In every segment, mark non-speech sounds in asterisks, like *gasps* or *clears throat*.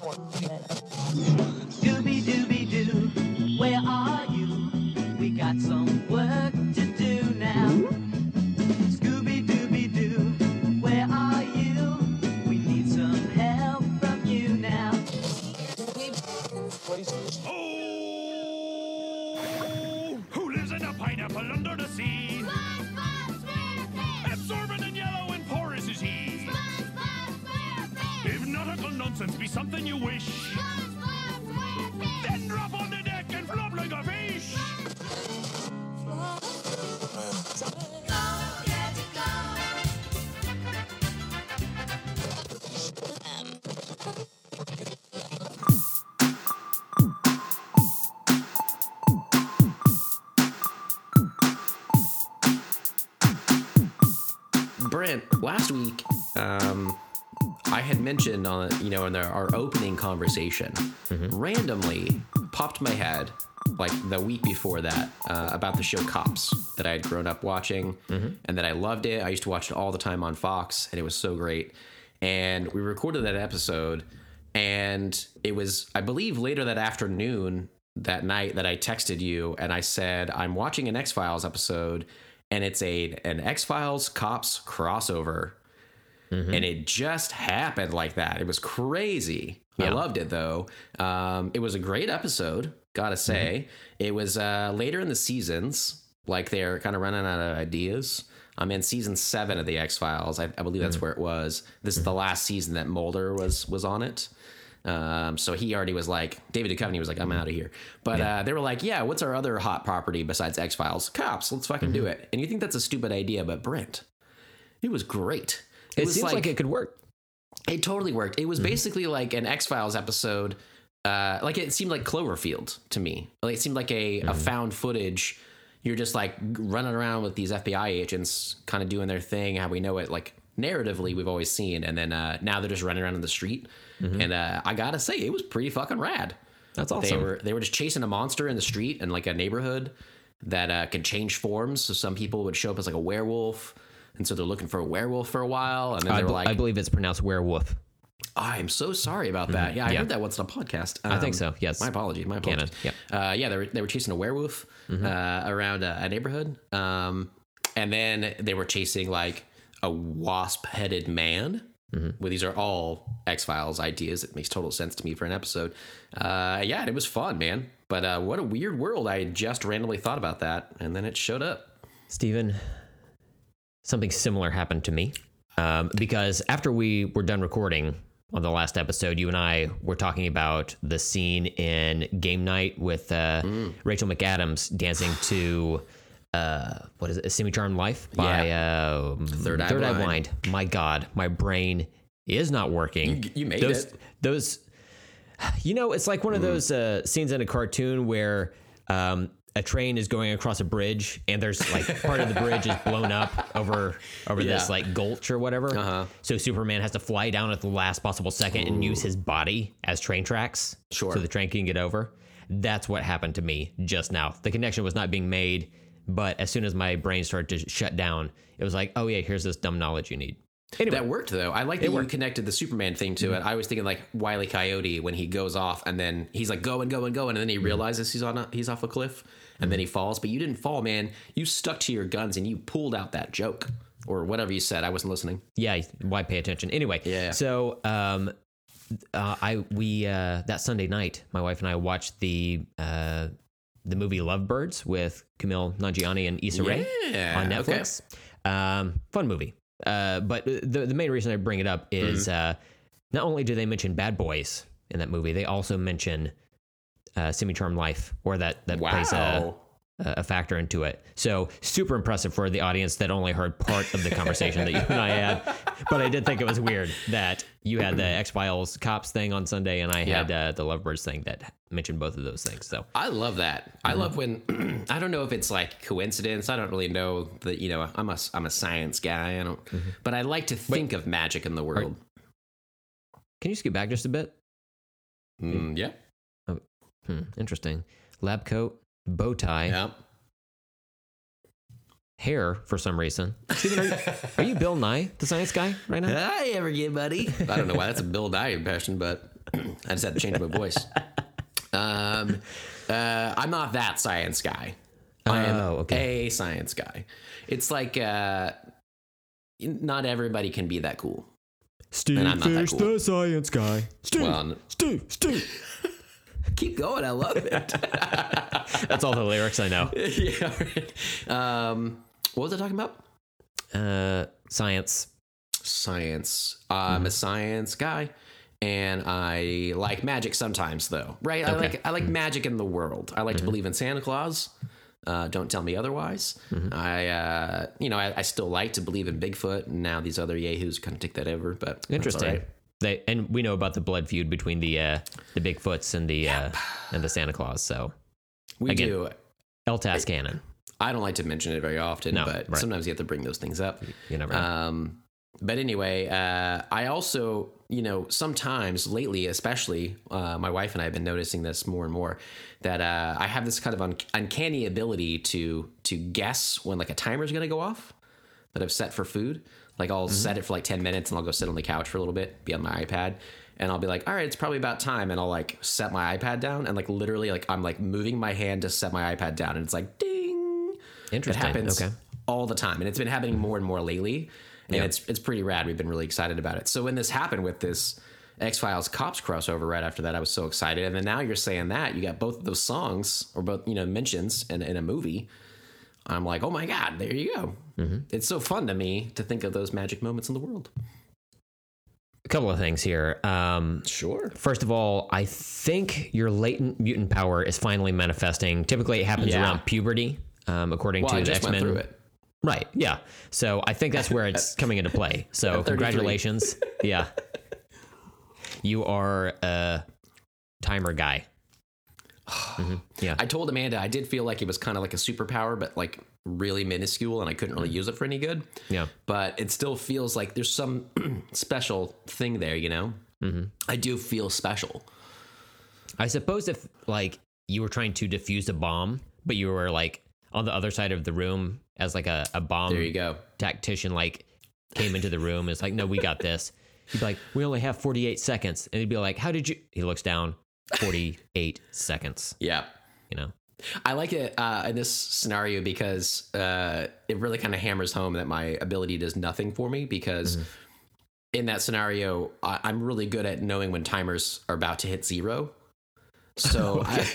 Dooby conversation, randomly popped my head like the week before that uh, about the show Cops that I had grown up watching and that I loved it. I used to watch it all the time on Fox, and it was so great. And we recorded that episode, and it was I believe later that afternoon that night that I texted you and I said I'm watching an X Files episode, and it's a an X Files Cops crossover and it just happened like that. It was crazy. I loved it though. Um, it was a great episode, gotta say. It was uh, later in the seasons, like they're kind of running out of ideas. I'm in season seven of the X Files. I, I believe that's where it was. This is the last season that Mulder was was on it. Um, so he already was like, David Duchovny was like, I'm out of here. But uh, they were like, yeah, what's our other hot property besides X Files? Cops. Let's fucking do it. And you think that's a stupid idea, but Brent, it was great. It, was seems like, it could work. It totally worked. It was basically like an X Files episode. Uh, like it seemed like Cloverfield to me. Like it seemed like a, a found footage. You're just like running around with these FBI agents, kind of doing their thing, how we know it. Like narratively, we've always seen, and then uh, now they're just running around in the street. And uh, I gotta say, it was pretty fucking rad. That's awesome. They were they were just chasing a monster in the street in like a neighborhood that uh, could change forms. So some people would show up as like a werewolf, and so they're looking for a werewolf for a while, and then I, they were be- like, I believe it's pronounced werewolf. I'm so sorry about that. Yeah, I Yeah. heard that once on a podcast. I think Um, so, yes. My apologies. My Canon, apologies. yep. Uh, yeah, they were they were chasing a werewolf uh, around a, a neighborhood, um, and then they were chasing like a wasp-headed man. Well, these are all X Files ideas. It makes total sense to me for an episode. Uh, yeah, it was fun, man. But uh, what a weird world! I just randomly thought about that, and then it showed up. Stephen, something similar happened to me. Um, because after we were done recording on the last episode, you and I were talking about the scene in Game Night with uh, Mm. Rachel McAdams dancing to uh, what is it, Semi Charmed Life by uh, Third Eye Blind. Blind. My God, my brain is not working. You- you made those, it. Those, you know, it's like one Mm. of those uh, scenes in a cartoon where um, a train is going across a bridge and there's like part of the bridge is blown up over over this like gulch or whatever. Uh-huh. So Superman has to fly down at the last possible second and use his body as train tracks, Sure. so the train can get over. That's what happened to me just now. The connection was not being made, but as soon as my brain started to shut down, it was like, oh yeah, here's this dumb knowledge you need. Anyway, That worked though. I like that you connected the Superman thing to it. I was thinking like Wiley Coyote when he goes off and then he's like going, going, going, and then he realizes he's on a, he's off a cliff and then he falls. But you didn't fall, man. You stuck to your guns and you pulled out that joke or whatever you said. I wasn't listening. yeah, why pay attention? Anyway, Yeah. So, um, uh, I we uh, that Sunday night, my wife and I watched the uh, the movie Lovebirds with Kumail Nanjiani and Issa Rae Yeah, on okay. Netflix. Um, fun movie. Uh, but the the main reason I bring it up is Mm-hmm. uh, not only do they mention Bad Boys in that movie, they also mention uh, Semi Charmed Life, or that that plays a, Wow. A factor into it. So super impressive for the audience that only heard part of the conversation that you and I had. But I did think it was weird that you had the X Files cops thing on Sunday, and I had Yeah. uh, the Lovebirds thing that mentioned both of those things. So I love that. I love when *clears throat* I don't know if it's like coincidence. I don't really know that you know I'm a I'm a science guy. I don't, but I like to think of magic in the world. can you scoot back just a bit? Mm, yeah, Hmm, interesting. Lab coat, bow tie, yeah. hair for some reason. Steven, are you, are you Bill Nye, the science guy, right now? Hi, buddy? I don't know why that's a Bill Nye impression, but *clears throat* I just had to change my voice. Um, uh, I'm not that science guy. I am Oh, okay. a science guy. It's like uh, not everybody can be that cool. Steve And I'm not that Fish, cool. the science guy. Steve, Well, Steve, Steve. Keep going. I love it. *laughs* That's all the lyrics I know. *laughs* yeah. right. Um, what was I talking about? Uh, science. Science. I'm a science guy, and I like magic sometimes, though. Right? Okay. I like I like magic in the world. I like to believe in Santa Claus. Uh, don't tell me otherwise. I, uh, you know, I, I still like to believe in Bigfoot, and now these other yahoos kind of take that over. But Interesting. right. They and we know about the blood feud between the uh, the Bigfoots and the uh, and the Santa Claus. So We Again. do. LTAS canon. I don't like to mention it very often, No, but right. sometimes you have to bring those things up. You never know. Um, but anyway, uh, I also, you know, sometimes lately, especially, uh, my wife and I have been noticing this more and more that uh, I have this kind of un- uncanny ability to to guess when like a timer is going to go off that I've set for food. Like I'll mm-hmm. set it for like ten minutes and I'll go sit on the couch for a little bit, be on my iPad, and I'll be like, all right, it's probably about time, and I'll like set my iPad down and like literally like I'm like moving my hand to set my iPad down, and it's like ding. Interesting. It happens Okay. all the time, and it's been happening more and more lately. And Yeah. it's it's pretty rad. We've been really excited about it. So when this happened with this X Files cops crossover, right after that, I was so excited. And then now you're saying that you got both of those songs or both you know mentions in, in a movie. I'm like, oh my god, there you go. Mm-hmm. It's so fun to me to think of those magic moments in the world. A couple of things here. Um, Sure. First of all, I think your latent mutant power is finally manifesting. Typically, it happens Yeah. around puberty, um, according Well, to I the just X Men. through it. Right. Yeah. So I think that's where it's *laughs* coming into play. So congratulations. *laughs* yeah. You are a timer guy. *sighs* Mhm. Yeah. I told Amanda I did feel like it was kind of like a superpower, but like really minuscule, and I couldn't really use it for any good. yeah. but it still feels like there's some *clears throat* special thing there, you know? Mm-hmm. I do feel special. I suppose if like you were trying to defuse a bomb, but you were like on the other side of the room as like a, a bomb There you go. tactician like came into the room and it's like, no, we got this. He'd be like, we only have 48 seconds. And he'd be like, how did you? He looks down, 48 seconds, Yeah. you know? I like it uh, in this scenario because uh, it really kind of hammers home that my ability does nothing for me because in that scenario, I, I'm really good at knowing when timers are about to hit zero. So *laughs* I,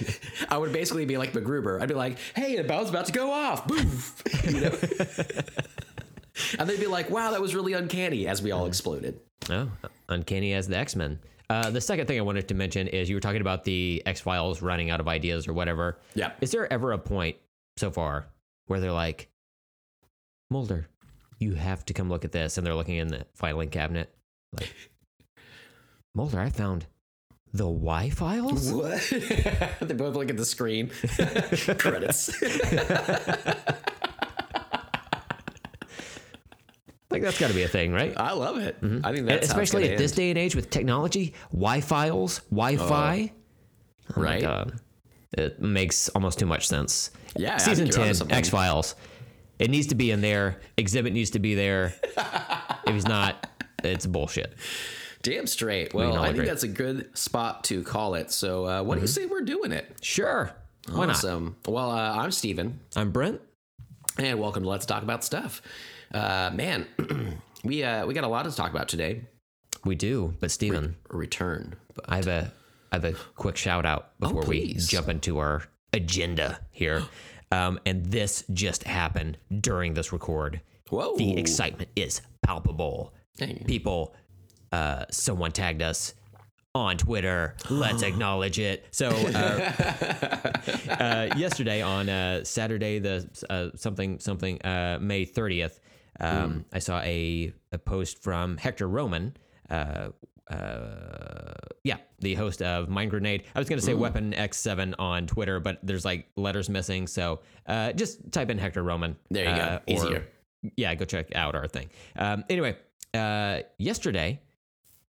I would basically be like MacGruber. I'd be like, "Hey, the bell's about to go off!" Boof, *laughs* you know. *laughs* and they'd be like, "Wow, that was really uncanny." As we all exploded. Oh, uncanny as the X Men. Uh, the second thing I wanted to mention is you were talking about the X Files running out of ideas or whatever. Yeah. Is there ever a point so far where they're like, Mulder, you have to come look at this, and they're looking in the filing cabinet, like, *laughs* Mulder, I found the Y files. What? *laughs* they both look at the screen. *laughs* Credits. Like that's got to be a thing, right? I love it. I think that's especially at this day and age with technology, Y files, Wi-Fi. Oh my right? It makes almost too much sense. Yeah, Season think you're onto 10. X Files. It needs to be in there. Exhibit needs to be there. *laughs* if he's not, it's bullshit. Damn straight. Well, all I think that's a good spot to call it. So, uh, what do you say we're doing it? Sure. Why not? awesome. Well, uh, I'm Steven, I'm Brent. and welcome to Let's Talk About Stuff. Uh, man, *clears throat* we uh, we got a lot to talk about today. We do, but Steven, Return. But I have a I have a quick shout out before we Oh, please. jump into our agenda here. *gasps* Um, and this just happened during this record. Whoa. The excitement is palpable. Dang. People, uh, someone tagged us on Twitter. *gasps* Let's acknowledge it. So, uh, *laughs* uh, yesterday on uh, Saturday, the uh, something something uh, May thirtieth, um, I saw a, a post from Hector Roman. Uh, uh, yeah, the host of Mind Grenade. I was going to say Weapon X7 on Twitter, but there's like letters missing. So uh, just type in Hector Roman. There you go. uh, or- Easier. yeah, go check out our thing. Um, anyway, uh, yesterday,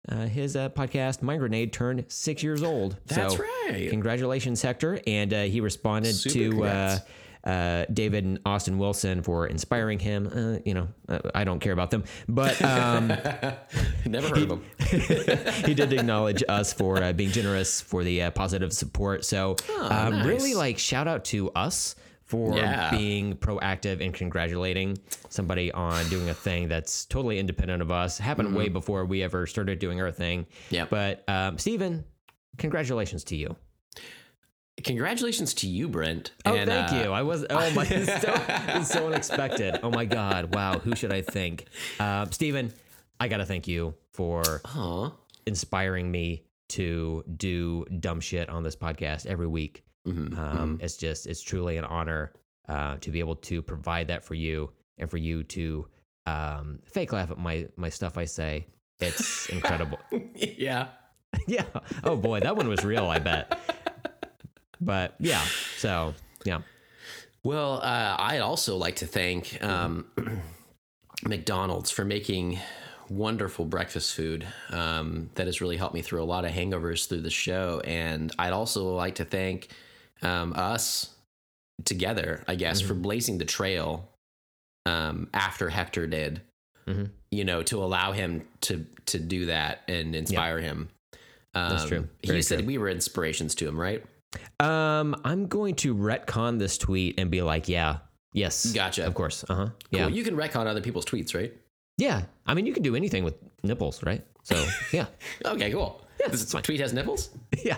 uh, his uh, podcast Mind Grenade turned six years old. That's so right. Congratulations, Hector! And uh, he responded Super to uh, David and Austin Wilson for inspiring him. Uh, you know, uh, I don't care about them, but um, *laughs* Never heard of him. *laughs* he did *laughs* acknowledge us for uh, being generous for the uh, positive support. So, um, nice. really, like shout out to us for Yeah. being proactive and congratulating somebody on doing a thing that's totally independent of us. Happened way before we ever started doing our thing. Mm-hmm. But um, Stephen, congratulations to you. Congratulations to you, Brent. Oh, And, thank uh, you. I was. Oh my, *laughs* it's so, it's so *laughs* unexpected. Oh my God. Wow. Who should I thank? Uh, Stephen, I gotta thank you for Aw. inspiring me to do dumb shit on this podcast every week. Mhm, Um, It's just, it's truly an honor uh, to be able to provide that for you and for you to um, fake laugh at my my stuff I say. It's *laughs* incredible. yeah. yeah. Oh boy, that one was real. I bet. But yeah. So yeah. Well, uh, I'd also like to thank um, *clears throat* McDonald's for making wonderful breakfast food um, that has really helped me through a lot of hangovers through the show. And I'd also like to thank um, us together, I guess, for blazing the trail um, after Hector did. Mhm. You know, to allow him to to do that and inspire him. Um, That's true. Very He said true. we were inspirations to him, right? Um, I'm going to retcon this tweet and be like, yeah, yes, Gotcha. of course, uh huh, yeah, You can retcon other people's tweets, right? yeah. I mean, you can do anything with nipples, right? So *laughs* yeah, Okay, cool. Yeah, this tweet has nipples. *laughs* yeah.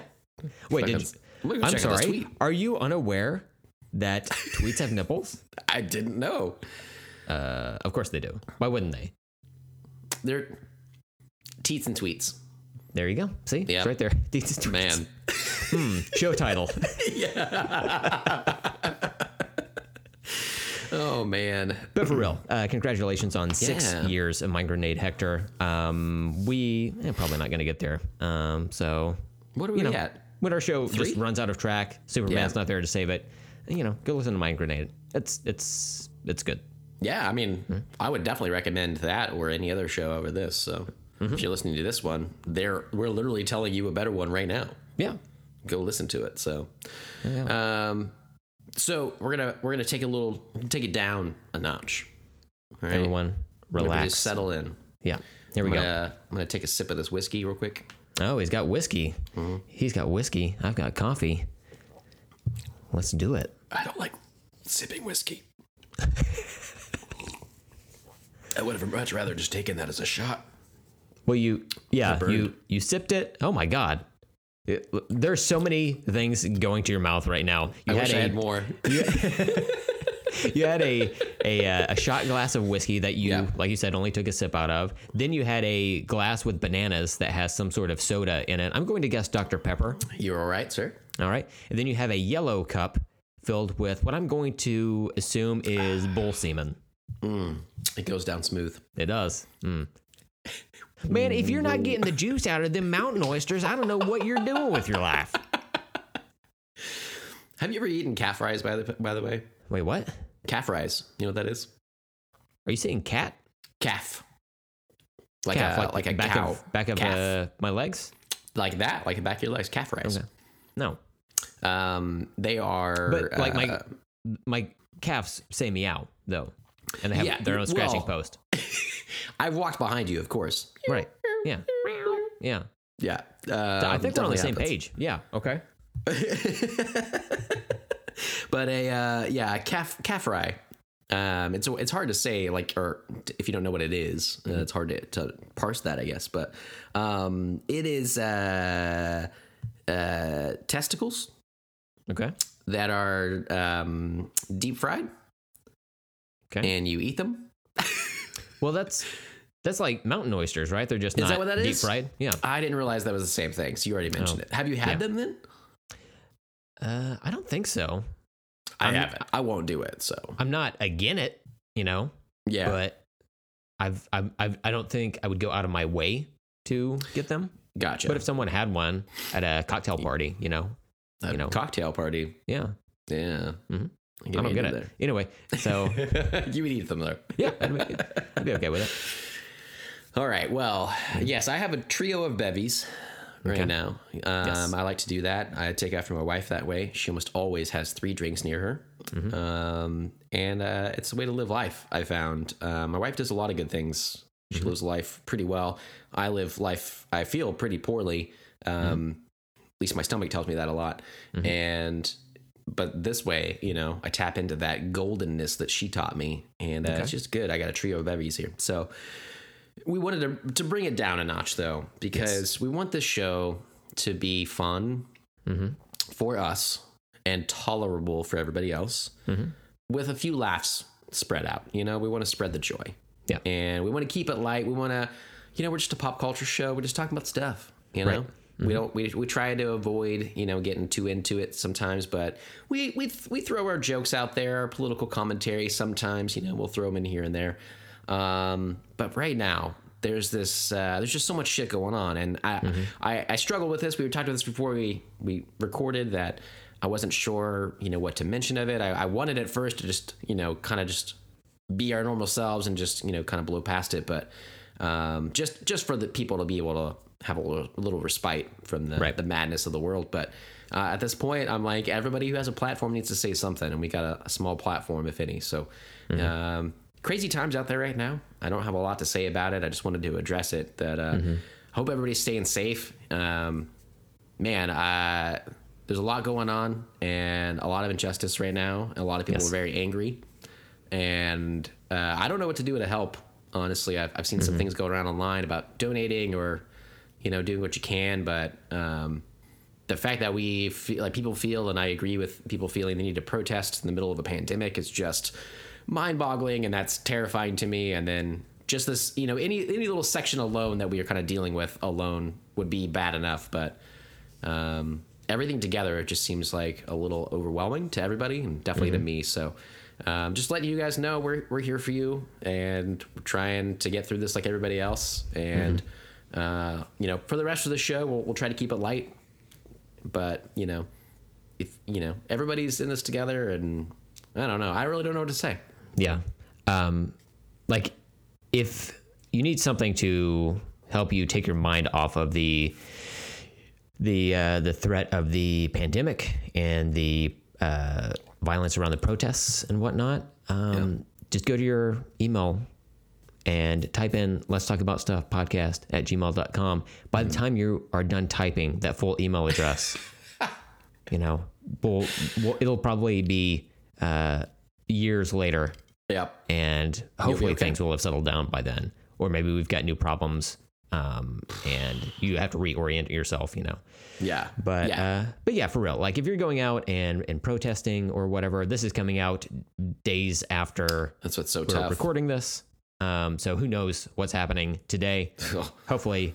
Wait, did I'm you, I'm sorry. tweet. Are you unaware that tweets have nipples? *laughs* I didn't know. Uh, of course they do. Why wouldn't they? They're teats and tweets. There you go. See, Yeah. it's right there. *laughs* These tweets. Man. Hmm, show title. *laughs* *laughs* yeah. Oh man. But for real, uh, congratulations on six Yeah. years of Mind Grenade Hector. Um, we eh, probably not going to get there. Um, so What are we you know, at? when our show Three? just runs out of track, Superman's Yeah. not there to save it. You know, go listen to Mind Grenade. It's it's it's good. Yeah, I mean, Hmm. I would definitely recommend that or any other show over this. So Mm-hmm. if you're listening to this one, there we're literally telling you a better one right now. Yeah. Go listen to it. So, um, so we're gonna we're gonna take a little take it down a notch. All right? Everyone, relax. settle in. Yeah. Here we I'm go. gonna, I'm gonna take a sip of this whiskey real quick. Oh, he's got whiskey. Mm-hmm. He's got whiskey. I've got coffee. Let's do it. I don't like sipping whiskey. *laughs* I would have much rather just taken that as a shot. Well, you, yeah, you you sipped it. Oh my god, It- there's so many things going to your mouth right now. You I wish I had more. *laughs* *laughs* you had a a, uh, a shot glass of whiskey that you, Yeah. like you said, only took a sip out of. Then you had a glass with bananas that has some sort of soda in it. I'm going to guess Dr Pepper. You're all right, sir. All right, and then you have a yellow cup filled with what I'm going to assume is bull semen. It goes down smooth. It does. Mm. Man, if you're not getting the juice out of them mountain oysters, I don't know what you're doing with your life. Have you ever eaten calf fries by the by the way? Wait, what? Calf fries. You know what that is? Are you saying cat? Calf. Like Calf, a like, a back cow. of back of uh, my legs? like that, like the back of your legs. Calf fries. Okay. No, Um, they are but like my uh, my calves say meow though, and they have Yeah, their own scratching well- post. *laughs* I've walked behind you, of course. Right? Yeah. Yeah. Yeah. I think we're on the same happens. page. Yeah. Okay. *laughs* but a uh, yeah, a calf calf fry. Um, it's it's hard to say like or if you don't know what it is, uh, it's hard to, to parse that I guess. But um, it is uh, uh, testicles Okay. that are um, deep fried, Okay. and you eat them. Well, that's that's like mountain oysters, right? They're just Is not that what that deep is? fried. Yeah. I didn't realize that was the same thing. So you already mentioned Oh. it. Have you had Yeah. them then? Uh, I don't think so. I I'm- haven't. I won't do it. So I'm not again it, you know, yeah, but I've, I've, I've I don't think I would go out of my way to get them. gotcha. But if someone had one at a cocktail party, you know, a you know. cocktail party, yeah, yeah, Mhm. I don't get it. Anyway, so *laughs* there. you would eat them though. yeah, I'd be, I'd be okay with it. All right. Well, yes, I have a trio of bevies right now. Um, I like to do that. I take after my wife that way. She almost always has three drinks near her, Mm-hmm. um, and uh, it's a way to live life. I found uh, my wife does a lot of good things. She Mm-hmm. lives life pretty well. I live life. I feel pretty poorly. Um, Mm-hmm. At least my stomach tells me that a lot. And but this way, you know, I tap into that goldenness that she taught me, and uh, it's just good. I got a trio of bevies here, so we wanted to to bring it down a notch though, because we want this show to be fun for us and tolerable for everybody else, with a few laughs spread out. You know, we want to spread the joy, Yeah. and we want to keep it light. We want to, you know, we're just a pop culture show. We're just talking about stuff. You know, Right. We don't we, we try to avoid you know getting too into it sometimes, but we we we throw our jokes out there, our political commentary. Sometimes you know we'll throw them in here and there. Um, but right now there's this uh, there's just so much shit going on, and I, I I struggle with this. We were talking about this before we we recorded that. I wasn't sure, you know, what to mention of it. I, I wanted at first to just, you know, kind of just be our normal selves and just you know kind of blow past it but um, just just for the people to be able to have a little, a little respite from the, Right. the madness of the world. But uh, at this point i'm like everybody who has a platform needs to say something and we got a, a small platform if any. So um, crazy times out there right now. I don't have a lot to say about it. I just wanted to address it that uh, hope everybody's staying safe. Um, man uh, there's a lot going on and a lot of injustice right now. A lot of people Yes. are very angry. And uh, I don't know what to do to help. Honestly, I've, I've seen some things go around online about donating or, you know, doing what you can. But um, the fact that we feel like people feel, and I agree with people feeling they need to protest in the middle of a pandemic is just mind-boggling, and that's terrifying to me. And then just this, you know, any any little section alone that we are kind of dealing with alone would be bad enough, but um, everything together it just seems like a little overwhelming to everybody and definitely to me so um, just letting you guys know we're, we're here for you and we're trying to get through this like everybody else and uh, you know for the rest of the show we'll, we'll try to keep it light. But you know if you know everybody's in this together and i don't know. I really don't know what to say. Yeah. Um, like if you need something to help you take your mind off of the the uh, the threat of the pandemic and the uh, violence around the protests and whatnot, um, just go to your email and type in let's talk about stuff podcast at gmail.com. By the time you are done typing that full email address, *laughs* you know, we'll, we'll, it'll probably be uh, years later. Yep. And hopefully okay. things will have settled down by then. Or maybe we've got new problems um, and you have to reorient yourself you know. Yeah. But yeah. uh, but yeah for real. Like if you're going out and and protesting or whatever this is coming out days after that's what's so we're tough. recording this um, so who knows what's happening today *laughs* hopefully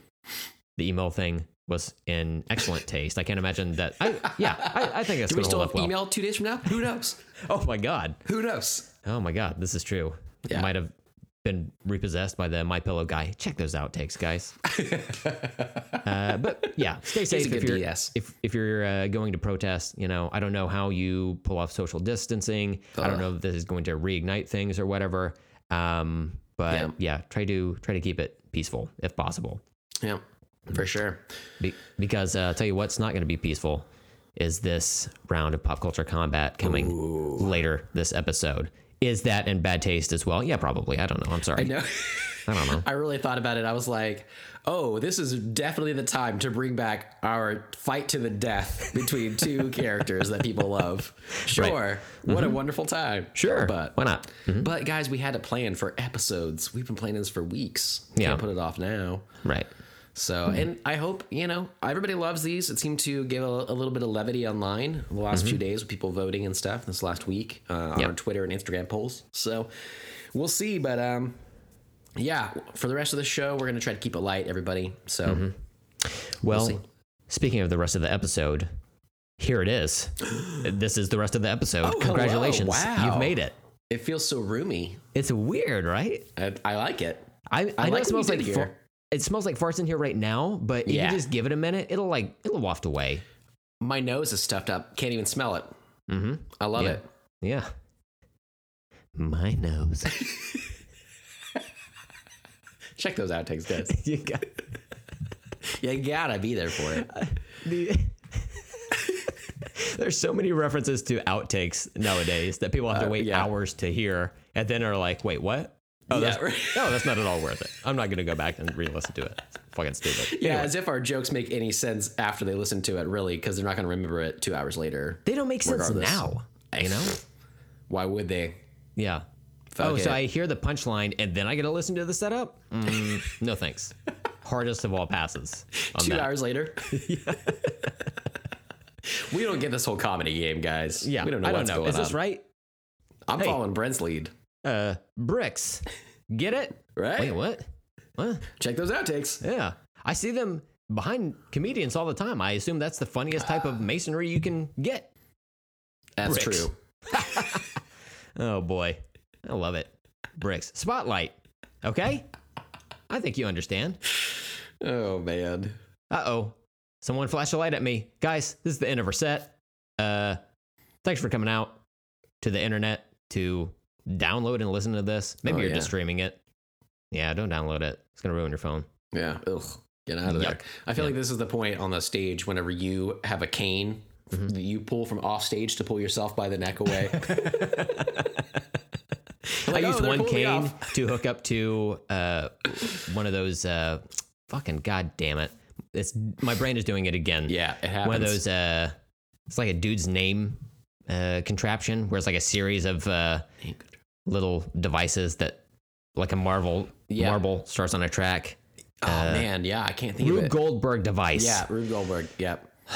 the email thing was in excellent taste i can't imagine that i yeah i, I think that's do we still have well email two days from now who knows *laughs* oh my god who knows Oh my god, this is true. Yeah. It might have been repossessed by the My Pillow guy. Check those outtakes, guys. *laughs* uh, but yeah, stay safe if you're if if you're uh, going to protest. You know, I don't know how you pull off social distancing. I don't know if this is going to reignite things or whatever. Um, but Yeah. yeah. try to try to keep it peaceful if possible. yeah for sure Be- because uh, I'll tell you what's not going to be peaceful is this round of pop culture combat coming later this episode. Is that in bad taste as well? Yeah, probably. I don't know. I'm sorry. I know. *laughs* I don't know. I really thought about it. I was like, oh, this is definitely the time to bring back our fight to the death between two *laughs* characters that people love. Sure. What a wonderful time. Mm-hmm. Sure. But Why not? Mhm. But guys, we had to plan for episodes. We've been planning this for weeks. Yeah. Can't put it off now. Right. So, and I hope, you know, everybody loves these. It seemed to give a, a little bit of levity online the last few days with people voting and stuff this last week uh, on our Twitter and Instagram polls. So we'll see. But um, yeah, for the rest of the show, we're going to try to keep it light, everybody. So Well, see. speaking of the rest of the episode, here it is. *gasps* this is the rest of the episode. Oh, hello. Congratulations. Wow. You've made it. it feels so roomy. It's weird, right? I, I like it. I, I, know like it smells like you fa- it smells like farts in here right now, but if Yeah. you just give it a minute, it'll like it'll waft away. My nose is stuffed up. Can't even smell it. Mm-hmm. I love Yeah. it. Yeah. My nose. *laughs* Check those outtakes, guys. *laughs* you got You gotta be there for it. The- *laughs* There's so many references to outtakes nowadays that people have to Uh, wait yeah. hours to hear, and then are like, "Wait, what? Oh, Yeah, that's, right. no, that's not at all worth it. I'm not gonna go back and re-listen to it. It's fucking stupid." Yeah, Anyway, as if our jokes make any sense after they listen to it, really, because they're not gonna remember it two hours later. they don't make sense now. You know? Why would they? Yeah. Fuck oh, so. I hear the punchline and then I get to listen to the setup? Mm, no thanks. *laughs* Hardest of all passes. On Two that. hours later. *laughs* *laughs* we don't get this whole comedy game, guys. Yeah, we don't know I don't what's know. going Is this right? I'm Hey. following Brent's lead. Uh, bricks. Get it? Right? Wait, what? What? Check those outtakes. Yeah, I see them behind comedians all the time. I assume that's the funniest type of masonry you can get. That's Bricks. true. Oh boy, I love it. Bricks. Spotlight. Okay, I think you understand. Oh man. Uh oh. Someone flash a light at me. Guys, this is the end of our set. Uh thanks for coming out to the internet to download and listen to this. Maybe Oh, you're yeah. just streaming it. Yeah, don't download it. It's gonna ruin your phone. Yeah. Ugh. Get out of there. I feel Yeah. like this is the point on the stage whenever you have a cane Mm-hmm. you pull from off stage to pull yourself by the neck away. *laughs* I used oh, one cane to hook up to uh one of those uh fucking god damn it. It's my brain is doing it again. Yeah, it happens. One of those uh it's like a dude's name uh contraption where it's like a series of uh little devices that like a marvel Yeah. marble starts on a track. Oh man, yeah, I can't think of it. Rube. Goldberg device. Yeah, Rube Goldberg. Yep. *sighs*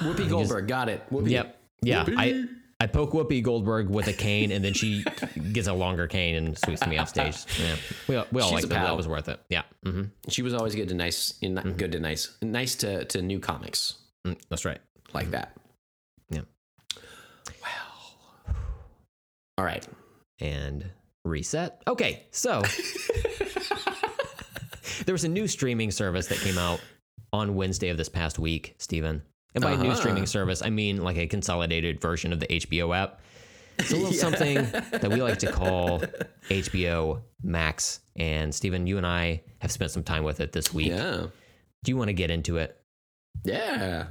Whoopi Goldberg. Got it. Whoopi. Yep. Yeah. I I poke Whoopi Goldberg with a cane, and then she gets a longer cane and sweeps me off stage. Yeah, we all, we all like that. That was worth it. Yeah, hmm She was always good to nice, Mm-hmm. good to nice, nice to, to new comics Mm, that's right. like that. Yeah. All right. And reset. Okay, so *laughs* there was a new streaming service that came out on Wednesday of this past week, Stephen. And by new Uh-huh. streaming service, I mean like a consolidated version of the HBO app. It's a little *laughs* something that we like to call HBO Max. And Stephen, you and I have spent some time with it this week. Yeah. Do you want to get into it? Yeah.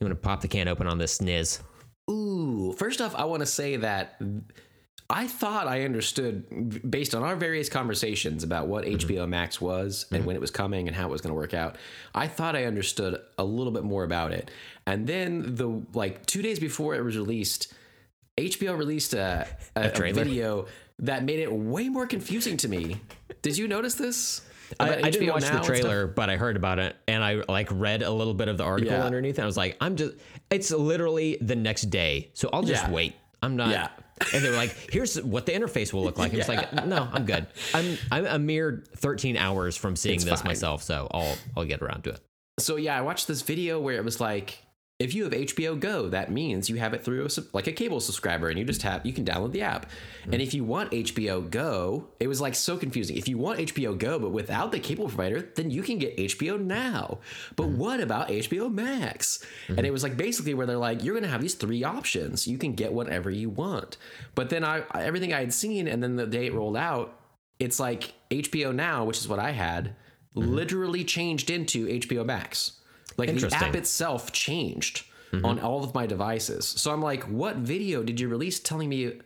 You want to pop the can open on this sniz? Ooh. First off, I want to say that I thought I understood based on our various conversations about what mm-hmm. HBO Max was and mm-hmm. when it was coming and how it was going to work out. I thought I understood a little bit more about it. And then the like 2 days before it was released, HBO released *laughs* a, a, a trailer? video that made it way more confusing to me. Did you notice this? I, I didn't watch the trailer, but I heard about it and I like read a little bit of the article Yeah. underneath. And I was like, I'm just, it's literally the next day. So I'll just Yeah. wait. I'm not. Yeah. And they were like, here's what the interface will look like. And it's like, no, I'm good. I'm, I'm a mere 13 hours from seeing It's this fine. myself. So I'll, I'll get around to it. So yeah, I watched this video where it was like, if you have HBO Go, that means you have it through a, like a cable subscriber, and you just have you can download the app. And if you want HBO Go, it was like so confusing. If you want HBO Go but without the cable provider, then you can get HBO Now. But mm-hmm. what about HBO Max? And mm-hmm. it was like basically where they're like, you're gonna have these three options. You can get whatever you want. But then I everything I had seen, and then the day it rolled out, it's like HBO Now, which is what I had, mm-hmm. literally changed into HBO Max. Like the app itself changed on mm-hmm. all of my devices. So I'm like, what video did you release telling me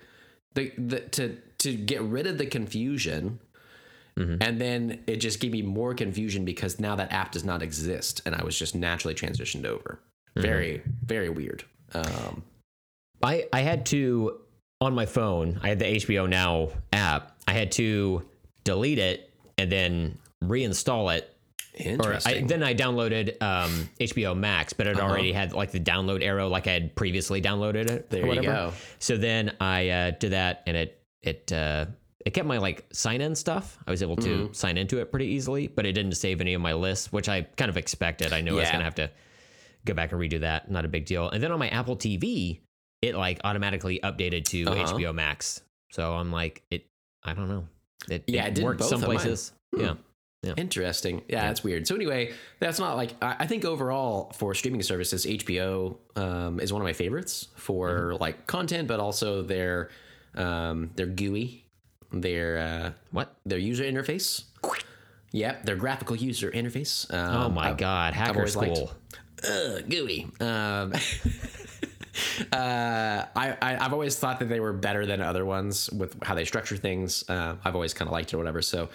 the, the to to get rid of the confusion? Mm-hmm. And then it just gave me more confusion because now that app does not exist, and I was just naturally transitioned over. Mm-hmm. Very, very weird. Um, I, I had to, on my phone, I had the HBO Now app. I had to delete it and then reinstall it or I, then I downloaded um, HBO Max, but it already had like the download arrow, like I had previously downloaded it. There you go. So then I uh, did that, and it it uh, it kept my like sign in stuff. I was able to Mm-hmm. sign into it pretty easily, but it didn't save any of my lists, which I kind of expected. I knew I was gonna have to go back and redo that. Not a big deal. And then on my Apple TV, it like automatically updated to Uh-huh. HBO Max. So I'm like, it. I don't know. It, Yeah, it did worked some places. Hmm. Yeah. Interesting. Yeah, that's weird. So anyway, that's not like I, I think overall for streaming services, HBO um, is one of my favorites for like content, but also their um, their GUI, their uh, What? their user interface. Yep, their graphical user interface. Um, Oh my I've- god, hacker liked- school. Ugh, gooey. Um, *laughs* uh, I, I I've always thought that they were better than other ones with how they structure things. Uh, I've always kind of liked it or whatever. So.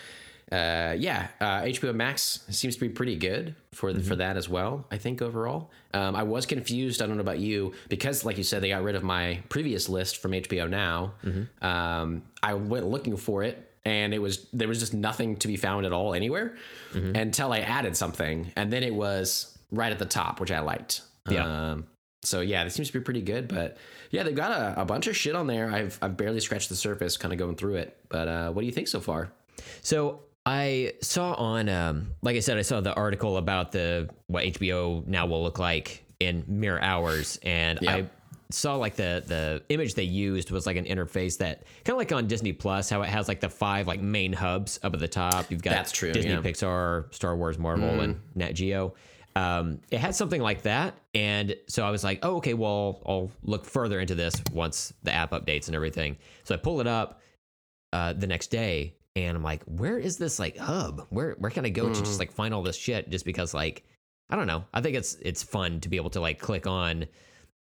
Uh, yeah, uh, HBO Max seems to be pretty good for for that as well. I think overall, um, I was confused. I don't know about you because, like you said, they got rid of my previous list from HBO Now. Um, I went looking for it, and it was there was just nothing to be found at all anywhere until I added something, and then it was right at the top, which I liked. Yeah. Um, so yeah, it seems to be pretty good, but yeah, they've got a, a bunch of shit on there. I've I've barely scratched the surface, kind of going through it. But uh, what do you think so far? So I saw on, um, like I said, I saw the article about the what HBO now will look like in mere hours, and Yeah. I saw like the the image they used was like an interface that kind of like on Disney Plus, how it has like the five like main hubs up at the top. You've got That's true, Disney, yeah. Pixar, Star Wars, Marvel, and Nat Geo. Um, it had something like that, and so I was like, oh, okay, well, I'll look further into this once the app updates and everything. So I pull it up uh, the next day, and I'm like, where is this like hub? Where where can I go to Mm. just like find all this shit? Just because like I don't know. I think it's it's fun to be able to like click on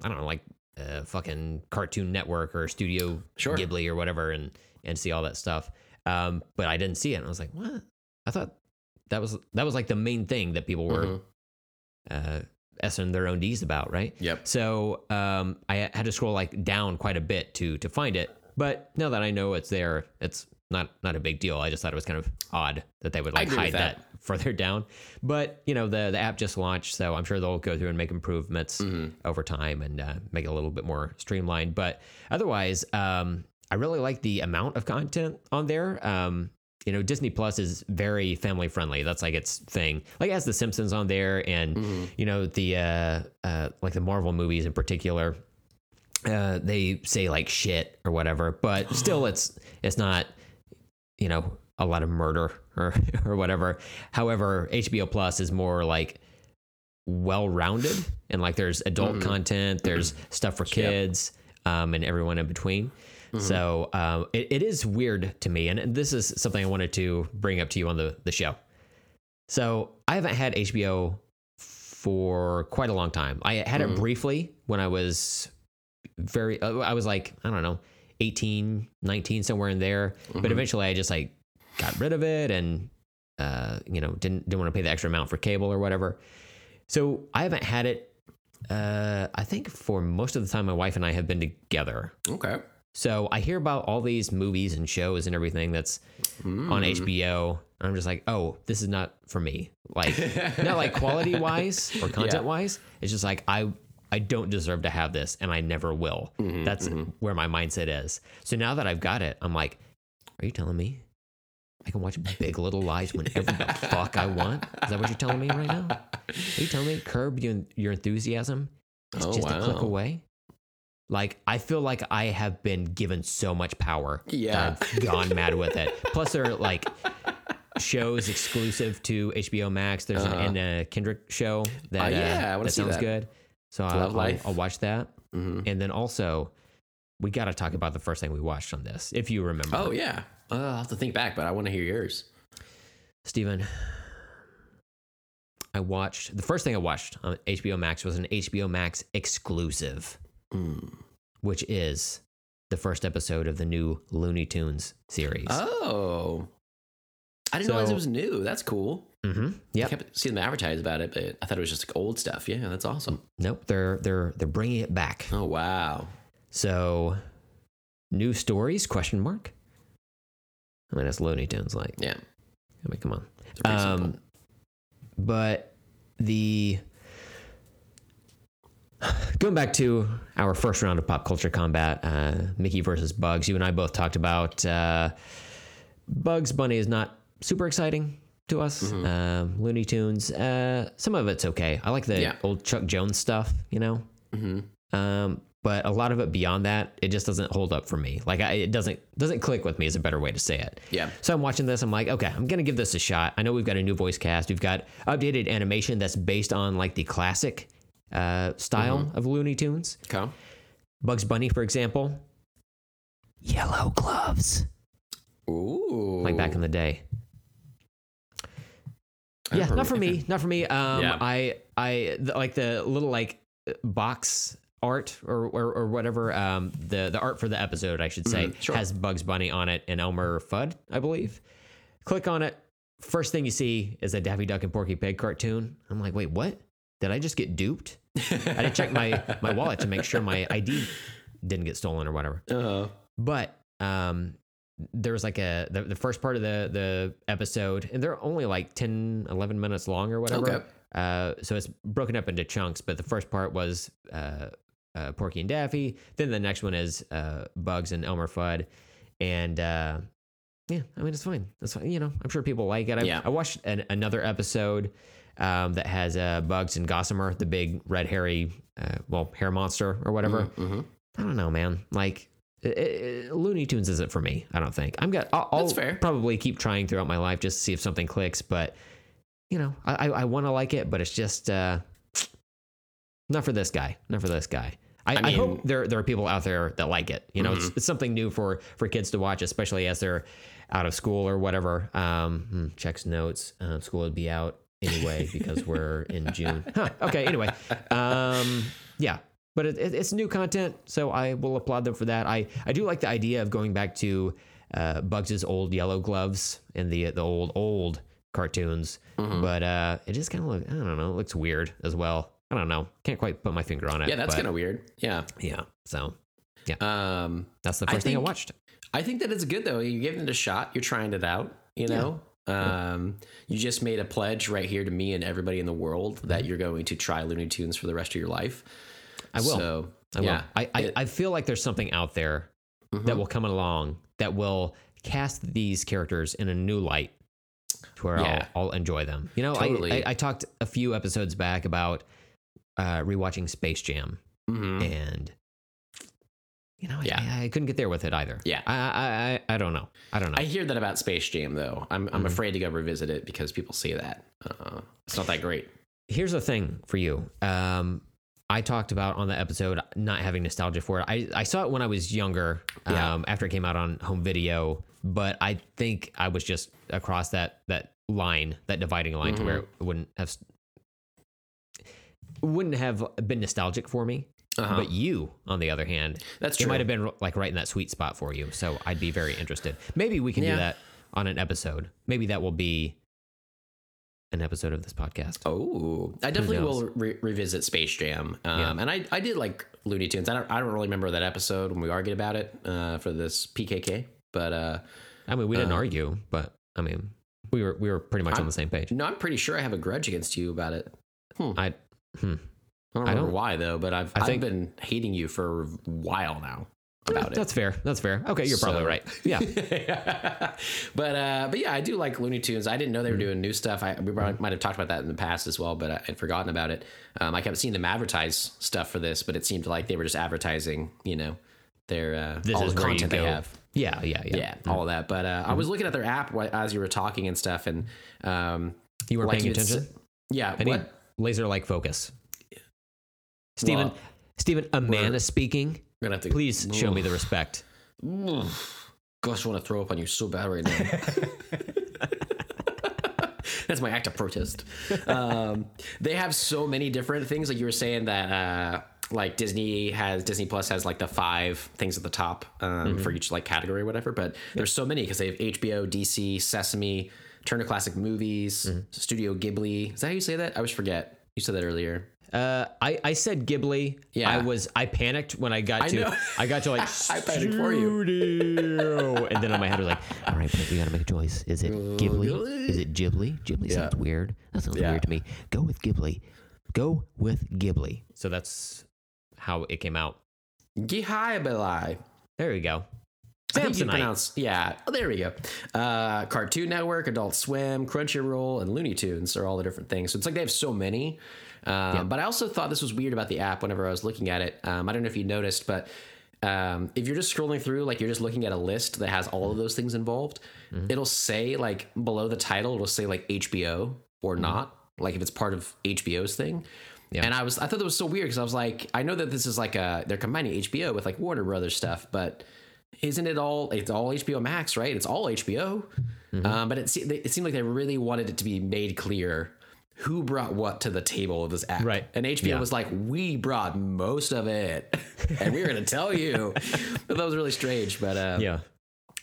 I don't know like uh, fucking Cartoon Network or Studio Sure. Ghibli or whatever, and and see all that stuff. Um, but I didn't see it, and I was like, what? I thought that was that was like the main thing that people were Mhm. uh, essing their own D's about, right? Yep. So um, I had to scroll like down quite a bit to to find it. But now that I know it's there, it's not not a big deal. I just thought it was kind of odd that they would like hide that. that. *laughs* further down. But you know the the app just launched, so I'm sure they'll go through and make improvements Mm-hmm. over time and uh, make it a little bit more streamlined. But otherwise, um, I really like the amount of content on there. Um, you know, Disney Plus is very family friendly. That's like its thing. Like it has The Simpsons on there, and Mm-hmm. you know the uh, uh, like the Marvel movies in particular. Uh, they say like shit or whatever, but *gasps* still, it's it's not you know a lot of murder or *laughs* or whatever. However, HBO Plus is more like well rounded and like there's adult content, there's *clears throat* stuff for kids, um, and everyone in between. So um, it, it is weird to me, and this is something I wanted to bring up to you on the the show. So I haven't had HBO for quite a long time. I had it briefly when I was very uh, I was like, I don't know, 18, 19 somewhere in there, but eventually I just like got rid of it and uh, you know, didn't didn't want to pay the extra amount for cable or whatever. So I haven't had it uh I think for most of the time my wife and I have been together. Okay. So I hear about all these movies and shows and everything that's on HBO. And I'm just like, oh, this is not for me. Like, not like quality wise or *laughs* content wise. It's just like I I don't deserve to have this, and I never will. that's where my mindset is. So now that I've got it, I'm like, are you telling me I can watch Big Little Lies whenever the *laughs* fuck I want? Is that what you're telling me right now? Are you telling me curb your, your enthusiasm? It's Oh, just a click away. Like I feel like I have been given so much power. Yeah. I've gone mad with it. Plus, there are like shows exclusive to HBO Max. There's an Anna Kendrick show that Uh, uh, yeah, I wanna that see sounds that. good. So I'll, I'll, I'll watch that. Mhm. And then also, we got to talk about the first thing we watched on this, if you remember. Oh yeah. Uh, I'll have to think back, but I want to hear yours. Steven, I watched the first thing I watched on HBO Max was an HBO Max exclusive, Mm. which is the first episode of the new Looney Tunes series. Oh. I didn't realize it was new. That's cool. Mm-hmm. I Yep. kept seeing them advertise about it, but I thought it was just like old stuff. Yeah, that's awesome. Nope. They're they're they're bringing it back. Oh wow. So, new stories? Question mark. I mean, it's Looney Tunes. Like, Yeah. I mean, come on. Um, simple. but the going back to our first round of pop culture combat, uh, Mickey versus Bugs. You and I both talked about uh, Bugs Bunny is not super exciting to us. Mm-hmm. Um, Looney Tunes, uh, some of it's okay. I like the Yeah. old Chuck Jones stuff, you know. Mm-hmm. Um, but a lot of it beyond that, it just doesn't hold up for me. Like I, it doesn't doesn't click with me is a better way to say it. Yeah. So I'm watching this. I'm like, okay, I'm gonna give this a shot. I know we've got a new voice cast. We've got updated animation that's based on like the classic uh, style Mm-hmm. of Looney Tunes. Okay. Bugs Bunny, for example, yellow gloves, Ooh. like back in the day. Yeah, not for me. Not for me. Um, Yeah. I I the, like the little like box art or or, or whatever. Um, the the art for the episode, I should say, Mm-hmm, sure. has Bugs Bunny on it and Elmer Fudd, I believe. Click on it. First thing you see is a Daffy Duck and Porky Pig cartoon. I'm like, wait, what? Did I just get duped? I had to check my my wallet to make sure my ID didn't get stolen or whatever. *laughs* Uh-huh. But um, there was like a the, the first part of the the episode, and they're only like 10, 11 minutes long or whatever. Okay. Uh, so it's broken up into chunks. But the first part was uh, uh, Porky and Daffy. Then the next one is uh, Bugs and Elmer Fudd, and uh, yeah, I mean it's fine. That's fine. You know, I'm sure people like it. I, Yeah. I watched an, another episode um, that has uh, Bugs and Gossamer, the big red hairy, uh, well, hair monster or whatever. Mm-hmm. I don't know, man. Like i i Looney Tunes isn't for me. I don't think. I'm gonna. I'll, I'll That's fair. probably keep trying throughout my life just to see if something clicks. But you know, I I, I want to like it, but it's just uh, *sniffs* not for this guy. Not for this guy. I, I, mean- Mm-hmm. hope there there are people out there that like it. You know, it's, it's something new for for kids to watch, especially as they're out of school or whatever. Um, hmm, checks notes. Um, school would be out anyway because we're in June. Huh, okay. Anyway, um, yeah, but it, it, it's new content, so I will applaud them for that. I I do like the idea of going back to uh, Bugs's old yellow gloves and the the old old cartoons, Mm-hmm. but uh, it just kind of look I don't know, it looks weird as well. I don't know, can't quite put my finger on it. Yeah, that's kind of weird. Yeah. yeah. So yeah, Um, that's the I first thing I watched. I think that it's good though. You're giving it a shot. You're trying it out. You know. Um, you just made a pledge right here to me and everybody in the world that you're going to try Looney Tunes for the rest of your life. I will. So, I will. yeah, I, I, It- I feel like there's something out there that will come along that will cast these characters in a new light to where Yeah. I'll, I'll enjoy them. You know, I- Totally. I, I, talked a few episodes back about uh, rewatching Space Jam, mhm. and you know, I- Yeah. I, I couldn't get there with it either. Yeah. I, I, I, I don't know. I don't know. I hear that about Space Jam though. I'm Mm-hmm. I'm afraid to go revisit it because people say that uh, it's not that great. here's the thing for you. Um, I talked about on the episode not having nostalgia for it. I, I saw it when I was younger, um, after it came out on home video, but I think I was just across that that line, that dividing line, to where it wouldn't have wouldn't have been nostalgic for me. Uh-huh. But you, on the other hand, That's true. it might have been like right in that sweet spot for you. So I'd be very interested. Maybe we can Yeah. do that on an episode. Maybe that will be an episode of this podcast. Oh, I definitely will re- revisit Space Jam. Um, Yeah. And I, I did like Looney Tunes. I don't, I don't really remember that episode when we argued about it uh, for this PKK. But uh, I mean, we didn't Uh, argue, but I mean, we were we were pretty much on I'm- the same page. no, I'm pretty sure I have a grudge against you about it. I hmm. I don't I don't- why though, but I've I I've been hating you for a while now about it. That's fair. That's fair. Okay, you're probably right. Yeah. *laughs* but uh, but yeah, I do like Looney Tunes. I didn't know they were Mm-hmm. doing new stuff. I we might might have talked about that in the past as well, but I had forgotten about it. Um, I kept seeing them advertise stuff for this, but it seemed like they were just advertising, you know, their uh, This all is the content they have. Yeah, yeah, yeah. Yeah, all of that. But uh, I was looking at their app as you were talking and stuff, and um, You weren't like paying attention. Yeah, I what? laser like focus. Stephen, Well, Stephen, a man is speaking. I'm gonna have to Please show me the respect. Gosh, I want to throw up on you so bad right now. *laughs* That's my act of protest. Um, they have so many different things. Like you were saying that, uh, like Disney has Disney Plus has like the five things at the top um, for each like category or whatever. But there's so many because they have HBO, DC, Sesame, Turner Classic Movies, Studio Ghibli. Is that how you say that? I always forget. You said that earlier. Uh, I, I said Ghibli. Yeah. I was I panicked when I got I to know. I got to like *laughs* I panicked for you. and then in my head I was like, all right, but we gotta make a choice. Is it Ghibli? Is it Ghibli? Ghibli sounds weird. That sounds Yeah. weird to me. Go with Ghibli. Go with Ghibli. So that's how it came out. Gihai There we go. Samsonite. pronounce yeah. Oh, there we go. Uh, Cartoon Network, Adult Swim, Crunchyroll, and Looney Tunes are all the different things. So it's like they have so many. Um, But I also thought this was weird about the app whenever I was looking at it. Um, I don't know if you noticed, but um, if you're just scrolling through, like you're just looking at a list that has all of those things involved, it'll say like below the title, it'll say like HBO or not, like if it's part of HBO's thing. Yeah. And I was I thought that was so weird because I was like, I know that this is like a they're combining HBO with like Warner Brothers stuff, but isn't it all it's all HBO Max, right? It's all HBO. Um, but it, it seemed like they really wanted it to be made clear who brought what to the table of this app. Right. And HBO Yeah. was like, we brought most of it, *laughs* and we were going to tell you. *laughs* but that was really strange. But uh, Yeah.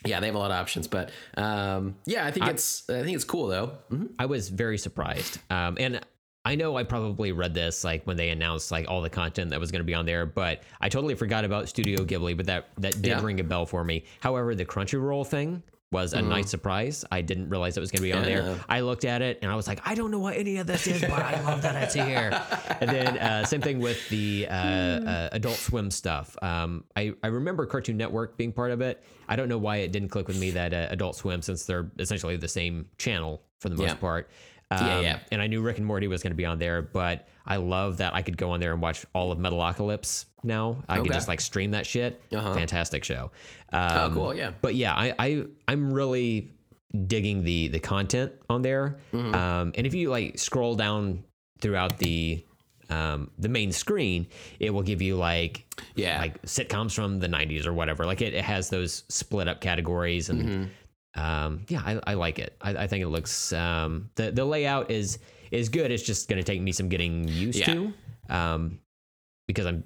yeah, they have a lot of options. But um, yeah, I think it's I think it's cool though. Mhm. I was very surprised. Um, and I know I probably read this like when they announced like all the content that was going to be on there, but I totally forgot about Studio Ghibli. But that that did Yeah. ring a bell for me. However, the Crunchyroll thing was a nice surprise. I didn't realize it was going to be on Yeah. there. I looked at it and I was like, I don't know what any of this is, but I love that it's here. *laughs* and then uh, same thing with the uh, uh, Adult Swim stuff. Um, I I remember Cartoon Network being part of it. I don't know why it didn't click with me that uh, Adult Swim, since they're essentially the same channel for the most Yeah. part. Yeah, Um, yeah. And I knew Rick and Morty was going to be on there, but I love that I could go on there and watch all of Metalocalypse now. I could Okay. just like stream that shit. Uh-huh. Fantastic show. Oh, Um, cool. Yeah. But yeah, I, I I'm really digging the the content on there. Mm-hmm. Um, and if you like scroll down throughout the um, the main screen, it will give you like Yeah. like sitcoms from the 90s or whatever. Like it, it has those split up categories and Mm-hmm. um, yeah, I, I like it. I, I think it looks um, the the layout is is good. It's just going to take me some getting used Yeah. to um, because I'm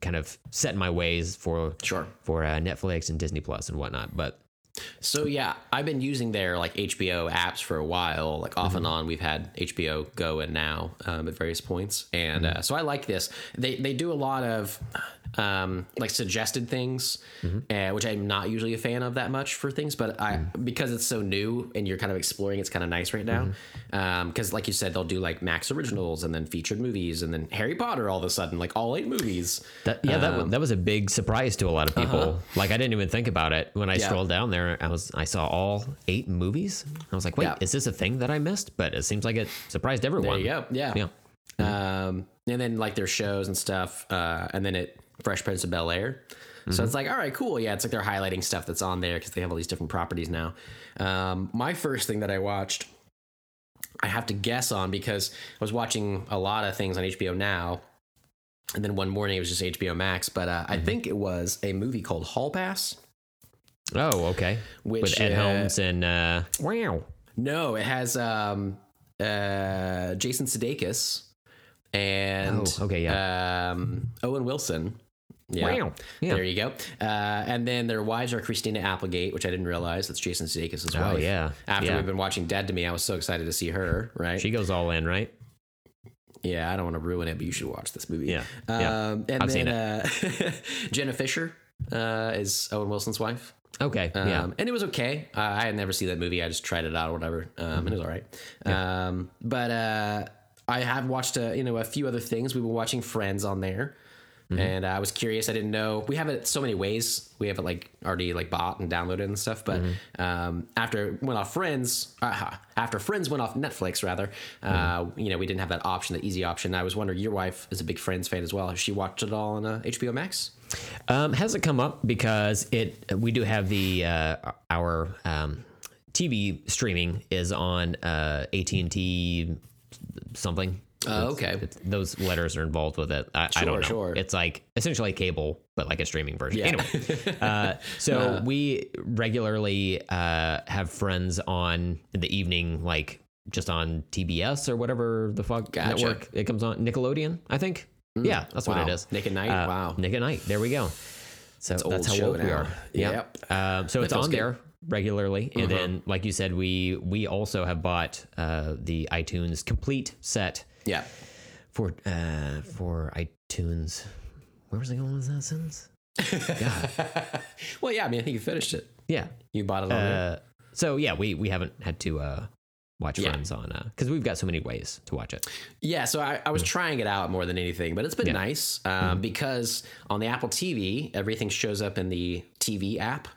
kind of setting my ways for Sure. for uh, Netflix and Disney Plus and whatnot. But So yeah, I've been using their like HBO apps for a while. Like off and on, we've had HBO Go and Now um, at various points, and uh, so I like this. They they do a lot of um, like suggested things, uh, which I'm not usually a fan of that much for things, but I because it's so new and you're kind of exploring, it's kind of nice right now. Because like you said, they'll do like Max originals and then featured movies, and then Harry Potter all of a sudden, like all eight movies. that yeah, that Um, that was a big surprise to a lot of people. Like I didn't even think about it when I Uh-huh. Yeah. scrolled down there. I was I saw all eight movies. I was like, wait, Yeah. is this a thing that I missed? But it seems like it surprised There everyone. go. Yeah. Yeah. Um, and then like their shows and stuff, uh, and then it Fresh Prince of Bel Air. So it's like, all right, cool. Yeah, it's like they're highlighting stuff that's on there because they have all these different properties now. Um, my first thing that I watched, I have to guess on because I was watching a lot of things on HBO Now, and then one morning it was just HBO Max. But uh, I think it was a movie called Hall Pass. Oh, okay. Which, With Ed uh, Helms and uh, wow. No, it has um, uh, Jason Sudeikis and Oh, okay, yeah. um, Owen Wilson. Yeah. Wow. Yeah. There you go. Uh, and then their wives are Christina Applegate, which I didn't realize. That's Jason Sudeikis' wife. Oh, yeah. After Yeah. we've been watching Dead to Me, I was so excited to see her. Right. She goes all in, right? yeah, I don't want to ruin it, but you should watch this movie. Yeah, yeah. Um, and I've then seen Uh, *laughs* Jenna Fischer uh, is Owen Wilson's wife. Okay. Um, yeah. And it was okay. Uh, I had never seen that movie. I just tried it out or whatever. Um, And it was all right. Um, but uh, I have watched a, you know a few other things. We've been watching Friends on there. Mm-hmm. And I was curious. I didn't know we have it so many ways. We have it like already like bought and downloaded and stuff. But Mm-hmm. um, after it went off Friends, uh, after Friends went off Netflix, rather, uh, Mm-hmm. you know, we didn't have that option, the easy option. I was wondering, your wife is a big Friends fan as well. Has she watched it all on uh, HBO Max? Um, hasn't come up because it we do have the uh, our um, TV streaming is on uh, AT and T something. Oh, okay. It's- those letters are involved with it. I, I don't know. Sure, sure. It's like essentially cable, but like a streaming version. Yeah. Anyway, *laughs* uh, so we regularly uh, have friends on in the evening, like just on TBS or whatever the fuck Gotcha. Network it comes on. Nickelodeon, I think. Yeah, that's what it is. Nick at Night? Uh, Wow. Nick at Night. There we go. So old that's how old woke we are. Yeah. Yep. Um, so it's feels on good. there regularly, and Uh-huh. then, like you said, we we also have bought uh, the iTunes complete set Yeah. for uh for iTunes. Where was I going with that sentence? *laughs* God. well, yeah. I mean, I think you finished it. Yeah. You bought it on there. Uh, so yeah, we we haven't had to uh watch Yeah. Friends on uh because we've got so many ways to watch it. Yeah, so I, I was trying it out more than anything, but it's been Yeah. nice um, because on the Apple TV, everything shows up in the TV app.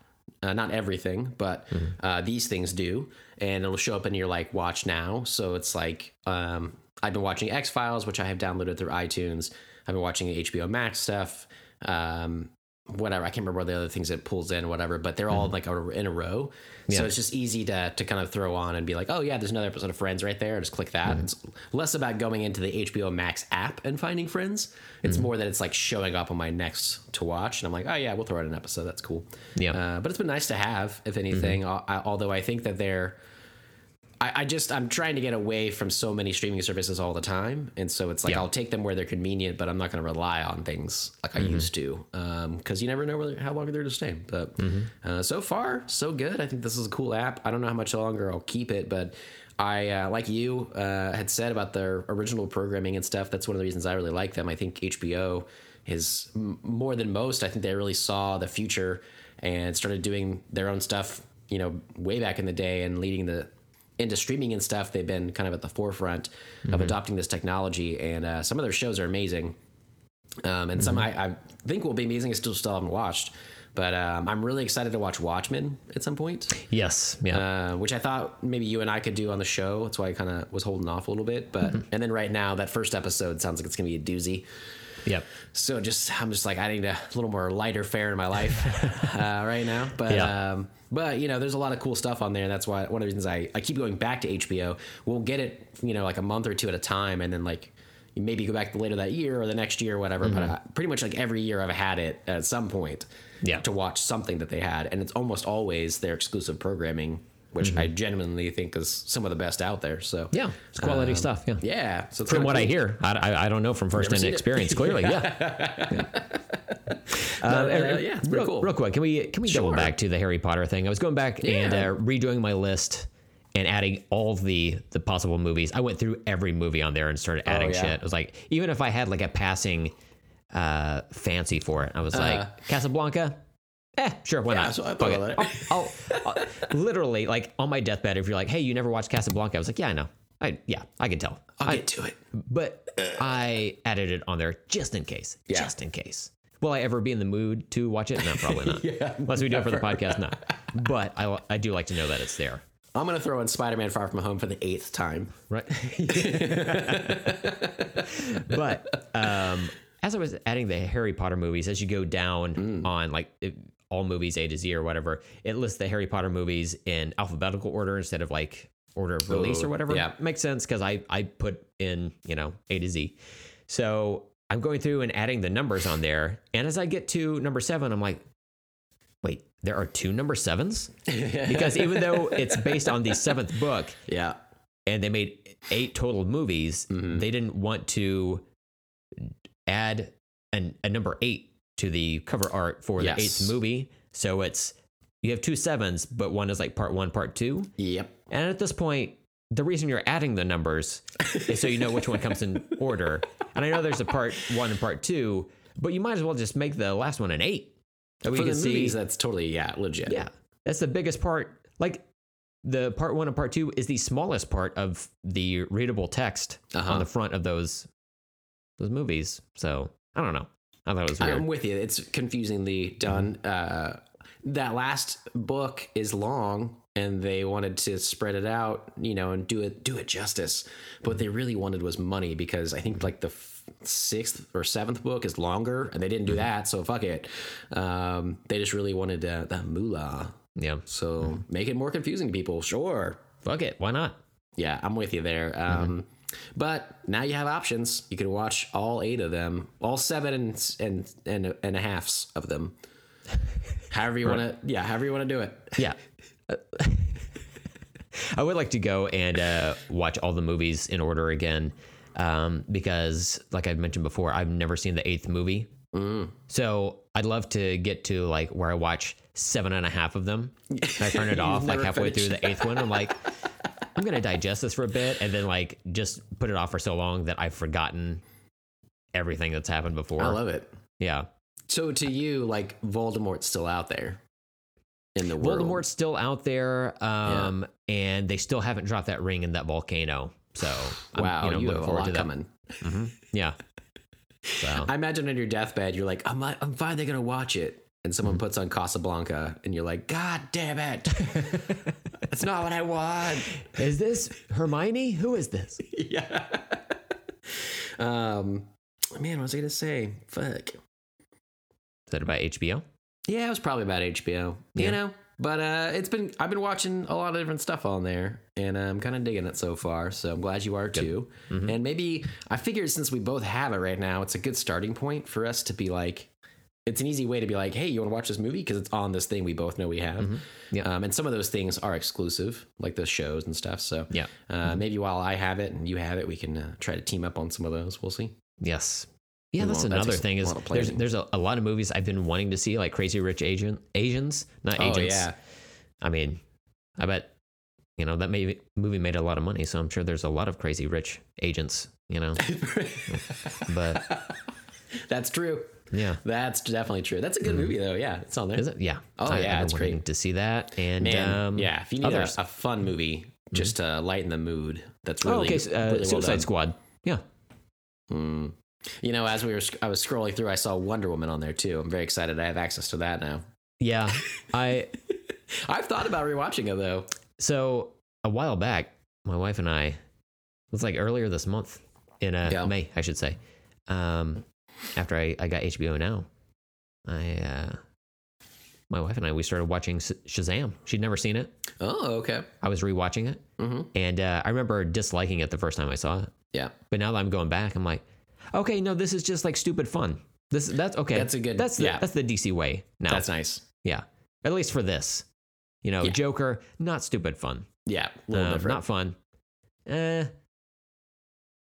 Uh, not everything, but uh, these things do, and it'll show up in your like watch now. So it's like um, I've been watching X Files, which I have downloaded through iTunes. I've been watching HBO Max stuff. Um, whatever. I can't remember what the other things it pulls in, whatever. But they're all mm-hmm. like a, in a row, so it's just easy to to kind of throw on and be like, oh yeah, there's another episode of Friends right there. Just click that. Mm-hmm. It's less about going into the HBO Max app and finding Friends. It's mm-hmm. more that it's like showing up on my next to watch, and I'm like, oh yeah, we'll throw out an episode. That's cool. Yeah. Uh, but it's been nice to have, if anything. Al- I, although I think that they're I, I just I'm trying to get away from so many streaming services all the time, and so it's like Yeah. I'll take them where they're convenient, but I'm not going to rely on things like I used to, because you never know whether, how long they're going to stay. But uh, so far, so good. I think this is a cool app. I don't know how much longer I'll keep it, but I uh, like you uh, had said about their original programming and stuff. That's one of the reasons I really like them. I think HBO is m- more than most. I think they really saw the future and started doing their own stuff. You know, way back in the day, and leading the into streaming and stuff, they've been kind of at the forefront of adopting this technology, and uh, some of their shows are amazing. Um, and some I, I think will be amazing. I still still haven't watched, but um, I'm really excited to watch Watchmen at some point, Yes. Yeah. uh, which I thought maybe you and I could do on the show. That's why I kind of was holding off a little bit. But and then right now, that first episode sounds like it's gonna be a doozy. yep. So just I'm just like I need a little more lighter fare in my life *laughs* uh, right now. But Yeah. um, but you know, there's a lot of cool stuff on there. And that's why one of the reasons I, I keep going back to HBO. We'll get it, you know, like a month or two at a time, and then like maybe go back later that year or the next year or whatever. But uh, pretty much like every year I've had it at some point. Yeah. To watch something that they had, and it's almost always their exclusive programming, which I genuinely think is some of the best out there. So Yeah. It's quality stuff. Yeah. yeah. So From what I hear, I, I, I don't know from firsthand seen it. experience. Clearly, yeah. *laughs* uh, Uh, yeah, it's pretty real, cool. real quick, can we can we double back to the Harry Potter thing? I was going back and uh, redoing my list and adding all the the possible movies. I went through every movie on there and started adding Oh, yeah. shit. It was like even if I had like a passing uh, fancy for it, I was like Casablanca. Eh, sure, why. Yeah, not? what I thought it. about it. I'll, I'll, I'll- literally like on my deathbed. If you're like, hey, you never watched Casablanca, I was like, yeah, I know. I yeah, I can tell. I'll I- get to it. but I added it on there just in case. Yeah. Just in case. Will I ever be in the mood to watch it? No, probably not. *laughs* Yeah, Unless we do it for the podcast, no. But I, I do like to know that it's there. I'm gonna throw in Spider-Man: Far From Home for the eighth time. Right. *laughs* but um, as I was adding the Harry Potter movies, as you go down Mm. on like it, all movies A to Z or whatever, it lists the Harry Potter movies in alphabetical order instead of like order of release Ooh, or whatever. yeah. Makes sense because I, I put in, you know, A to Z. So I'm going through and adding the numbers on there. And as I get to number seven, I'm like, wait, there are two number sevens? *laughs* Because even though it's based on the seventh book, Yeah. and they made eight total movies, Mm-hmm. they didn't want to add an, a number eight to the cover art for the eighth movie. So it's you have two sevens, but one is like part one, part two. Yep. And at this point, the reason you're adding the numbers is so you know which one comes in *laughs* order. And I know there's a part one and part two, but you might as well just make the last one an eight. That we For can see. movies, that's totally yeah legit. Yeah, that's the biggest part. Like the part one and part two is the smallest part of the readable text Uh-huh. on the front of those those movies. So I don't know. I thought it was weird. I'm with you. It's confusingly done. Uh, that last book is long, and they wanted to spread it out, you know, and do it do it justice. But what they really wanted was money because I think like the f- sixth or seventh book is longer, and they didn't do that. So fuck it. Um, they just really wanted uh, the moolah. yeah, So make it more confusing to people. Sure. fuck it. Why not? Yeah, I'm with you there. Um, But now you have options. You can watch all eight of them, all seven and and and, and a halfs of them. *laughs* However you want to, yeah, however you want to do it. Yeah. *laughs* I would like to go and uh, watch all the movies in order again um, because, like I've mentioned before, I've never seen the eighth movie. So I'd love to get to like where I watch seven and a half of them. *laughs* I turn it off like halfway through the eighth one. I'm like, I'm gonna digest this for a bit and then like just put it off for so long that I've forgotten everything that's happened before. I love it. yeah. So to you, like Voldemort's still out there in the world. Voldemort's still out there, um, and they still haven't dropped that ring in that volcano. So, I'm, Wow, you know, you looking have a forward lot to that. coming. Yeah. *laughs* So, I imagine on your deathbed, you're like, I'm, I'm finally gonna watch it, and someone Mm-hmm. puts on Casablanca, and you're like, God damn it, *laughs* that's not what I want. is this Hermione? Who is this? *laughs* yeah. Um, man, what was I gonna say? Fuck. Is that about HBO? Yeah, it was probably about HBO. Yeah. You know, but uh, it's been I've been watching a lot of different stuff on there, and I'm kind of digging it so far. So I'm glad you are too. And maybe I figured since we both have it right now, it's a good starting point for us to be like. It's an easy way to be like, hey, you want to watch this movie because it's on this thing we both know we have. Yeah. Um, and some of those things are exclusive, like the shows and stuff. So Yeah. uh, maybe while I have it and you have it, we can uh, try to team up on some of those. We'll see. Yes. Yeah, that's another takes thing is there's there's a, a lot of movies I've been wanting to see, like Crazy Rich Asian Asians, not Oh agents. yeah, I mean, I bet you know that may, movie made a lot of money, so I'm sure there's a lot of crazy rich agents. You know, *laughs* but that's true. Yeah, That's definitely true. That's a good movie though. Yeah, it's on there. is it? Yeah. Oh, I- yeah, it's great. to see that. And Man, um, yeah, if you need a, a fun movie just to lighten the mood, that's oh, really, okay, so, uh, really well Suicide done. Squad. Yeah. Mm. You know, as we were, I was scrolling through, I saw Wonder Woman on there too. I'm very excited. I have access to that now. Yeah, I *laughs* I've thought about rewatching it though. so a while back, my wife and I, it was like earlier this month in uh, Yeah. May, I should say. Um, after I, I got HBO now, I uh, my wife and I we started watching Shazam. She'd never seen it. Oh, okay. I was rewatching it, hmm and uh, I remember disliking it the first time I saw it. Yeah, But now that I'm going back, I'm like, okay, no, this is just like stupid fun. This that's okay. That's a good- That's the, yeah. that's the DC way now. that's nice. yeah, at least for this. You know, Yeah. Joker, not stupid fun. Yeah, Um, different. not fun. Eh,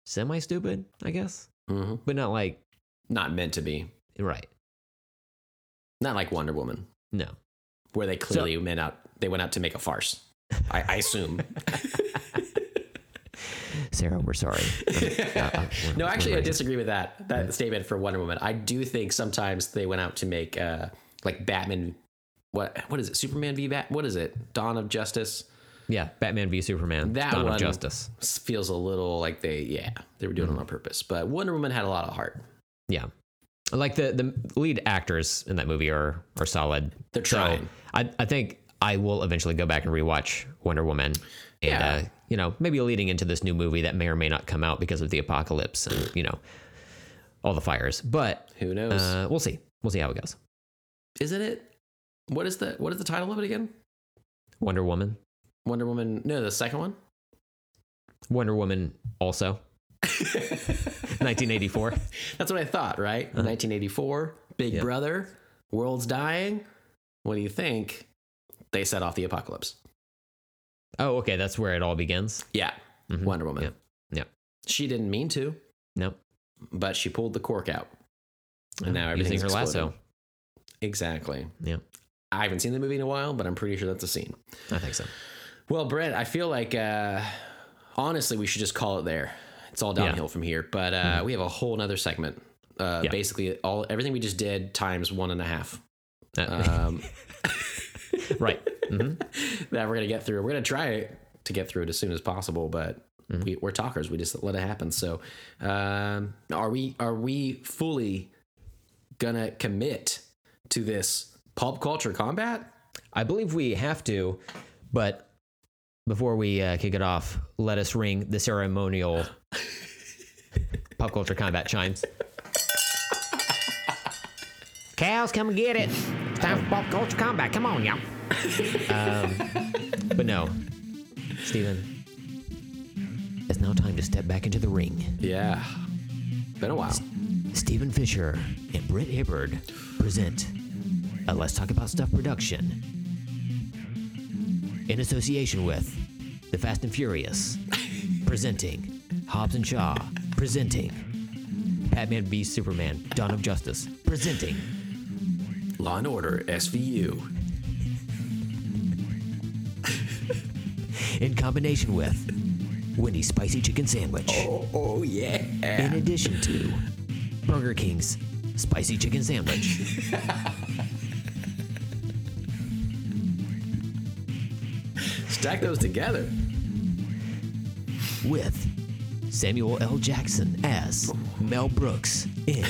semi stupid, I guess, hmm but not like Not meant to be. right. Not like Wonder Woman, No, where they clearly went out. They went out to make a farce. I, I assume. *laughs* Sarah, we're sorry. *laughs* Uh, uh, we're- no, actually, I disagree with that that statement for Wonder Woman. I do think sometimes they went out to make uh like Batman. What what is it? Superman v Bat? What is it? Dawn of Justice. Yeah, Batman v Superman. That Dawn one of Justice. feels a little like they yeah they were doing Mm-hmm. it on purpose. But Wonder Woman had a lot of heart. Yeah, like the the lead actors in that movie are are solid. They're So, trying. I I think I will eventually go back and rewatch Wonder Woman. And Yeah. uh, you know, maybe leading into this new movie that may or may not come out because of the apocalypse and you know all the fires. But Who knows? uh, we'll see. We'll see how it goes. Isn't it? What is the what is the title of it again? Wonder Woman. Wonder Woman. No, the second one. Wonder Woman also. *laughs* 1984. *laughs* That's what I thought. Right. Uh-huh. 1984. Big. Brother. World's dying. What do you think? They set off the apocalypse. Oh, okay. That's where it all begins. Yeah. Mhm. Wonder Woman. Yeah. Yep. She didn't mean to, No. but she pulled the cork out. And now Oh, using everything's her lasso. Exactly. Yeah, I haven't seen the movie in a while, but I'm pretty sure that's a scene. I think so. Well, Brett, I feel like uh, honestly we should just call it there. It's all downhill from here. But uh, we have a whole nother segment. Uh, Mm-hmm. Yeah. Basically, all everything we just did times one and a half. Uh, Um, *laughs* right. hmm *laughs* that we're gonna get through. We're gonna try to get through it as soon as possible, but Mm-hmm. we, we're talkers. We just let it happen. So, um, are we are we fully gonna commit to this pulp culture combat? I believe we have to, but before we uh, kick it off, let us ring the ceremonial pop culture combat chimes. Cows, come and get it. It's time for pop culture combat. Come on, y'all. Um, but no, Steven, it's now time to step back into the ring. Yeah, been a while. Stephen Fisher and Britt Hibbard present a Let's Talk About Stuff production in association with The Fast and Furious, presenting Hobbs and Shaw, presenting Batman v Superman, Dawn of Justice, presenting Law and Order SVU. *laughs* in combination with Wendy's Spicy Chicken Sandwich, Oh, oh yeah. in addition to Burger King's Spicy Chicken Sandwich. *laughs* Stack those together. with Samuel L. Jackson as Mel Brooks in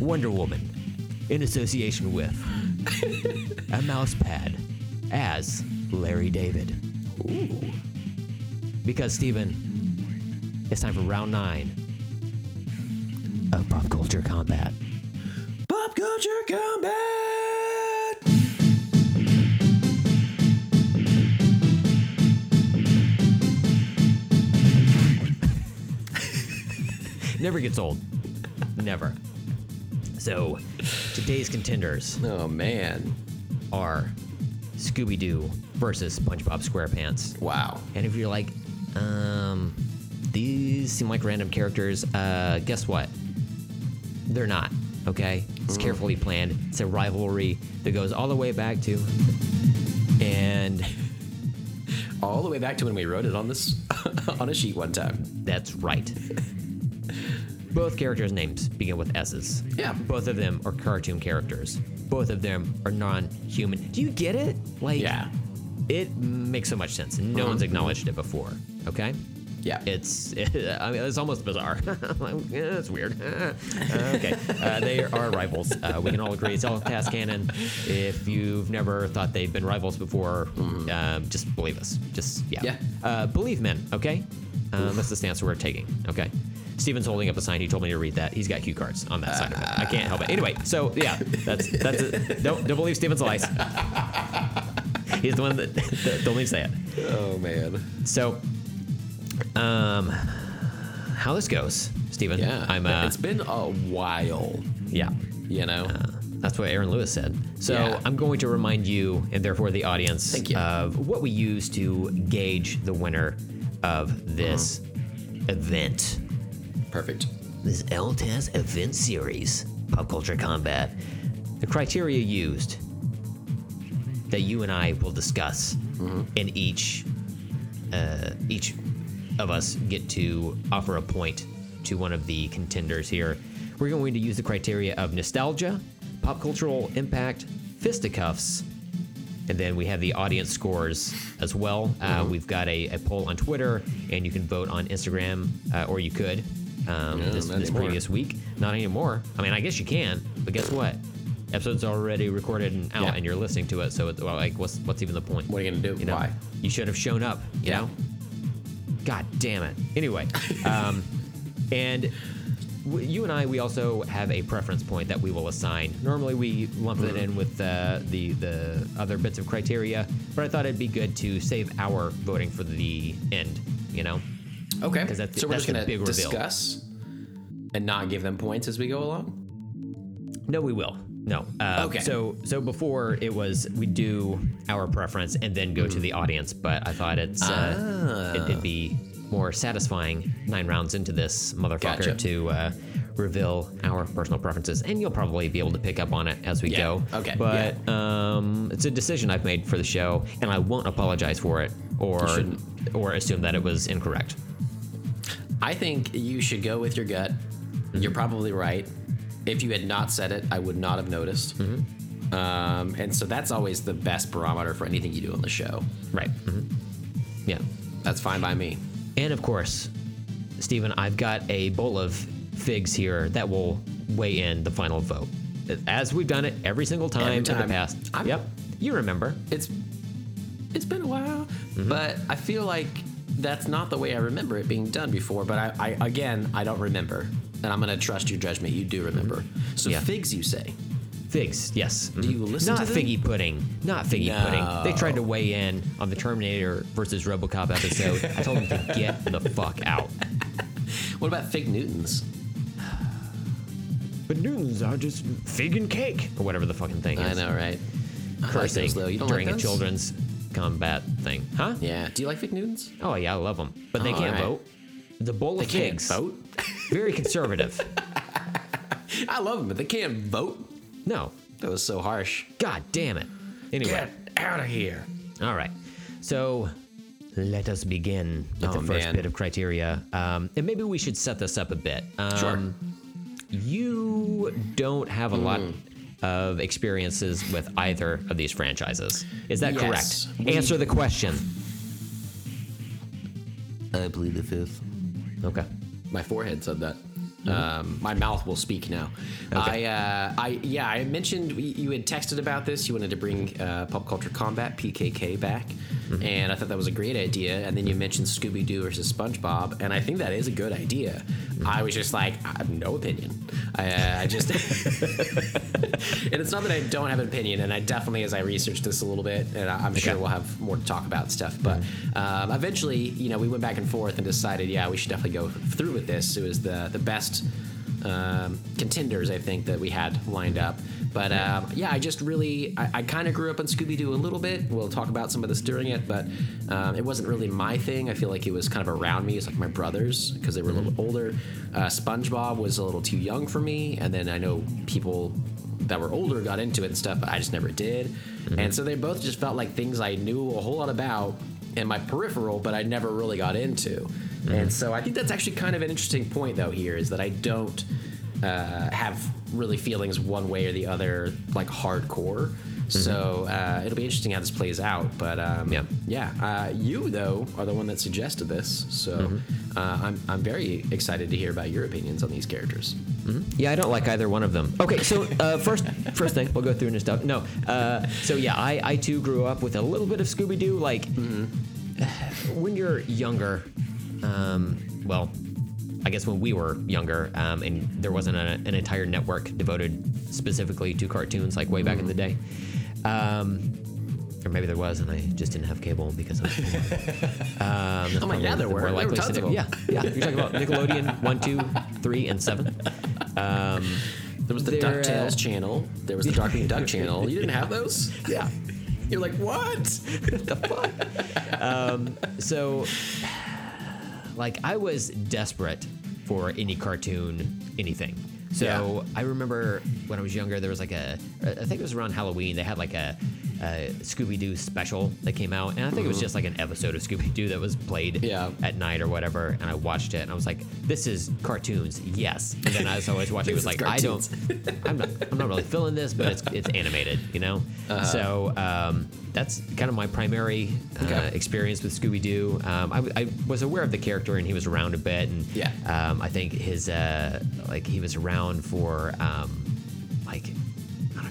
Wonder Woman, in association with a mouse pad as Larry David. Ooh. Because, Stephen, it's time for round nine of Pop Culture Combat. Pop culture combat. Never gets old. Never. So, today's contenders Oh man! are Scooby Doo versus SpongeBob SquarePants. Wow. And if you're like, um, these seem like random characters, uh, guess what? They're not. Okay, it's carefully planned. It's a rivalry that goes all the way back to, and *laughs* All the way back to when we wrote it on this *laughs* on a sheet one time. that's right. *laughs* Both characters' names begin with S's. Yeah. Both of them are cartoon characters. Both of them are non-human. Do you get it? Like, Yeah. it makes so much sense. No one's acknowledged it before. Okay. Yeah. It's *laughs* I mean it's almost bizarre. *laughs* It's weird. *laughs* okay, uh, they are rivals. Uh, we can all agree it's all cast canon. If you've never thought they've been rivals before, um, just believe us. Just yeah. Yeah. Uh, believe men. Okay, um, that's the stance we're taking. Okay. Steven's holding up a sign. He told me to read that. He's got cue cards on that side of it. I can't help it. Anyway, so yeah, that's that's it. Don't don't believe Steven's lies. He's the one that, that don't even say it. Oh man. So, um, how this goes, Steven? Yeah. I'm. Uh, it's been a while. yeah. You know. Uh, that's what Aaron Lewis said. So Yeah. I'm going to remind you, and therefore the audience, Thank you. of what we use to gauge the winner of this Mm-hmm. event. Perfect. This LTAS event series, Pop Culture Combat. The criteria used that you and I will discuss, and each uh, each of us get to offer a point to one of the contenders here. We're going to use the criteria of nostalgia, pop cultural impact, fisticuffs, and then we have the audience scores as well. Uh, we've got a, a poll on Twitter, and you can vote on Instagram, uh, or you could um, Yeah, this, this previous week. Not anymore. I mean, I guess you can, but guess what? Episode's already recorded and out, Yeah. and you're listening to it. So, it's, well, like, what's what's even the point? What are you gonna do? You know, Why? you should have shown up. You Yeah. know. God damn it. Anyway, *laughs* um, and w- you and I, we also have a preference point that we will assign. Normally, we lump it in with uh, the the other bits of criteria, but I thought it'd be good to save our voting for the end. You know, Okay. that's- so we're that's just gonna discuss and not give them points as we go along. no, we will. No. Uh, Okay. So so before it was we do our preference and then go to the audience, but I thought it's uh, it, it'd be more satisfying nine rounds into this motherfucker Gotcha. to uh, reveal our personal preferences, and you'll probably be able to pick up on it as we Yeah. go. Okay. But um, it's a decision I've made for the show, and I won't apologize for it or or assume that it was incorrect. I think you should go with your gut. You're probably right. If you had not said it, I would not have noticed. Um, and so that's always the best barometer for anything you do on the show. Right. hmm Yeah. That's fine by me. And of course, Stephen, I've got a bowl of figs here that will weigh in the final vote. As we've done it every single time, Every in the past. I'm- yep. You remember. It's it's been a while, but I feel like that's not the way I remember it being done before. But I, I again, I don't remember, and I'm gonna trust your judgment. You do remember. So Yeah. figs, you say? Figs, yes. Do you listen Not to them? figgy pudding. Not figgy No. pudding. They tried to weigh in on the Terminator versus RoboCop episode. I told them to *laughs* get the fuck out. What about fig Newtons? But Newtons are just fig and cake, or whatever the fucking thing I know, right? I like Cursing those, though. You don't during like a those? children's combat thing, huh? Yeah. Do you like fig Newtons? Oh yeah, I love them, but they Oh, can't alright. vote. The bowl They of can't figs. vote. Very conservative. *laughs* I love them, but they can't vote. no. That was so harsh. God damn it. Anyway. Get out of here. All right. So let us begin with Oh, the first man. bit of criteria. Um, and maybe we should set this up a bit. Um, Sure. You don't have a lot Hmm. Of experiences with either of these franchises. Is that Yes. correct? We- Answer the question. I plead the fifth. Okay. My forehead said that. Um, my mouth will speak now. Okay. I, uh, I, yeah, I mentioned you you had texted about this. You wanted to bring uh, pop culture combat (PKK) back. And I thought that was a great idea. And then you mentioned Scooby Doo versus SpongeBob, and I think that is a good idea. I was just like, I have no opinion. I, uh, I just, *laughs* and it's not that I don't have an opinion, and I definitely, as I researched this a little bit, and I- I'm sure we'll have more to talk about stuff. But um, eventually, you know, we went back and forth and decided, yeah, we should definitely go through with this. It was the the best um, contenders I think that we had lined up. But um, yeah, I just really, I, I kind of grew up on Scooby Doo a little bit. We'll talk about some of this during it, but um, it wasn't really my thing. I feel like it was kind of around me. It's like my brothers because they were a little older. Uh, SpongeBob was a little too young for me, and then I know people that were older got into it and stuff, but I just never did. And so they both just felt like things I knew a whole lot about in my peripheral, but I never really got into. And so I think that's actually kind of an interesting point, though, here is that I don't uh, have really feelings one way or the other, like hardcore. So uh, it'll be interesting how this plays out. But um, Yeah. yeah. Uh, you though are the one that suggested this, so uh, I'm I'm very excited to hear about your opinions on these characters. Yeah, I don't like either one of them. Okay, so uh, first, first thing we'll go through and stuff. No, uh, so yeah, I, I too grew up with a little bit of Scooby Doo. Like *sighs* when you're younger, um, well, I guess when we were younger, um, and there wasn't a, an entire network devoted specifically to cartoons like way back in the day. Um, or maybe there was, and I just didn't have cable because I was poor. *laughs* Um, Oh my God, there the were. more There were likely them. Yeah, yeah. You're talking about Nickelodeon one, two, three, and seven. Um, There was the They're, uh, Ducktales channel. There was the Darkwing Duck channel. You didn't have those? yeah. You're like what? *laughs* the fuck? um, so, like, I was desperate for any cartoon, anything. So I remember when I was younger, there was like a, I think it was around Halloween. They had like a, a Scooby Doo special that came out, and I think it was just like an episode of Scooby Doo that was played Yeah. at night or whatever. And I watched it, and I was like, "This is cartoons, yes." And then I was always watching. It was *laughs* like, I don't, *laughs* I'm not, I'm not really feeling this, but it's it's animated, you know. Uh-huh. So um, that's kind of my primary uh, Okay. experience with Scooby Doo. Um, I, I was aware of the character, and he was around a bit, and Yeah. um, I think his uh, like he was around for um, like.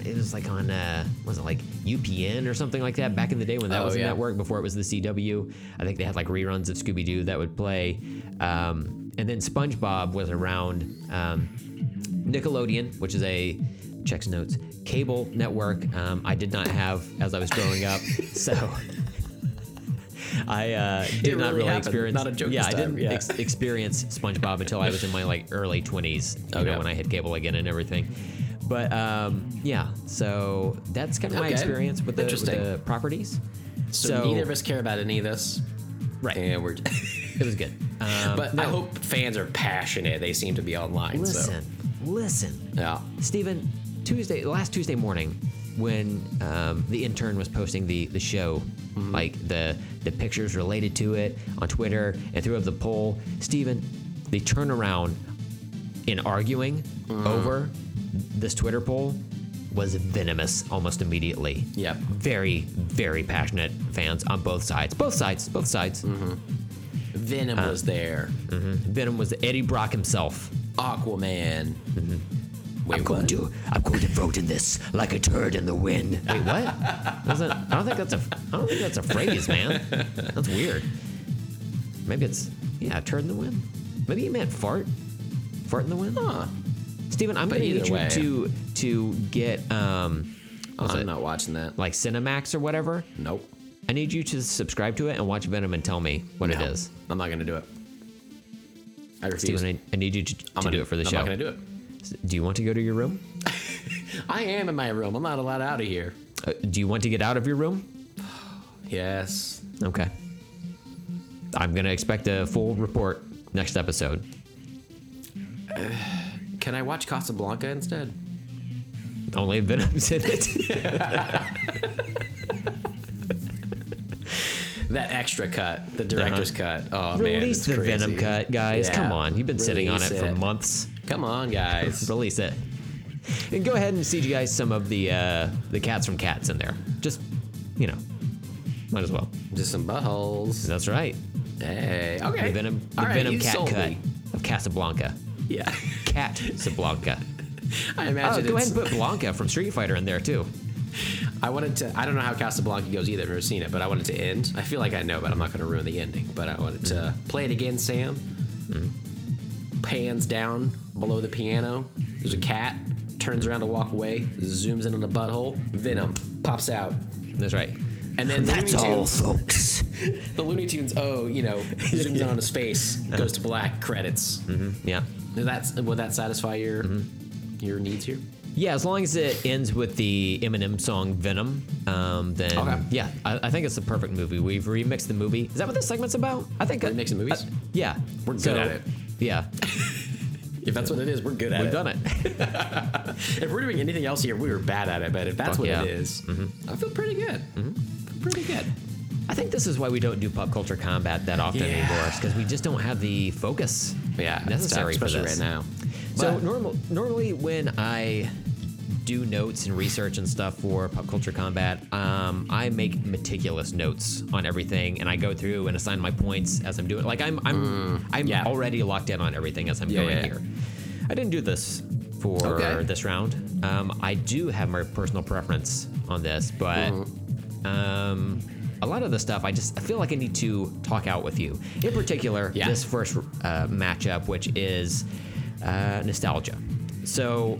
It was like on, uh, was it like UPN or something like that back in the day when that Oh, was a yeah. network before it was the CW. I think they had like reruns of Scooby Doo that would play. Um, and then SpongeBob was around um, Nickelodeon, which is a checks notes cable network. Um, I did not have as I was growing up, *laughs* so *laughs* I uh, did not really really happened. experience. Not a joke Yeah, I didn't Yeah. ex- experience SpongeBob until I was in my like early twenties. You Okay. know, when I had cable again and everything. But um, yeah, so that's kind of my experience with the, with the properties. So, So, neither of us care about any of this. Right. And we're *laughs* it was good. Um, But I hope fans are passionate. They seem to be online. listen, listen. Yeah. Stephen, Tuesday, last Tuesday morning, when um, the intern was posting the the show, like the the pictures related to it on Twitter and threw up the poll, Stephen, the turnaround in arguing over this Twitter poll was venomous almost immediately. Yep. Very, very passionate fans on both sides. Both sides. Both sides. Mm-hmm. Venom Uh, was there. Mm-hmm. Venom was Eddie Brock himself. Aquaman. Mm-hmm. Wait, I'm going what? to I'm going to vote in this like a turd in the wind. *laughs* Wait, what? I don't think that's a I don't think that's a phrase, man. That's weird. Maybe it's yeah, turd in the wind. Maybe he meant fart. Fart in the wind. Huh. Steven, I'm But gonna need you way. to to get um what's I'm not watching that. like Cinemax or whatever. Nope. I need you to subscribe to it and watch Venom and tell me what it No. is. I'm not gonna do it. I refuse. Steven, I, I need you to, I'm to gonna, do it for the I'm show. not gonna do it. Do you want to go to your room? *laughs* I am in my room. I'm not allowed out of here. Uh, do you want to get out of your room? *sighs* Yes. Okay. I'm gonna expect a full report next episode. *sighs* *sighs* Can I watch Casablanca instead? Only Venom's in it. That extra cut, the director's cut. Oh man, Release it's the crazy. Venom cut, guys. Yeah. Come on, you've been sitting on it, Release for months. Come on, guys. *laughs* Release it. And go ahead and CGI some of the uh, the cats from Cats in there. Just you know, might as well. Just some buttholes. That's right. Hey, okay. The Venom, the right, Venom cat cut me. of Casablanca. Yeah, *laughs* Cat Casablanca. I imagine. Oh, imagine. go ahead and put Blanca from Street Fighter in there too. I wanted to. I don't know how Casablanca goes either. I've never seen it, but I wanted to end. I feel like I know, but I'm not going to ruin the ending. But I wanted to mm-hmm. play it again, Sam. Mm-hmm. Pans down below the piano. There's a cat. Turns around to walk away. Zooms in on the butthole. Venom pops out. That's right. And then That's Looney all, Tunes, folks. *laughs* the Looney Tunes. Oh, you know, zooms in onto space. Uh-huh. Goes to black. Credits. Mm-hmm. Yeah. That's would that satisfy your your needs here? Yeah, as long as it ends with the Eminem song Venom, um, then Okay. yeah, I, I think it's the perfect movie. We've remixed the movie. Is that what this segment's about? I think Remixing movies? uh, yeah, We're good at it. Yeah, *laughs* If that's what it is, we're good at it. we've done it. *laughs* If we're doing anything else here, we were bad at it. But if that's Fuck what yeah. it is, I feel pretty good. Feel pretty good. I think this is why we don't do pop culture combat that often Yeah. anymore, because we just don't have the focus Yeah, necessary for especially right now. So But- normal, normally when I do notes and research and stuff for pop culture combat, um, I make meticulous notes on everything, and I go through and assign my points as I'm doing. Like I'm, I'm, I'm Mm, yeah. already locked in on everything as I'm Yeah, going yeah. here. I didn't do this for Okay. this round. Um, I do have my personal preference on this, but Mm-hmm. um, a lot of the stuff I just I feel like I need to talk out with you. In particular, Yeah. this first uh, matchup, which is uh, nostalgia. So,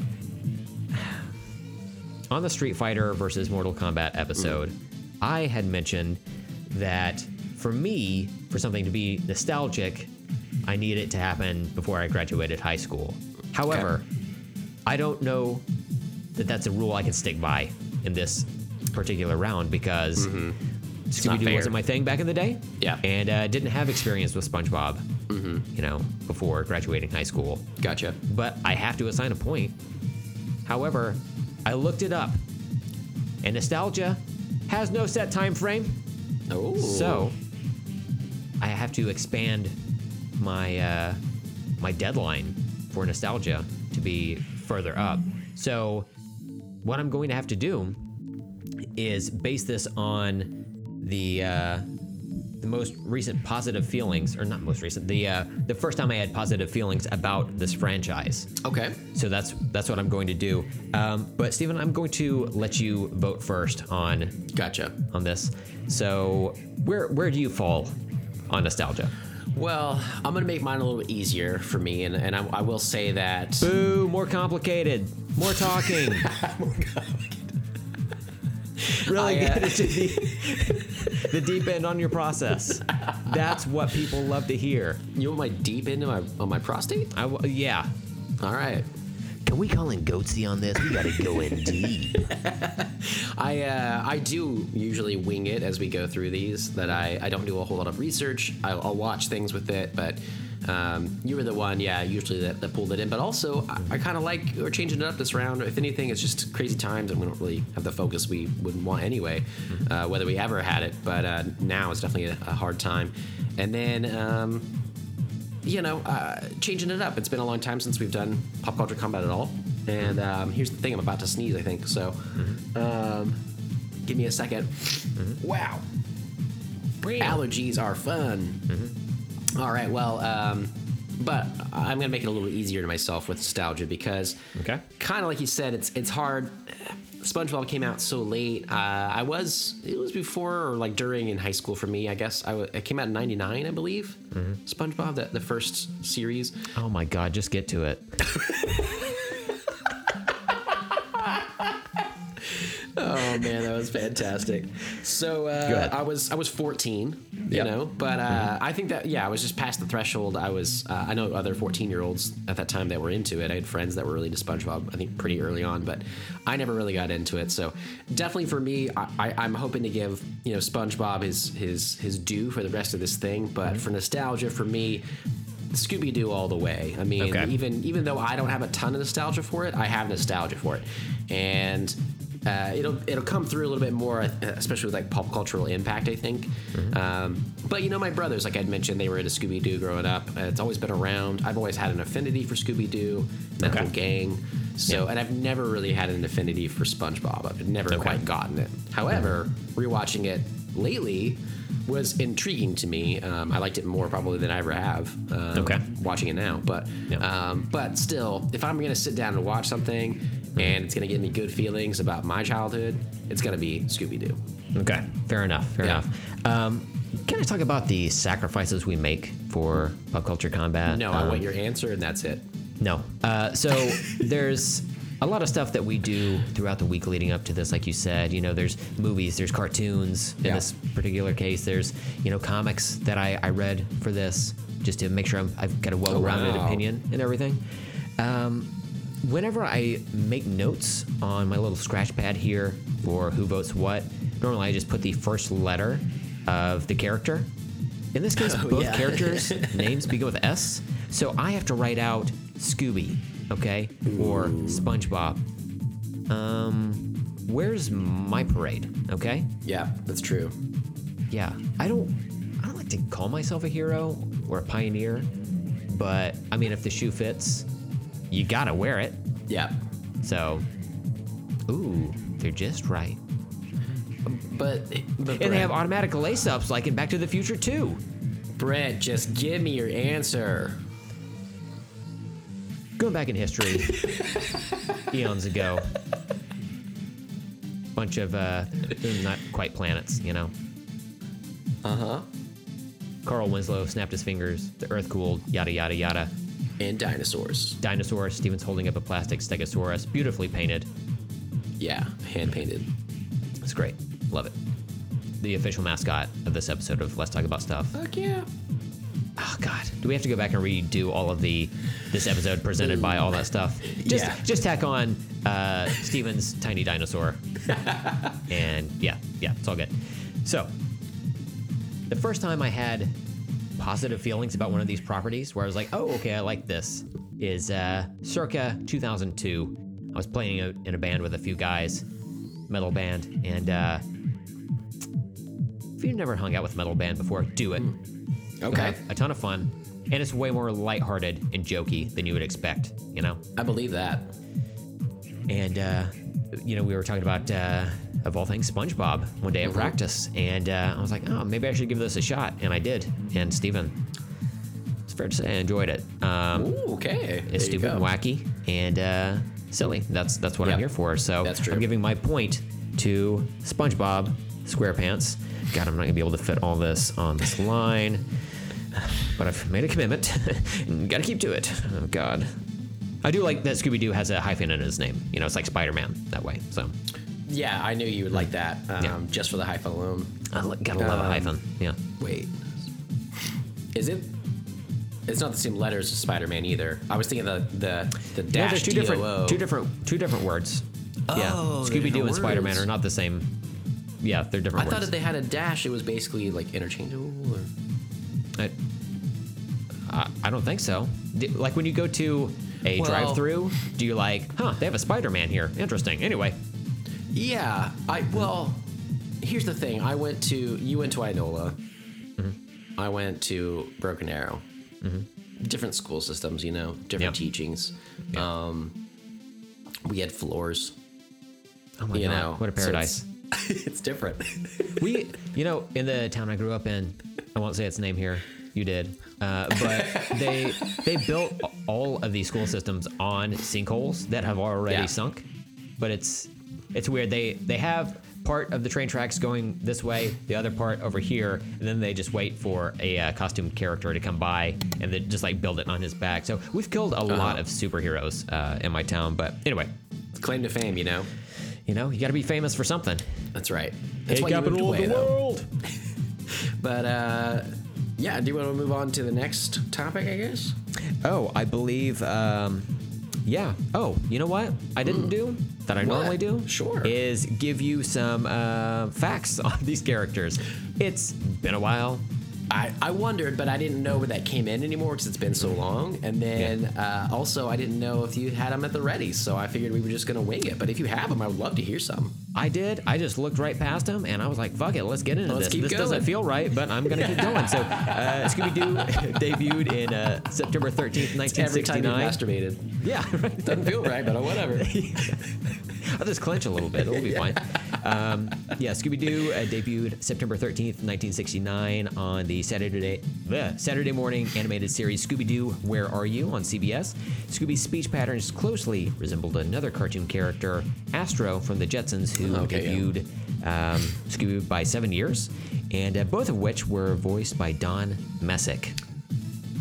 *sighs* on the Street Fighter versus Mortal Kombat episode, I had mentioned that for me, for something to be nostalgic, I need it to happen before I graduated high school. However, I don't know that that's a rule I can stick by in this particular round because not Scooby Doo wasn't my thing back in the day. Yeah. And uh, didn't have experience with SpongeBob, you know, before graduating high school. Gotcha. But I have to assign a point. However, I looked it up, and nostalgia has no set time frame. Oh, So I have to expand my uh, my deadline for nostalgia to be further up. So what I'm going to have to do is base this on the uh, the most recent positive feelings, or not most recent, the uh, the first time I had positive feelings about this franchise. okay. So that's that's what I'm going to do. Um, but Stephen, I'm going to let you vote first on Gotcha. on this. So where where do you fall on nostalgia? Well, I'm gonna make mine a little easier for me, and, and I, I will say that Boo! More complicated. More talking. *laughs* really I, uh, get into the, *laughs* the deep end on your process. That's what people love to hear. you want my deep into my on my prostate. I w- yeah. All right. Can we call in Goatsy on this? We gotta go in deep. *laughs* I uh, I do usually wing it as we go through these. That I, I don't do a whole lot of research. I'll, I'll watch things with it, but um, you were the one, yeah, usually that, that pulled it in. But also, I, I kind of like we're changing it up this round. If anything, it's just crazy times, and we don't really have the focus we would want anyway, uh, whether we ever had it. But uh, now it's definitely a, a hard time. And then. Um, you know, uh, changing it up. It's been a long time since we've done pop culture combat at all. And um, here's the thing: I'm about to sneeze. I think so. Um, give me a 2nd Wow, allergies are fun. All right, well, um, but I'm gonna make it a little easier to myself with nostalgia because, Okay. kind of like you said, it's it's hard. SpongeBob came out so late. Uh, I was it was before or like during in high school for me. I guess I w- it came out in '99, I believe. SpongeBob, the, the first series. Oh my god, just get to it. *laughs* Oh man, that was fantastic. So uh, I was I was 14, you Yep. know, but uh, I think that yeah, I was just past the threshold. I was uh, I know other 14 year olds at that time that were into it. I had friends that were really into SpongeBob. I think pretty early on, but I never really got into it. So definitely for me, I, I, I'm hoping to give you know SpongeBob his his his due for the rest of this thing. Mm-hmm. But for nostalgia, for me. Scooby Doo all the way. I mean, Okay. even even though I don't have a ton of nostalgia for it, I have nostalgia for it, and uh, it'll it'll come through a little bit more, uh, especially with like pop cultural impact. I think. Um, but you know, my brothers, like I'd mentioned, they were into Scooby Doo growing up. Uh, it's always been around. I've always had an affinity for Scooby Doo, that Okay. whole gang. So, Yeah. and I've never really had an affinity for SpongeBob. I've never Okay. quite gotten it. However, rewatching it lately was intriguing to me. Um, I liked it more probably than I ever have. Um, Okay. Watching it now, but Yeah. um, but still, if I'm gonna sit down and watch something, and it's gonna give me good feelings about my childhood, it's gonna be Scooby Doo. Okay, fair enough. Fair Yeah. enough. Um, can I talk about the sacrifices we make for pop culture combat? No, I Um, want your answer, and that's it. No. Uh, so *laughs* there's a lot of stuff that we do throughout the week leading up to this, like you said. You know, there's movies, there's cartoons. In Yeah. this particular case, there's you know comics that I, I read for this just to make sure I'm, I've got a well-rounded wow. opinion and everything. Um, whenever I make notes on my little scratch pad here for who votes what, normally I just put the first letter of the character. In this case, *laughs* both yeah. characters' *laughs* names begin with S, so I have to write out Scooby, okay, or SpongeBob. Um, where's my parade? Okay, Yeah, that's true. yeah, I don't, I don't like to call myself a hero or a pioneer, but I mean, if the shoe fits, you gotta wear it. Yeah, So, ooh, they're just right. but but And they have automatic lace ups like in Back to the Future too. Brett, just give me your answer. Going back in history, *laughs* eons ago, bunch of uh, not quite planets, you know. Uh huh. Carl Winslow snapped his fingers. The Earth cooled. Yada yada yada. And dinosaurs. Dinosaur. Steven's holding up a plastic Stegosaurus, beautifully painted. Yeah, hand painted. It's great. Love it. The official mascot of this episode of Let's Talk About Stuff. Fuck yeah. Oh God, do we have to go back and redo all of the this episode presented by all that stuff? Just Yeah. just tack on uh, Steven's tiny dinosaur, *laughs* and yeah, yeah, it's all good. So, the first time I had positive feelings about one of these properties, where I was like, oh, okay, I like this, is uh, circa 2002. I was playing out in a band with a few guys, metal band, and uh, if you've never hung out with a metal band before, do it. Okay. a ton of fun, and it's way more lighthearted and jokey than you would expect, you know? I believe that. And, uh, you know, we were talking about, uh, of all things, SpongeBob one day at practice, and uh, I was like, oh, maybe I should give this a shot, and I did. And Steven, it's fair to say I enjoyed it. Um, Ooh, okay. It's stupid and wacky and uh, silly. That's that's what I'm here for. So That's true. I'm giving my point to SpongeBob SquarePants. God, I'm not gonna be able to fit all this on this line, but I've made a commitment and got to keep to it. Oh God. I do like that Scooby Doo has a hyphen in his name. You know, it's like Spider Man that way. So Yeah, I knew you would like that. Um, Yeah. Just for the hyphen alone. I li- gotta love a Um, hyphen. Yeah. Wait. Is it? It's not the same letters as Spider-Man either. I was thinking the the the Yeah, dash there's two D O different, two different, two different words. yeah, Oh, they're Scooby Doo and Spider Man are not the same. Yeah, they're different. I different thought if they had a dash, it was basically like interchangeable. Or... I, I, I don't think so. Like when you go to a Well- drive-through, do you like, huh? They have a Spider-Man here. Interesting. Anyway, Yeah, I well, here's the thing. I went to you went to Inola. Mm-hmm. I went to Broken Arrow. Different school systems, you know, different Yep. teachings. Yeah. Um, we had floors. oh my You god, know, what a so paradise. it's, *laughs* it's different. we, you know, in the town I grew up in, I won't say its name here. You did, uh, but they they built all of these school systems on sinkholes that have already Yeah. sunk. But it's it's weird. They they have part of the train tracks going this way, the other part over here, and then they just wait for a uh, costumed character to come by and then just like build it on his back. So we've killed a lot of superheroes uh, in my town. But anyway, Claim to fame, you know. you know, you got to be famous for something. That's right. That's why you moved away, though. world. *laughs* But uh, yeah, do you want to move on to the next topic? I guess. Oh, I believe. Um, yeah. Oh, you know what? I didn't do that. I What? normally do. Sure. Is give you some uh, facts *laughs* on these characters. It's been a while. I, I wondered, but I didn't know where that came in anymore because it's been so long. And then uh, also, I didn't know if you had them at the ready, so I figured we were just gonna wing it. But if you have them, I would love to hear some. I did. I just looked right past them and I was like, "Fuck it, let's get into Let's this. this doesn't feel right, but I'm gonna keep going." So, *laughs* uh, Scooby Doo *laughs* debuted in uh, September 13th, 1969. Every time you 1969. masturbated, Yeah, *laughs* right. doesn't feel right, but whatever. I'll just clench a little bit. It'll be *laughs* fine. Um, yeah, Scooby Doo uh, debuted September 13th, 1969, on the Saturday Saturday morning animated series Scooby Doo Where Are You on CBS. Scooby's speech patterns closely resembled another cartoon character, Astro from the Jetsons, who Okay, yeah. debuted um, Scooby by seven years, and uh, both of which were voiced by Don Messick.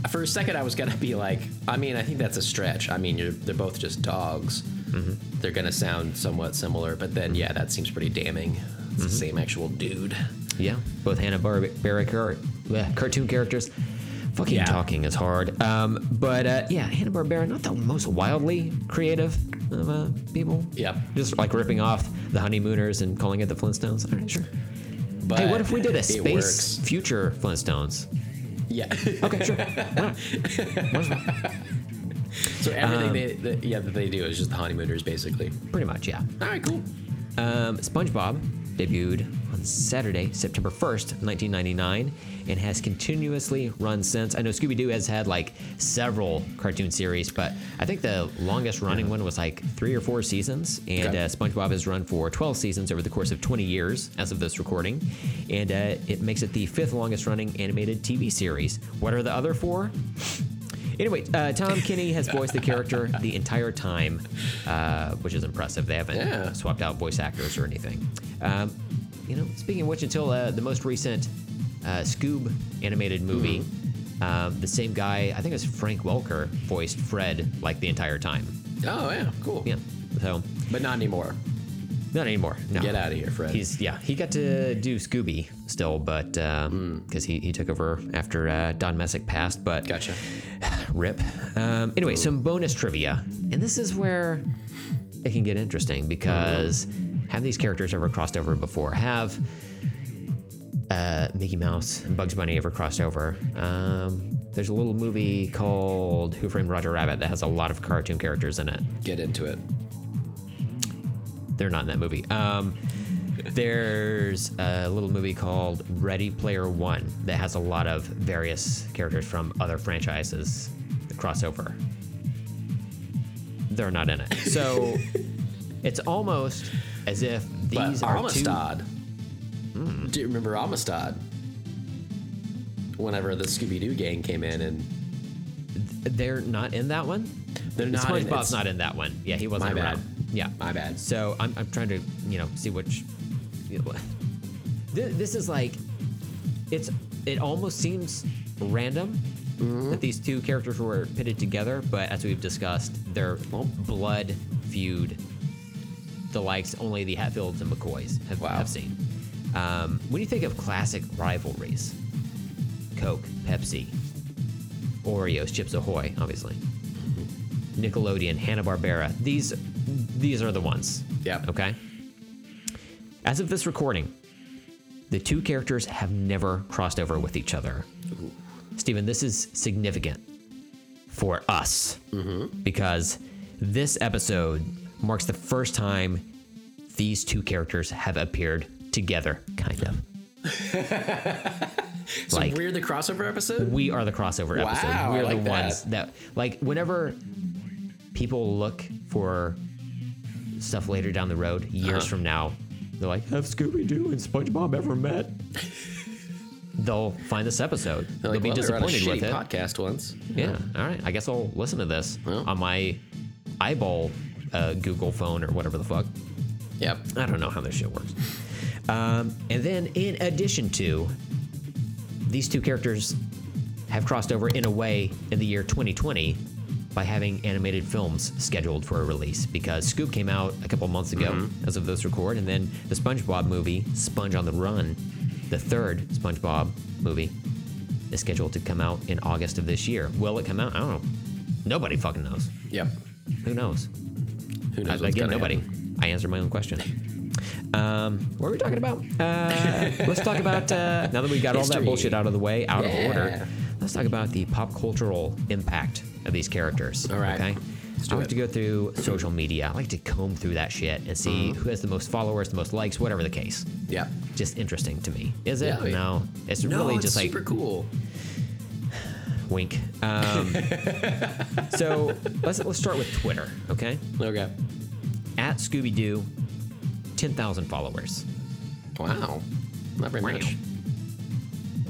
For a second, I was gonna be like, I mean, I think that's a stretch. I mean, you're, they're both just dogs. Mm-hmm. They're gonna sound somewhat similar, but then yeah, that seems pretty damning. It's Mm-hmm. the same actual dude. Yeah, both Hanna Barbera car- bleh, cartoon characters. Fucking Yeah. talking is hard. Um, but uh, yeah, Hanna Barbera, not the most wildly creative of uh, people. Yeah. Just like ripping off the Honeymooners and calling it the Flintstones. All right, sure. But hey, what if we did a space works. future Flintstones? Yeah. Okay, sure. Why not? *laughs* Why not? So everything Um, they, that, yeah, that they do is just the honeymooners, basically. Pretty much, yeah. All right, cool. Um, SpongeBob debuted on Saturday, September 1st, 1999, and has continuously run since. I know Scooby Doo has had like several cartoon series, but I think the longest running one was like three or four seasons. And Okay. uh, SpongeBob has run for 12 seasons over the course of 20 years as of this recording. And uh, it makes it the fifth longest running animated TV series. What are the other four? Anyway, uh, Tom Kenny has voiced the character the entire time, uh, which is impressive. They haven't Yeah. swapped out voice actors or anything. Um, you know, speaking of which, until uh, the most recent uh, Scoob animated movie, um, the same guy, I think it was Frank Welker, voiced Fred like the entire time. Oh yeah, cool. Yeah, so But not anymore. Not anymore. No. Get out of here, Fred. He's yeah, he got to do Scooby still, but because he, he took over after uh, Don Messick passed. But Gotcha. *sighs* Rip. Um, anyway, some bonus trivia. And this is where it can get interesting because have these characters ever crossed over before? Have uh, Mickey Mouse and Bugs Bunny ever crossed over? Um, there's a little movie called Who Framed Roger Rabbit that has a lot of cartoon characters in it. Get into it. They're not in that movie. Um, there's a little movie called Ready Player One that has a lot of various characters from other franchises that cross. They're not in it. *laughs* So it's almost as if But these are two. Amistad. Do you remember Amistad? Whenever the Scooby Doo gang came in and They're not in that one. They're not in, SpongeBob's it's- not in that one. Yeah, he wasn't My around. bad. Yeah, My bad. So I'm, I'm trying to you know see which. You know, *laughs* this, this is like, it's it almost seems random Mm-hmm. that these two characters were pitted together, but as we've discussed, they're blood feud. The likes only the Hatfields and McCoys have, Wow. have seen. Um, when you think of classic rivalries, Coke, Pepsi, Oreos, Chips Ahoy, obviously. Nickelodeon, Hanna Barbera. These these are the ones. Yeah. Okay. As of this recording, the two characters have never crossed over with each other. Stephen, this is significant for us mm-hmm. because this episode marks the first time these two characters have appeared together, kind of. *laughs* So like- we're the crossover episode? we are the crossover episode. We're the like that. ones that like whenever people look for stuff later down the road, years Uh-huh. from now, they're like, "Have Scooby Doo and SpongeBob ever met?" *laughs* They'll find this episode. They'll like, be well, they on a disappointed with it. podcast once. Yeah. All right. I guess I'll listen to this Well. on my eyeball uh, Google phone or whatever the fuck. Yep. I don't know how this shit works. Um, and then, in addition to, these two characters have crossed over in a way in the year 2020 by having animated films scheduled for a release because Scoob came out a couple months ago as of this record, and then the SpongeBob movie, Sponge on the Run, the third SpongeBob movie, is scheduled to come out in August of this year. Will it come out? I don't know. Nobody fucking knows. Yep. Who knows? Who knows? I, again, nobody. happen. I answered my own question. *laughs* Um, what are we talking about? Uh, let's talk about uh, now that we got all that bullshit out of the way, out of order. Let's talk about the pop cultural impact of these characters. All right. Okay. I like it. to go through social media. I like to comb through that shit and see Mm-hmm. who has the most followers, the most likes, whatever the case. Yep. Just interesting to me. Is it? Yeah, yeah. No. It's No, really it's just like super cool. *sighs* wink. Um, *laughs* so let's let's start with Twitter. Okay. Okay. at Scooby Doo, 10,000 followers. Wow. Not very much.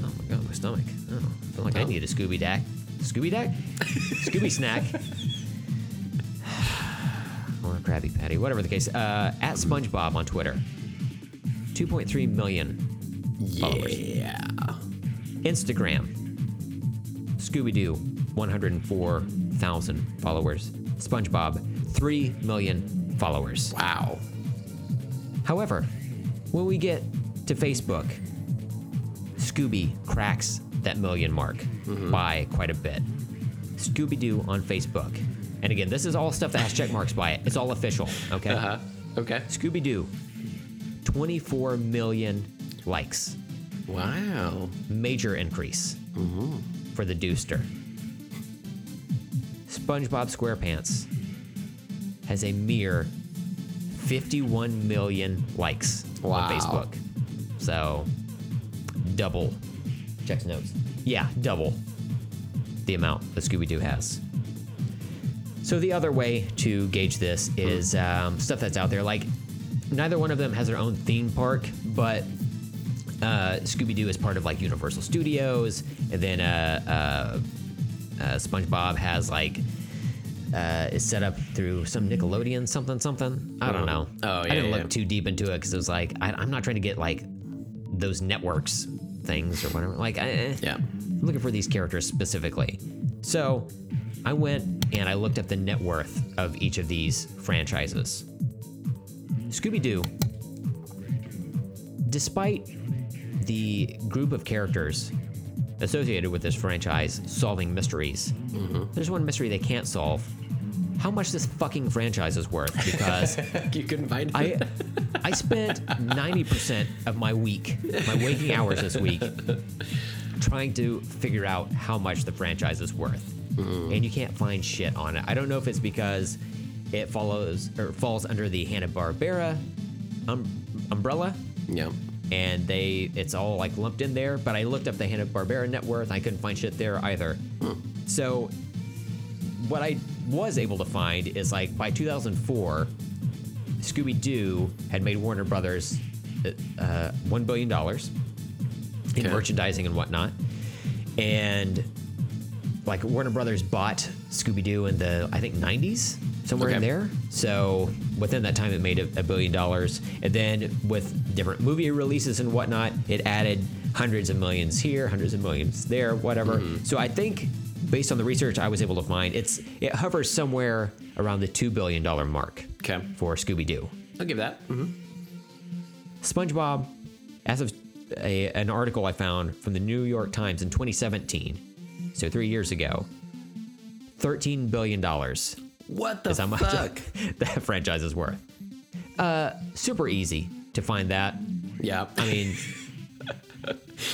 Oh my god, my stomach. Oh, I feel like I Oh. need a Scooby Dack. Scooby Dack? Scooby Snack. *laughs* *sighs* or a Krabby Patty, whatever the case. Uh, at SpongeBob on Twitter, 2.3 million followers. Yeah. Instagram, Scooby Doo, 104,000 followers. SpongeBob, 3 million followers. Wow. However, when we get to Facebook, Scooby cracks that million mark by quite a bit. Scooby Doo on Facebook. And again, this is all stuff that has check marks by it. It's all official, okay? Uh huh. Okay. Scooby Doo, 24 million likes. Wow. Major increase for the Dooster. SpongeBob SquarePants has a mere 51 million likes Wow. on Facebook. So, double. Checks and notes. Yeah, double the amount that Scooby Doo has. So, the other way to gauge this is um, stuff that's out there. Like, neither one of them has their own theme park, but uh, Scooby Doo is part of like Universal Studios, and then uh, uh, uh, SpongeBob has like uh, is set up through some Nickelodeon something something. I don't know. Oh, yeah. I didn't yeah. look too deep into it because it was like I, I'm not trying to get like those networks things or whatever. Like I, eh. Yeah. I'm looking for these characters specifically. So I went and I looked up the net worth of each of these franchises. Scooby Doo, despite the group of characters associated with this franchise solving mysteries, there's one mystery they can't solve. How much this fucking franchise is worth? *laughs* Because you couldn't find it. I I spent 90% of my week, my waking hours this week, trying to figure out how much the franchise is worth. And you can't find shit on it. I don't know if it's because it follows or falls under the Hanna-Barbera um, umbrella yeah. and they it's all like lumped in there, but I looked up the Hanna-Barbera net worth, I couldn't find shit there either. So what I was able to find is like by 2004, Scooby Doo had made Warner Brothers uh, one billion dollars in Okay. merchandising and whatnot, and like Warner Brothers bought Scooby Doo in the I think 90s somewhere in there. So within that time, it made a, a billion dollars, and then with different movie releases and whatnot, it added hundreds of millions here, hundreds of millions there, whatever. So I think based on the research I was able to find, it's it hovers somewhere around the two billion dollar mark Okay. for Scooby Doo. I'll give that. Mm-hmm. SpongeBob, as of a, an article I found from the New York Times in 2017, so three years ago, $13 billion What the how much fuck? *laughs* that franchise is worth. Uh, super easy to find that. Yeah. I mean. *laughs*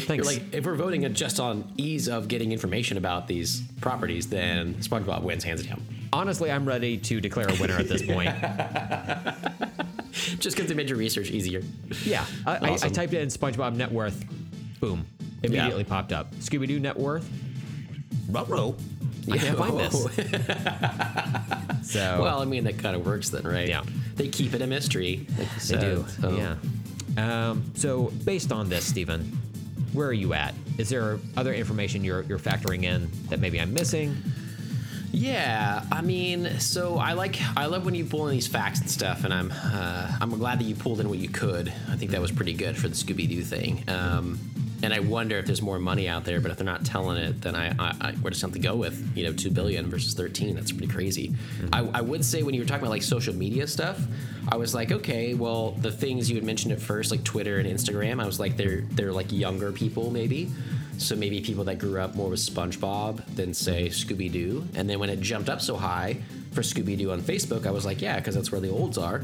like, if we're voting just on ease of getting information about these properties, then SpongeBob wins hands down. Honestly, I'm ready to declare a winner at this point. *laughs* Just because they made your research easier. Yeah, I, I, I typed in SpongeBob net worth, boom, immediately popped up. Scooby Doo net worth, ruh I can't find this. *laughs* So Well, I mean, that kind of works then, right? Yeah. They keep it a mystery. Like They said, do. so- Yeah. Um, so based on this, Stephen, where are you at? Is there other information you're you're factoring in that maybe I'm missing? Yeah, I mean, so I like I love when you pull in these facts and stuff, and I'm uh, I'm glad that you pulled in what you could. I think that was pretty good for the Scooby Doo thing. Um, and I wonder if there's more money out there, but if they're not telling it, then I, I, I where does something go with? You know, two billion versus thirteen. That's pretty crazy. Mm-hmm. I, I would say when you were talking about like social media stuff, I was like, okay, well, the things you had mentioned at first, like Twitter and Instagram, I was like, they're they're like younger people maybe. So maybe people that grew up more with SpongeBob than say Scooby Doo. And then when it jumped up so high for Scooby Doo on Facebook, I was like, yeah, because that's where the olds are,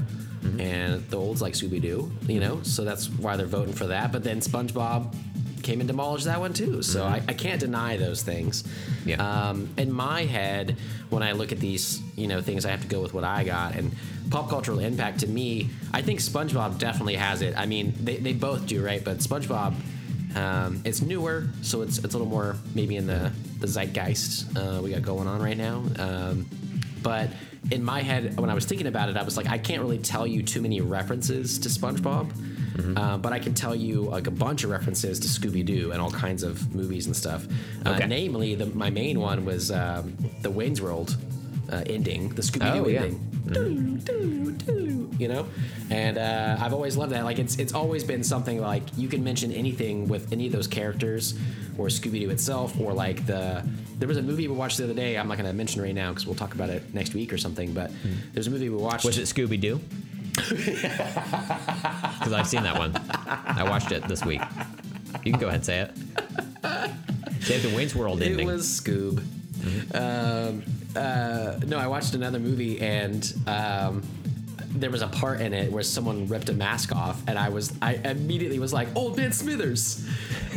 and the olds like Scooby Doo, you know. So that's why they're voting for that. But then SpongeBob came and demolished that one too. So I, I can't deny those things. Yeah. Um, in my head, when I look at these, you know, things, I have to go with what I got. And pop cultural impact to me, I think SpongeBob definitely has it. I mean, they, they both do, right? But SpongeBob, um, it's newer, so it's it's a little more maybe in the the zeitgeist uh, we got going on right now. Um, but in my head when I was thinking about it, I was like, I can't really tell you too many references to SpongeBob, uh, but I can tell you like a bunch of references to Scooby Doo and all kinds of movies and stuff. Uh, namely, the, my main one was um, the Wayne's World uh, ending, the Scooby Doo Oh, yeah. ending. Doo, doo, doo, You know, and uh, I've always loved that. Like it's it's always been something like you can mention anything with any of those characters, or Scooby Doo itself, or like the there was a movie we watched the other day. I'm not going to mention right now because we'll talk about it next week or something. But there's a movie we watched. Was it Scooby Doo? *laughs* Because I've seen that one. I watched it this week. You can go ahead and say it. Say the Wayne's World It ending. was Scoob. Um, uh, no, I watched another movie and um, there was a part in it where someone ripped a mask off, and I was I immediately was like, "Old Man Smithers,"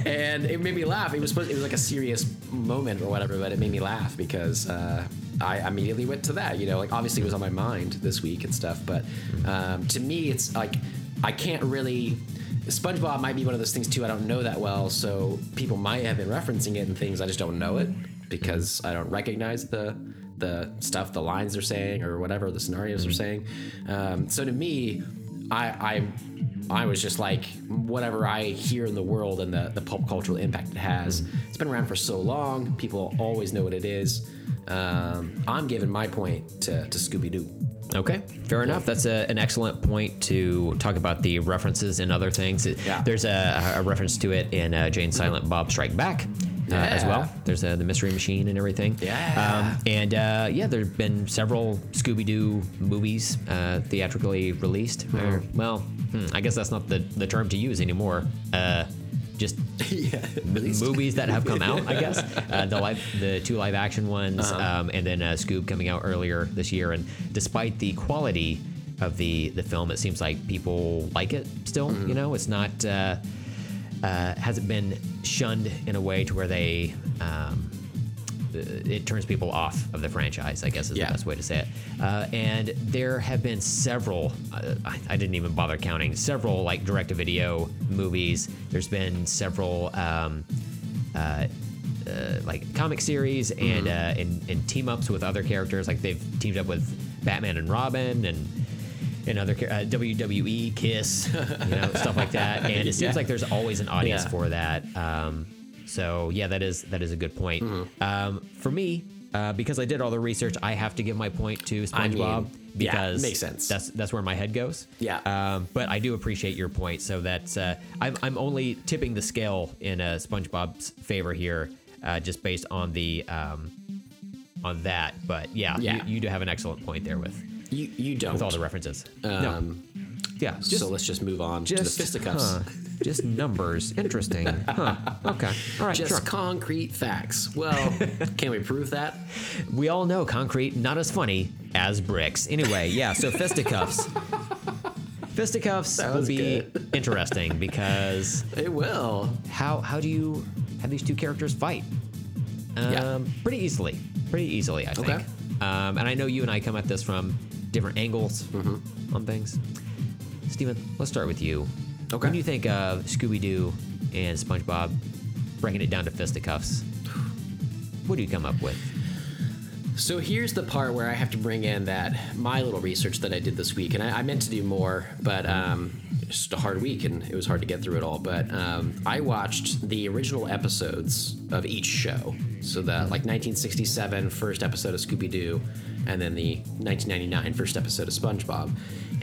and it made me laugh. It was supposed, it was like a serious moment or whatever, but it made me laugh because. Uh, I immediately went to that, you know, like obviously it was on my mind this week and stuff, but um, to me, it's like I can't really SpongeBob might be one of those things too. I don't know that well, so people might have been referencing it and things. I just don't know it because I don't recognize the the stuff, the lines they're saying, or whatever the scenarios they're saying. Um, so to me, I, I I was just like whatever I hear in the world and the the pop cultural impact it has. It's been around for so long. People always know what it is. Um, I'm giving my point to, to Scooby Doo. Okay, fair enough. That's a, an excellent point to talk about the references and other things. It- Yeah. There's a, a reference to it in uh, Jay and Silent Bob Strike Back. Uh, as well, there's uh, the Mystery Machine and everything. Yeah. um, and uh, yeah, there've been several Scooby Doo movies uh, theatrically released. Or, well, hmm, I guess that's not the, the term to use anymore. Uh, just *laughs* yeah, movies that have come out, I *laughs* guess. Uh, the live, the two live action ones, um, and then uh, Scoob coming out earlier this year. And despite the quality of the the film, it seems like people like it still. You know, it's not uh, uh, hasn't been shunned in a way to where they. Um, uh, it turns people off of the franchise, I guess is Yeah. the best way to say it. Uh, and there have been several, uh, I, I didn't even bother counting, several like direct to video movies. There's been several um, uh, uh, like comic series and, uh, and and team ups with other characters. Like they've teamed up with Batman and Robin and and other uh, WWE Kiss, *laughs* you know, stuff like that. And it seems Yeah. like there's always an audience Yeah. for that. Um, so yeah, that is that is a good point. Mm-hmm. Um, for me, uh, because I did all the research, I have to give my point to I mean, SpongeBob yeah, because makes sense. That's that's where my head goes. Yeah. Um, but I do appreciate your point. So that's uh, I'm I'm only tipping the scale in uh, SpongeBob's favor here, uh, just based on the um, on that. But yeah, Yeah. You, you do have an excellent point there with You you don't. with all the references. um, no. Yeah. Just, so let's just move on to the fisticuffs. huh, just numbers. Interesting. *laughs* Huh. Okay. All right. Just sure. concrete facts. Well, *laughs* can we prove that? We all know concrete not as funny as bricks. Anyway, yeah. So fisticuffs. Fisticuffs will be good. interesting *laughs* because It will. how how do you have these two characters fight? Um, Yeah. Pretty easily. Pretty easily, I think. Okay. Um, and I know you and I come at this from different angles Mm-hmm. on things. Steven, let's start with you. Okay. When you think of Scooby Doo and SpongeBob, breaking it down to fisticuffs, what do you come up with? So here's the part where I have to bring in that my little research that I did this week, and I, I meant to do more, but um, it's just a hard week, and it was hard to get through it all. But um, I watched the original episodes of each show, so the like 1967 first episode of Scooby Doo, and then the 1999 first episode of SpongeBob,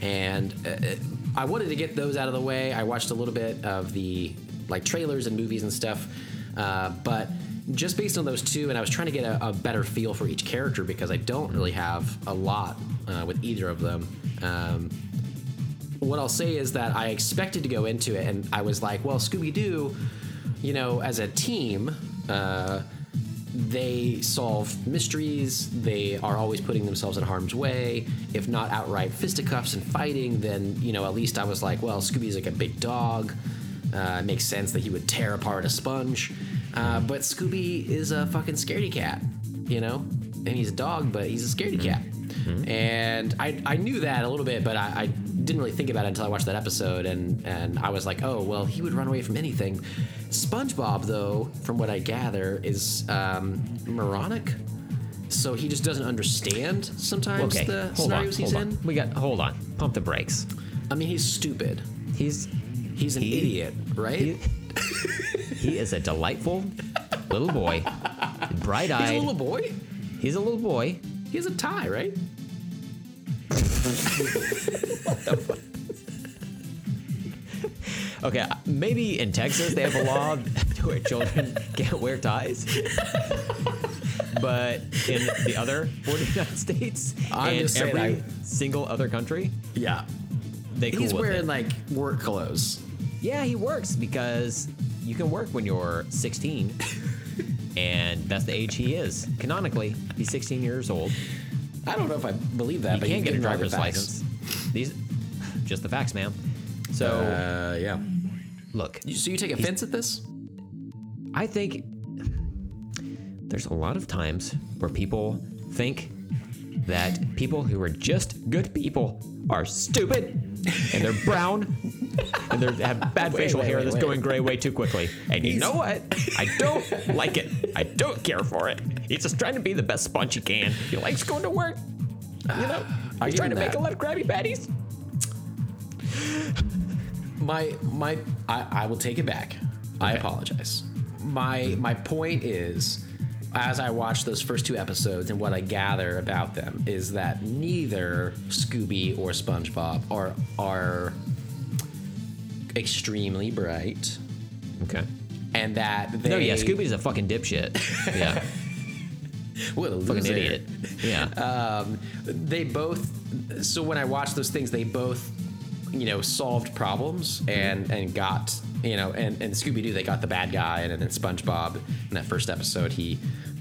and uh, I wanted to get those out of the way. I watched a little bit of the like trailers and movies and stuff, uh, but just based on those two, and I was trying to get a, a better feel for each character because I don't really have a lot uh, with either of them. Um, what I'll say is that I expected to go into it, and I was like, well, Scooby Doo, you know, as a team, uh, they solve mysteries. They are always putting themselves in harm's way. If not outright fisticuffs and fighting, then you know, at least I was like, well, Scooby's like a big dog. Uh, it makes sense that he would tear apart a sponge. Uh, but Scooby is a fucking scaredy cat, you know? And he's a dog, but he's a scaredy cat. And I, I knew that a little bit, but I, I didn't really think about it until I watched that episode. And, and I was like, oh, well, he would run away from anything. SpongeBob, though, from what I gather, is um, moronic. so he just doesn't understand sometimes Okay, the hold on, scenarios he's on. in. We got hold on. Pump the brakes. I mean, he's stupid. He's He's an He- idiot, right? he, he is a delightful little boy, bright-eyed. he's a little boy. He's a little boy. He has a tie, right? *laughs* Okay, maybe in Texas they have a law *laughs* where children can't wear ties. But in the other 40 United States I'm and every I- single other country, Yeah. they cool He's wearing it. like work clothes. Yeah, he works because you can work when you're 16, *laughs* and that's the age he is. Canonically, he's 16 years old. I don't know if I believe that, You but can't you get a can driver's license. These, just the facts, man. So Uh, yeah. look, You- So you take offense at this? I think there's a lot of times where people think that people who are just good people are stupid and they're *laughs* brown and they have bad Wait, facial wait, hair wait, that's going gray way too quickly. And you know what? I don't *laughs* like it. I don't care for it. He's just trying to be the best sponge he can. He likes going to work. You know, ah, I he's trying to him make a lot of Krabby Patties. My my I, I will take it back. I apologize. My my point is as I watch those first two episodes and what I gather about them is that neither Scooby or SpongeBob are are extremely bright Okay. and that they No, yeah, Scooby's a fucking dipshit. *laughs* Yeah, what a fucking loser. idiot. Yeah. um, they both so when i watched those things they both you know solved problems and and got you know and, and scooby-doo they got the bad guy and then spongebob in that first episode he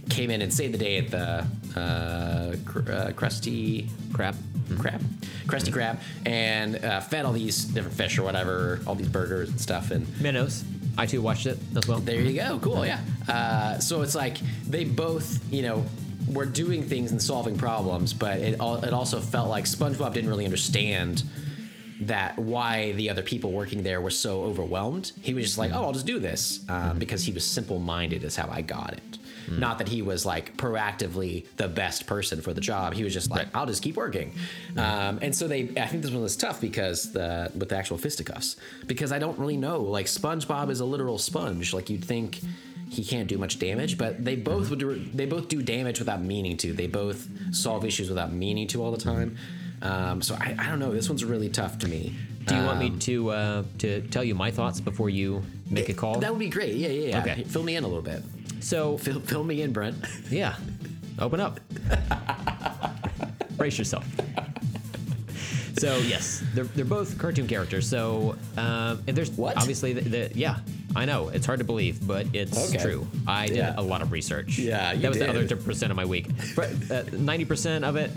came in and saved the day at the uh, cr- uh, krusty Crap. crab krusty krab and uh, fed all these different fish or whatever all these burgers and stuff and Minnows. I too watched it as well. there you go. Cool. Yeah. Uh, so it's like they both, you know, were doing things and solving problems, but it, al- it also felt like SpongeBob didn't really understand that why the other people working there were so overwhelmed. He was just like, oh, I'll just do this um, because he was simple minded, is how I got it. Mm. Not that he was like proactively the best person for the job. He was just like, I'll just keep working. Mm. Um, and so they, I think this one was tough because the with the actual fisticuffs, because I don't really know. Like SpongeBob is a literal sponge. Like you'd think he can't do much damage, but they both mm-hmm. would do, they both do damage without meaning to. They both solve issues without meaning to all the time. Mm-hmm. Um, so I, I don't know. This one's really tough to me. Do you want me Um, to uh, to tell you my thoughts before you make a call? That would be great. Yeah, yeah, yeah. Okay. Fill me in a little bit. So Fill, fill me in, Brent. yeah, open up, *laughs* brace yourself. So yes, they're, they're both cartoon characters. So um, and there's What? obviously the, the yeah. I know it's hard to believe, but it's Okay. true. I did Yeah. a lot of research. Yeah, you that was the other did. percent of my week. uh, Ninety percent of it,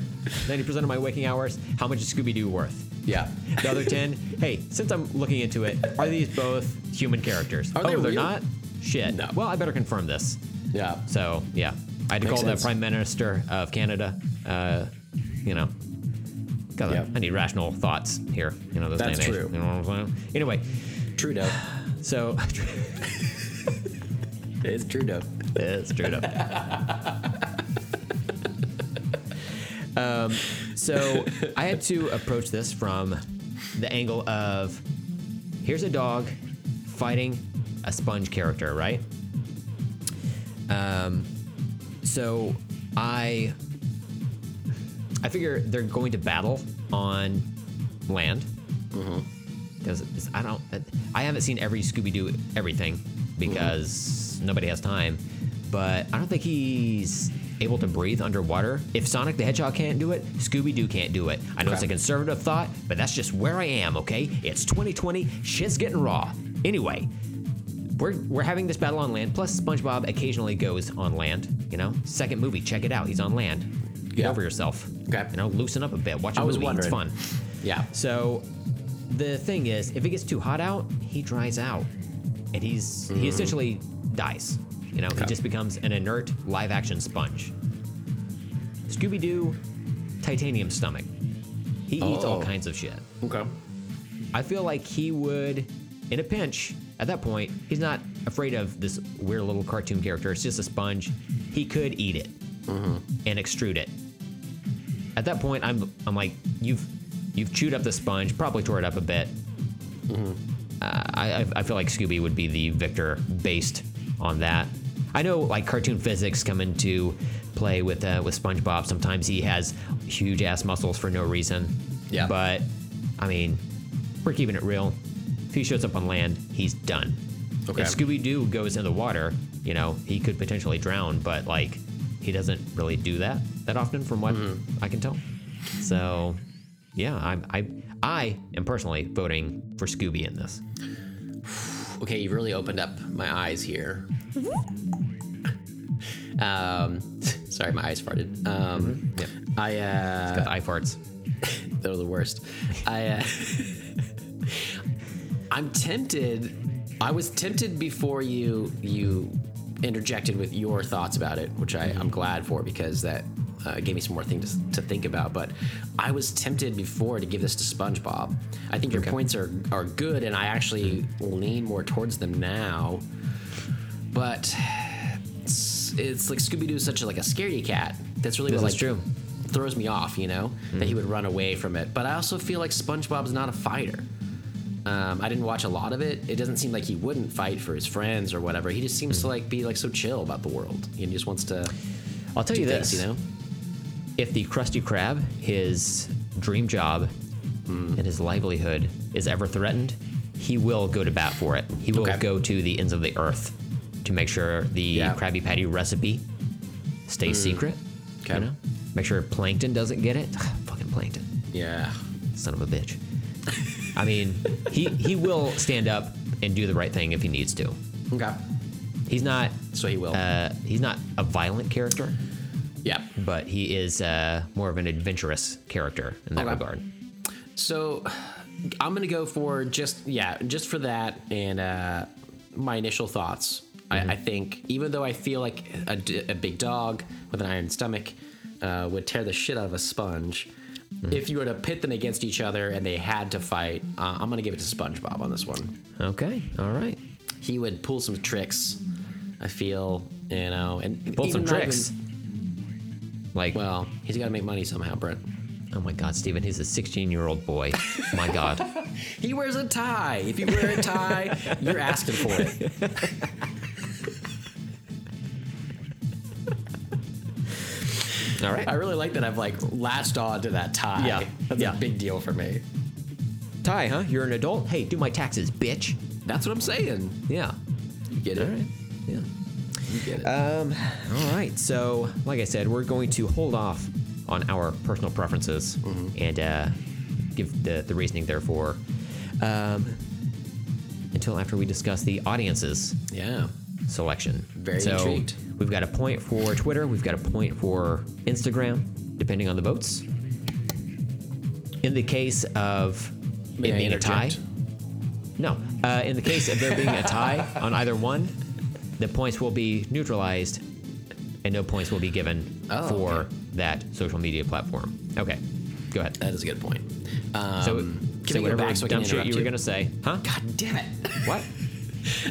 ninety percent of my waking hours. How much is Scooby Doo worth? Yeah. The other 10, *laughs* hey, since I'm looking into it, are these both human characters? Are oh, they they're not? Shit. No. Well, I better confirm this. Yeah. So, yeah. I had to Makes call sense. the Prime Minister of Canada. Uh, you know, got Yep. I need rational thoughts here. You know, this That's day and age. true. You know what I'm saying? Anyway, Trudeau. so *laughs* it's Trudeau. it's true enough. um, so I had to approach this from the angle of here's a dog fighting a sponge character, right? Um, so I I figure they're going to battle on land mm-hmm. because I don't I haven't seen every Scooby Doo everything because nobody has time, but I don't think he's able to breathe underwater. If Sonic the Hedgehog can't do it, Scooby Doo can't do it. I know it's a conservative thought, but that's just where I am. Okay, it's 2020, shit's getting raw. Anyway, we're, we're having this battle on land. Plus, SpongeBob occasionally goes on land. You know, second movie, check it out. He's on land. Get Yeah. over yourself. Okay. You know, loosen up a bit. Watch a I was movie. It's fun. Yeah. So the thing is, if it gets too hot out, he dries out, and he's he essentially dies. You know, he Mm-hmm. Just becomes an inert live action sponge. Scooby Doo, titanium stomach. He eats all Oh. kinds of shit. Okay. I feel like he would, in a pinch, at that point, he's not afraid of this weird little cartoon character. It's just a sponge. He could eat it. and extrude it. At that point, I'm I'm like, you've you've chewed up the sponge, probably tore it up a bit. Uh, I I- I feel like Scooby would be the victor based on that. I know like cartoon physics come into play with uh, with SpongeBob. Sometimes he has huge ass muscles for no reason. Yeah. But I mean, we're keeping it real. If he shows up on land, he's done. Okay. If Scooby Doo goes in the water, you know, he could potentially drown, but like he doesn't really do that that often from what I can tell. So yeah, I I I am personally voting for Scooby in this. *sighs* Okay, you've really opened up my eyes here. *laughs* um, *laughs* sorry, my eyes farted. Um, Yep. I uh, Got the eye farts. *laughs* they're the worst. I uh, I'm tempted. I was tempted before you you interjected with your thoughts about it, which I, I'm glad for because that uh, gave me some more things to, to think about. But I was tempted before to give this to SpongeBob. I think your points are are good, and I actually lean more towards them now. But it's, it's like Scooby Doo is such a, like a scaredy cat. That's really This what like true. throws me off, you know, that he would run away from it. But I also feel like SpongeBob's not a fighter. Um, I didn't watch a lot of it. It doesn't seem like he wouldn't fight for his friends or whatever. He just seems to like be like so chill about the world. He just wants to I'll tell you things, this. you know. If the Krusty Krab, his dream job and his livelihood is ever threatened, he will go to bat for it. He will Okay. go to the ends of the earth to make sure the Yeah. Krabby Patty recipe stays secret. Okay. You know? Make sure Plankton doesn't get it. Fucking Plankton. Yeah. Son of a bitch. I mean, he, he will stand up and do the right thing if he needs to. Okay. He's not So he will. uh, he's not a violent character, yeah. but he is uh, more of an adventurous character in that Okay. regard. So I'm gonna go for just yeah, just for that and uh, my initial thoughts. I, I think even though I feel like a big dog with an iron stomach uh, would tear the shit out of a sponge. If you were to pit them against each other and they had to fight, uh, I'm gonna give it to SpongeBob on this one. Okay, all right. He would pull some tricks. I feel you know, and Pull some tricks. even- Like, well, he's got to make money somehow, Brent. oh my God, Steven, he's a 16 year old boy. my God. *laughs* He wears a tie. If you wear a tie, you're asking for it. *laughs* All right. I really like that I've like latched on to that tie. Yeah, That's yeah. a big deal for me. Tie, huh? You're an adult? Hey, do my taxes, bitch. That's what I'm saying. Yeah. You get it. All right. Yeah. You get it. Um, all right. So, like I said, we're going to hold off on our personal preferences and uh, give the, the reasoning, therefore, um, until after we discuss the audience's yeah. selection. Very so intrigued. We've got a point for Twitter. We've got a point for Instagram, depending on the votes. In the case of May it I being a tie, no. Uh, in the case of there being a tie *laughs* on either one, the points will be neutralized, and no points will be given Oh, for okay. that social media platform. Okay, go ahead. That is a good point. Um, So, can so whatever back so dumb shit interrupt you were gonna say, huh? God damn it. *laughs* What?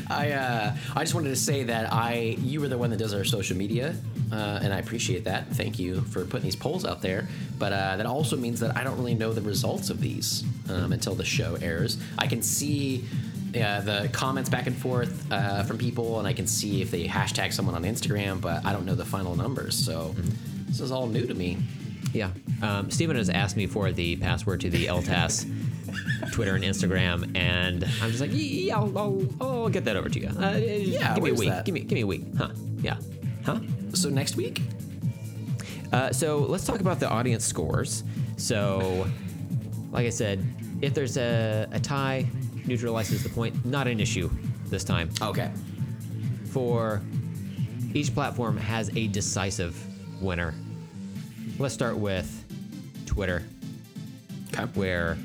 I uh, I just wanted to say that I you were the one that does our social media, uh, and I appreciate that. Thank you for putting these polls out there. But uh, that also means that I don't really know the results of these um, until the show airs. I can see. Uh, the comments back and forth uh, from people, and I can see if they hashtag someone on Instagram, but I don't know the final numbers. So this is all new to me. Yeah. Um, Steven has asked me for the password to the LTAS Twitter and Instagram, and I'm just like, yeah, I'll, I'll, I'll get that over to you. Uh, Yeah, give me a week. that? Give me, give me a week. Huh? Yeah. Huh? So next week, Uh, so let's talk about the audience scores. So, like I said, if there's a, a tie, neutralizes the point. Not an issue this time. okay, For each platform has a decisive winner. Let's start with Twitter. okay, where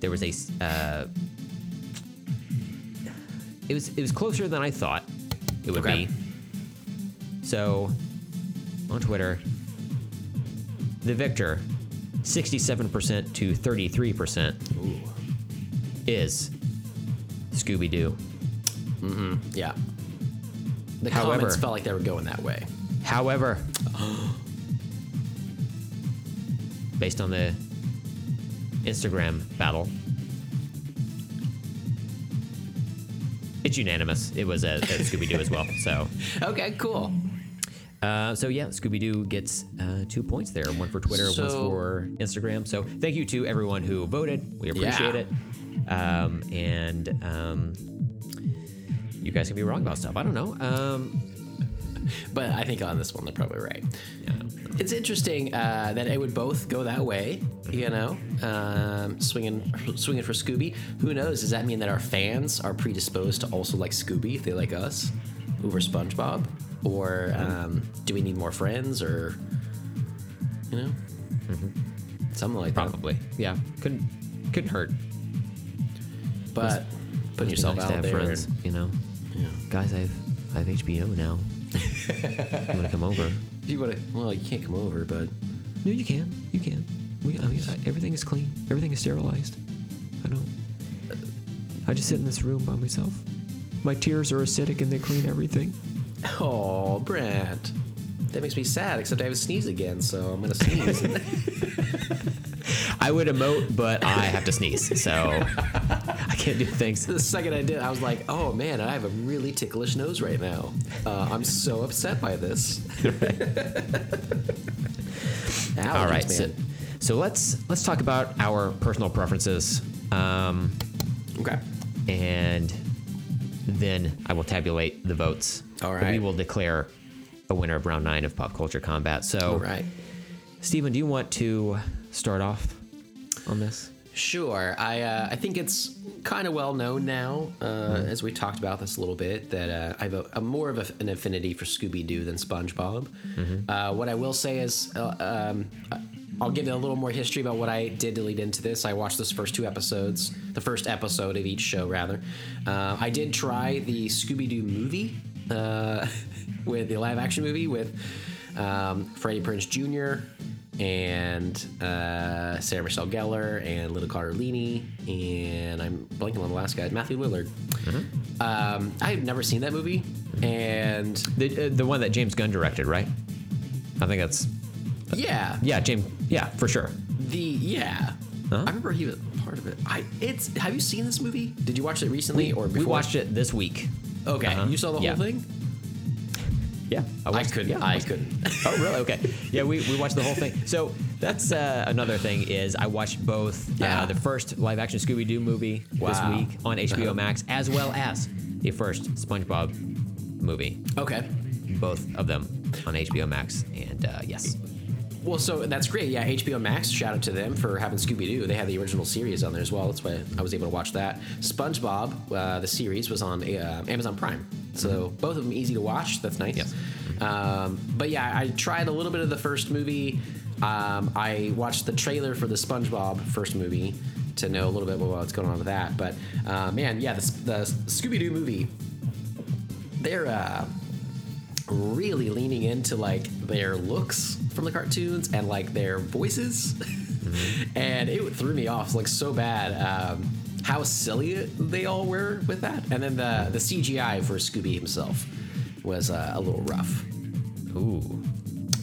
there was a. uh, it was it was closer than I thought it would Okay. be. So on Twitter, the victor, sixty-seven percent to thirty-three percent, is Scooby Doo. yeah. The However- comments felt like they were going that way. However, *gasps* based on the Instagram battle, it's unanimous. It was a, at Scooby Doo as well. So, *laughs* Okay, cool. uh, so yeah, Scooby Doo gets uh, two points there. One for Twitter, one for Instagram. So thank you to everyone who voted. We appreciate Yeah. it. Um, and um, you guys can be wrong about stuff. I don't know. Um, But I think on this one, they're probably right. yeah. It's interesting uh, that it would both go that way, you know, um, swinging, swinging for Scooby. Who knows? Does that mean that our fans are predisposed to also like Scooby if they like us over SpongeBob, or um, do we need more friends, or you know, something like that? Probably. Yeah. Couldn't couldn't hurt. But putting yourself nice out have there, friends, and, you know. yeah. Guys, I've I have HBO now. you want to come over? *laughs* You wanna, well, you can't come over, but No, you can. You can. We, I mean, I, everything is clean. Everything is sterilized. I don't. I just sit in this room by myself. My tears are acidic and they clean everything. oh, Brent. That makes me sad, except I have a sneeze again, so I'm gonna *laughs* sneeze. *laughs* I would emote, but I have to sneeze, so I can't do things. the second I did, I was like, "Oh man, I have a really ticklish nose right now. Uh, I'm so upset by this." *laughs* All right, so, man. so let's let's talk about our personal preferences, um, okay. and then I will tabulate the votes. All We will declare a winner of round nine of pop culture combat. So, All right. Stephen, do you want to start off on this? Sure. I uh, I think it's kind of well known now, uh, as we talked about this a little bit, that uh, I have a, a more of a, an affinity for Scooby Doo than SpongeBob. Uh, what I will say is, uh, um, I'll give you a little more history about what I did to lead into this. I watched those first two episodes, the first episode of each show, rather. Uh, I did try the Scooby Doo movie, uh, *laughs* with the live action movie with um, Freddie Prinze Jr and uh, Sarah Michelle Gellar and Little Leany and I'm blanking on the last guy, Matthew Lillard. Um, I've never seen that movie, and The uh, the one that James Gunn directed, right? I think that's yeah, yeah, James. Yeah, for sure. the yeah. Huh? I remember he was part of it. I it's. Have you seen this movie? Did you watch it recently or before? We watched it this week. Okay, Uh-huh. you saw the Yeah. whole thing. Yeah, I watched- couldn't. yeah, I watched- couldn't. *laughs* Oh, really? Okay. Yeah, we, we watched the whole thing. So that's uh, another thing is I watched both Yeah. uh, the first live action Scooby Doo movie this week on HBO Uh-huh. Max, as well as the first SpongeBob movie. Okay. Both of them on HBO Max, and uh, yes, Well, so that's great. Yeah, HBO Max. Shout out to them for having Scooby Doo. They had the original series on there as well. That's why I was able to watch that. SpongeBob, uh, the series, was on uh, Amazon Prime. So both of them easy to watch. That's nice. Yes. Um, but yeah, I tried a little bit of the first movie. Um, I watched the trailer for the SpongeBob first movie to know a little bit about what's going on with that. But uh, man, yeah, the, the Scooby Doo movie. They're uh, really leaning into like their looks from the cartoons and like their voices *laughs* and it threw me off like so bad um, how silly they all were with that and then the the cgi for scooby himself was uh, a little rough ooh,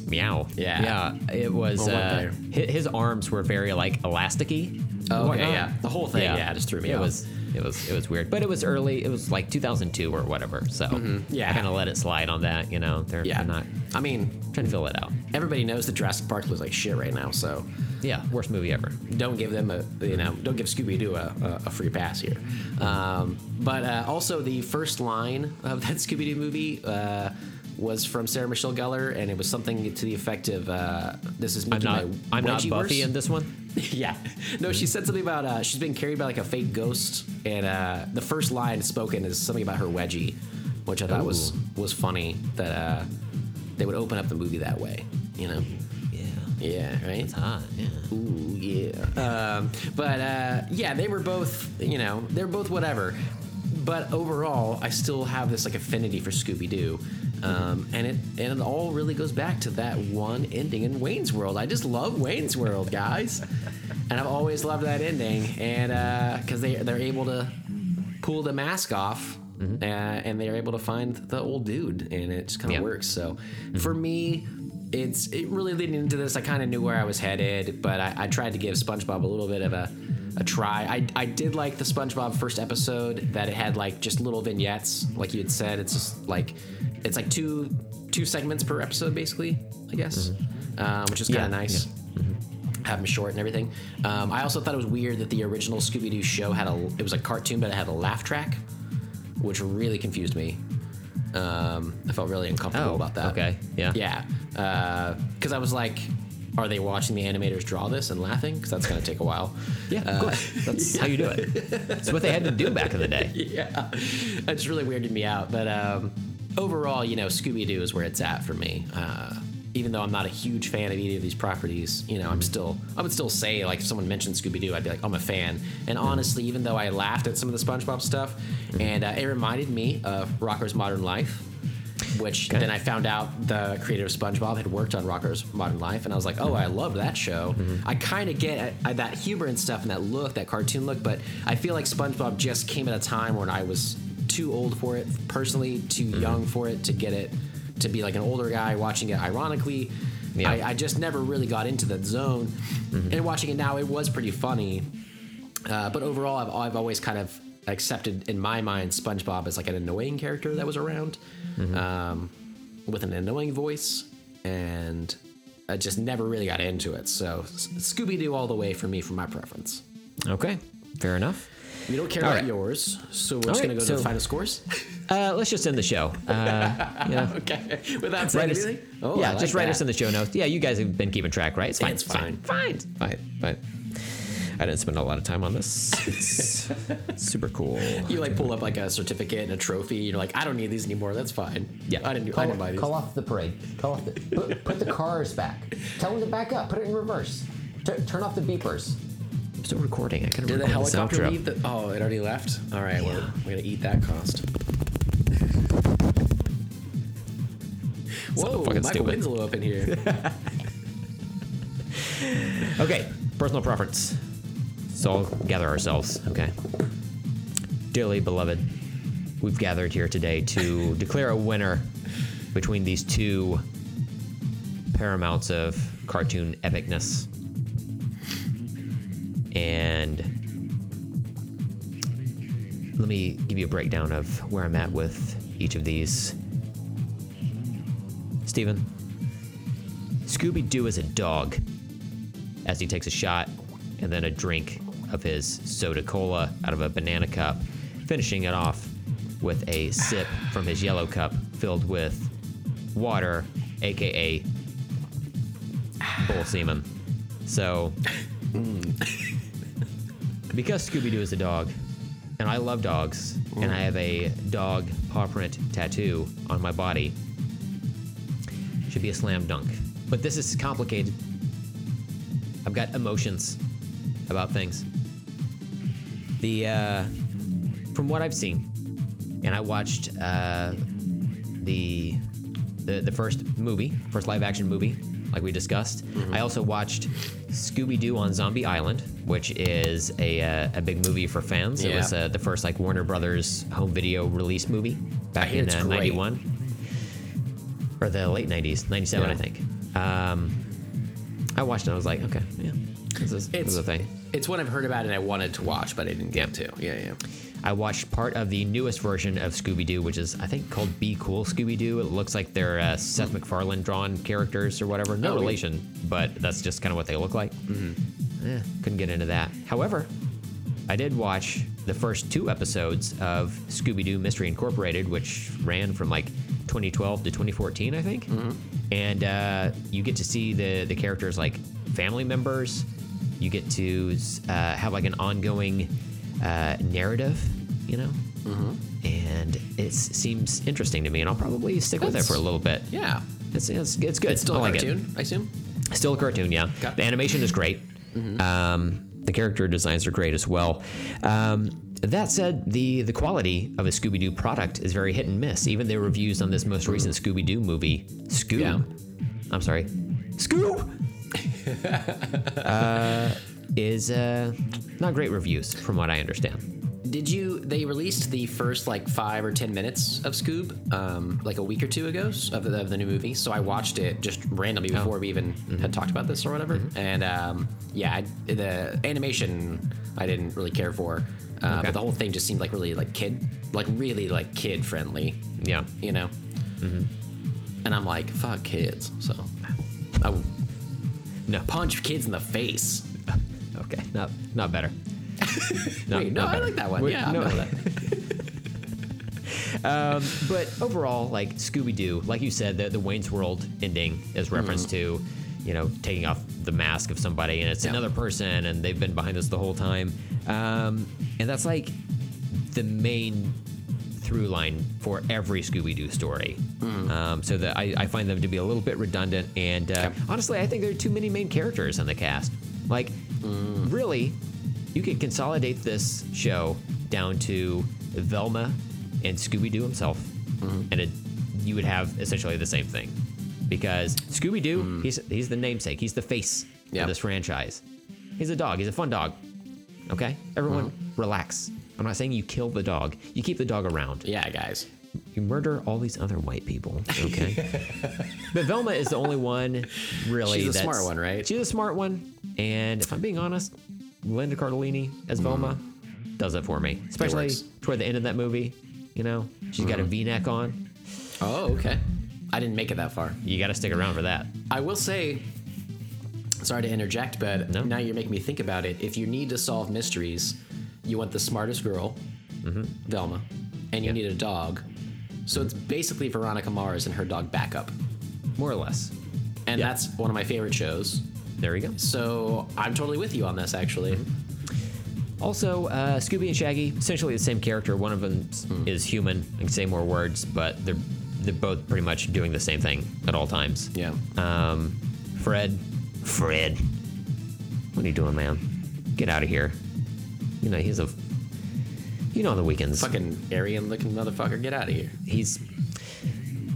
meow. Yeah. yeah. It was. Uh, his, his arms were very like elasticy. Oh, okay, yeah. The whole thing, yeah, just threw me it off. was it was it was weird, but it was early. It was like 2002 or whatever. So Mm-hmm. yeah. I kind of let it slide on that. You know, they're, yeah they're not i mean trying to fill it out. everybody knows that jurassic park looks like shit right now so Yeah, worst movie ever. don't give them a you know don't give Scooby Doo a, a, free pass here. Um, but uh, also the first line of that *laughs* Scooby Doo movie uh, was from Sarah Michelle Gellar, and it was something to the effect of uh, "This is I'm not. my I'm not Buffy worse." in this one. *laughs* yeah, no, she said something about uh, she's been carried by like a fake ghost, and uh, the first line spoken is something about her wedgie, which I thought was Ooh. was funny that uh, they would open up the movie that way. You know? Yeah, Yeah, right. it's hot. Yeah. Ooh, yeah. Um, but uh, yeah, they were both, you know, they're both whatever. But overall, I still have this like affinity for Scooby Doo, um, and it and it all really goes back to that one ending in Wayne's World. I just love Wayne's World, guys, and I've always loved that ending. And because they they're able to pull the mask off uh, and they're able to find the old dude, and it just kind of Yeah. works. So for me, it's it really leading into this. I kind of knew where I was headed, but I, I tried to give SpongeBob a little bit of a a try. I, I did like the SpongeBob first episode that it had like just little vignettes, like you had said. It's just like it's like two two segments per episode, basically. I guess, um, which is kind Yeah, of nice have them short and everything. Um, I also thought it was weird that the original Scooby Doo show had a it was a cartoon, but it had a laugh track, which really confused me. Um, I felt really uncomfortable Oh, about that. okay, yeah. yeah, because I was like, are they watching the animators draw this and laughing? Because that's gonna take a while. Yeah, of course. That's how you do it. It's what they had to do back in the day. *laughs* yeah, it's really weirded me out. But um, overall, you know, Scooby Doo is where it's at for me. Uh, even though I'm not a huge fan of either of these properties, you know, I'm still I would still say like if someone mentioned Scooby Doo, I'd be like I'm a fan. And honestly, even though I laughed at some of the SpongeBob stuff, and uh, it reminded me of Rocko's Modern Life. Which then I found out the creator of SpongeBob had worked on Rocko's Modern Life, and I was like, "Oh, I love that show." I kind of get uh, that humor and stuff, and that look, that cartoon look, but I feel like SpongeBob just came at a time when I was too old for it, personally, too young for it to get it to be like an older guy watching it. Ironically, Yeah. I, I just never really got into that zone, and watching it now, it was pretty funny. Uh, but overall, I've, I've always kind of accepted in my mind SpongeBob as like an annoying character that was around um, with an annoying voice, and I just never really got into it. So Scooby Doo all the way for me for my preference. Okay, fair enough. We don't care All about right. yours, so we're All just right, gonna go to the final scores. *laughs* Uh, let's just end the show. Uh, *laughs* yeah. okay, without saying us, anything. Oh, yeah, like just write that. us in the show notes. Yeah, you guys have been keeping track, right? It's fine. It's fine. Fine. Fine. Fine. I didn't spend a lot of time on this. It's *laughs* super cool. You like pull up like a certificate and a trophy. You're like, I don't need these anymore. That's fine. Yeah. I didn't. I Call, didn't buy these. call off the parade. Call off the. Put, put the cars back. Tell them to back up. Put it in reverse. T- turn off the beepers. I'm still recording. I could Did have the recorded this helicopter outro. leave? The, oh, it already left. All right, Yeah. we're gonna eat that cost. *laughs* Whoa, Michael stupid. Winslow up in here. *laughs* Okay, personal preference. I'll gather ourselves. Okay. Dearly beloved, we've gathered here today to *laughs* declare a winner between these two paramounts of cartoon epicness. And let me give you a breakdown of where I'm at with each of these. Steven, Scooby Doo is a dog as he takes a shot and then a drink of his soda cola out of a banana cup, finishing it off with a sip from his yellow cup filled with water, aka bull semen. So, because Scooby Doo is a dog, and I love dogs, and I have a dog paw print tattoo on my body, should be a slam dunk. But this is complicated. I've got emotions about things. The uh, from what I've seen, and I watched uh, the, the the first movie, first live action movie, like we discussed. I also watched Scooby Doo on Zombie Island, which is a uh, a big movie for fans. It was uh, the first like Warner Brothers home video release movie back in uh, '91 or the late '90s, '97, I think. Um, I watched it. and I was like, okay, yeah, this is, It's a thing. It's one I've heard about and I wanted to watch, but I didn't get to. Yeah, yeah. I watched part of the newest version of Scooby Doo, which is I think called Be Cool Scooby Doo. It looks like they're uh, Seth MacFarlane drawn characters or whatever. No Oh, really? relation, but that's just kind of what they look like. Mm-hmm. Eh, couldn't get into that. However, I did watch the first two episodes of Scooby Doo Mystery Incorporated, which ran from like 2012 to 2014, I think. And uh, you get to see the the characters like family members. You get to uh, have like an ongoing uh, narrative, you know. And it seems interesting to me, and I'll probably stick with it for a little bit. Yeah. It's it's, it's good. It's still I a like it. cartoon, I assume. Still a cartoon, yeah. Okay. The animation is great. Um, the character designs are great as well. Um, that said, the the quality of a Scooby Doo product is very hit and miss. Even the reviews on this most recent Scooby Doo movie, Scoob, Yeah. I'm sorry, Scoob, *laughs* uh, is uh, not great reviews from what I understand. Did you? They released the first like five or ten minutes of Scoob, um, like a week or two ago of the, of the new movie. So I watched it just randomly before we even had talked about this or whatever. And um, yeah, I, the animation I didn't really care for, uh, Okay. but the whole thing just seemed like really like kid, like really like kid friendly. Yeah. You know. And I'm like, fuck kids. So I No. punch kids in the face. *laughs* Okay. Not not better. *laughs* Wait, no, I better. like that one. Wait, yeah, no. that. *laughs* Um, but overall, like Scooby Doo, like you said, the, the Wayne's World ending is reference to, you know, taking off the mask of somebody and it's Yeah. another person and they've been behind us the whole time. Um, and that's like the main through line for every Scooby Doo story. Mm. Um, so that I, I find them to be a little bit redundant. And uh, Okay. honestly, I think there are too many main characters in the cast. Like, mm. really, you could consolidate this show down to Velma and Scooby Doo himself, mm-hmm. and it, you would have essentially the same thing. Because Scooby Doo, mm. he's he's the namesake, he's the face Yeah. of this franchise. He's a dog. He's a fun dog. Okay, everyone, mm-hmm. relax. I'm not saying you kill the dog. You keep the dog around. Yeah, guys. You murder all these other white people. Okay. *laughs* but Velma is the only one really. She's the smart one, right? She's the smart one. And if I'm being honest, Linda Cardellini as Velma mm. does it for me, especially toward the end of that movie. You know, she's got a mm. V-neck on. Oh, okay. I didn't make it that far. You got to stick around for that. I will say, sorry to interject, but No. now you're making me think about it. If you need to solve mysteries, you want the smartest girl, Velma, and you Mm-hmm. Need a dog. So it's basically Veronica Mars and her dog backup. More or less. And Yeah. that's one of my favorite shows. There we go. So I'm totally with you on this, actually. Mm-hmm. Also, uh, Scooby and Shaggy, essentially the same character. One of them is human. I can say more words, but they're they're both pretty much doing the same thing at all times. Yeah. Um, Fred, Fred, what are you doing, man? Get out of here. You know he's a, you know on the weekends Fucking Aryan looking motherfucker, get out of here. he's.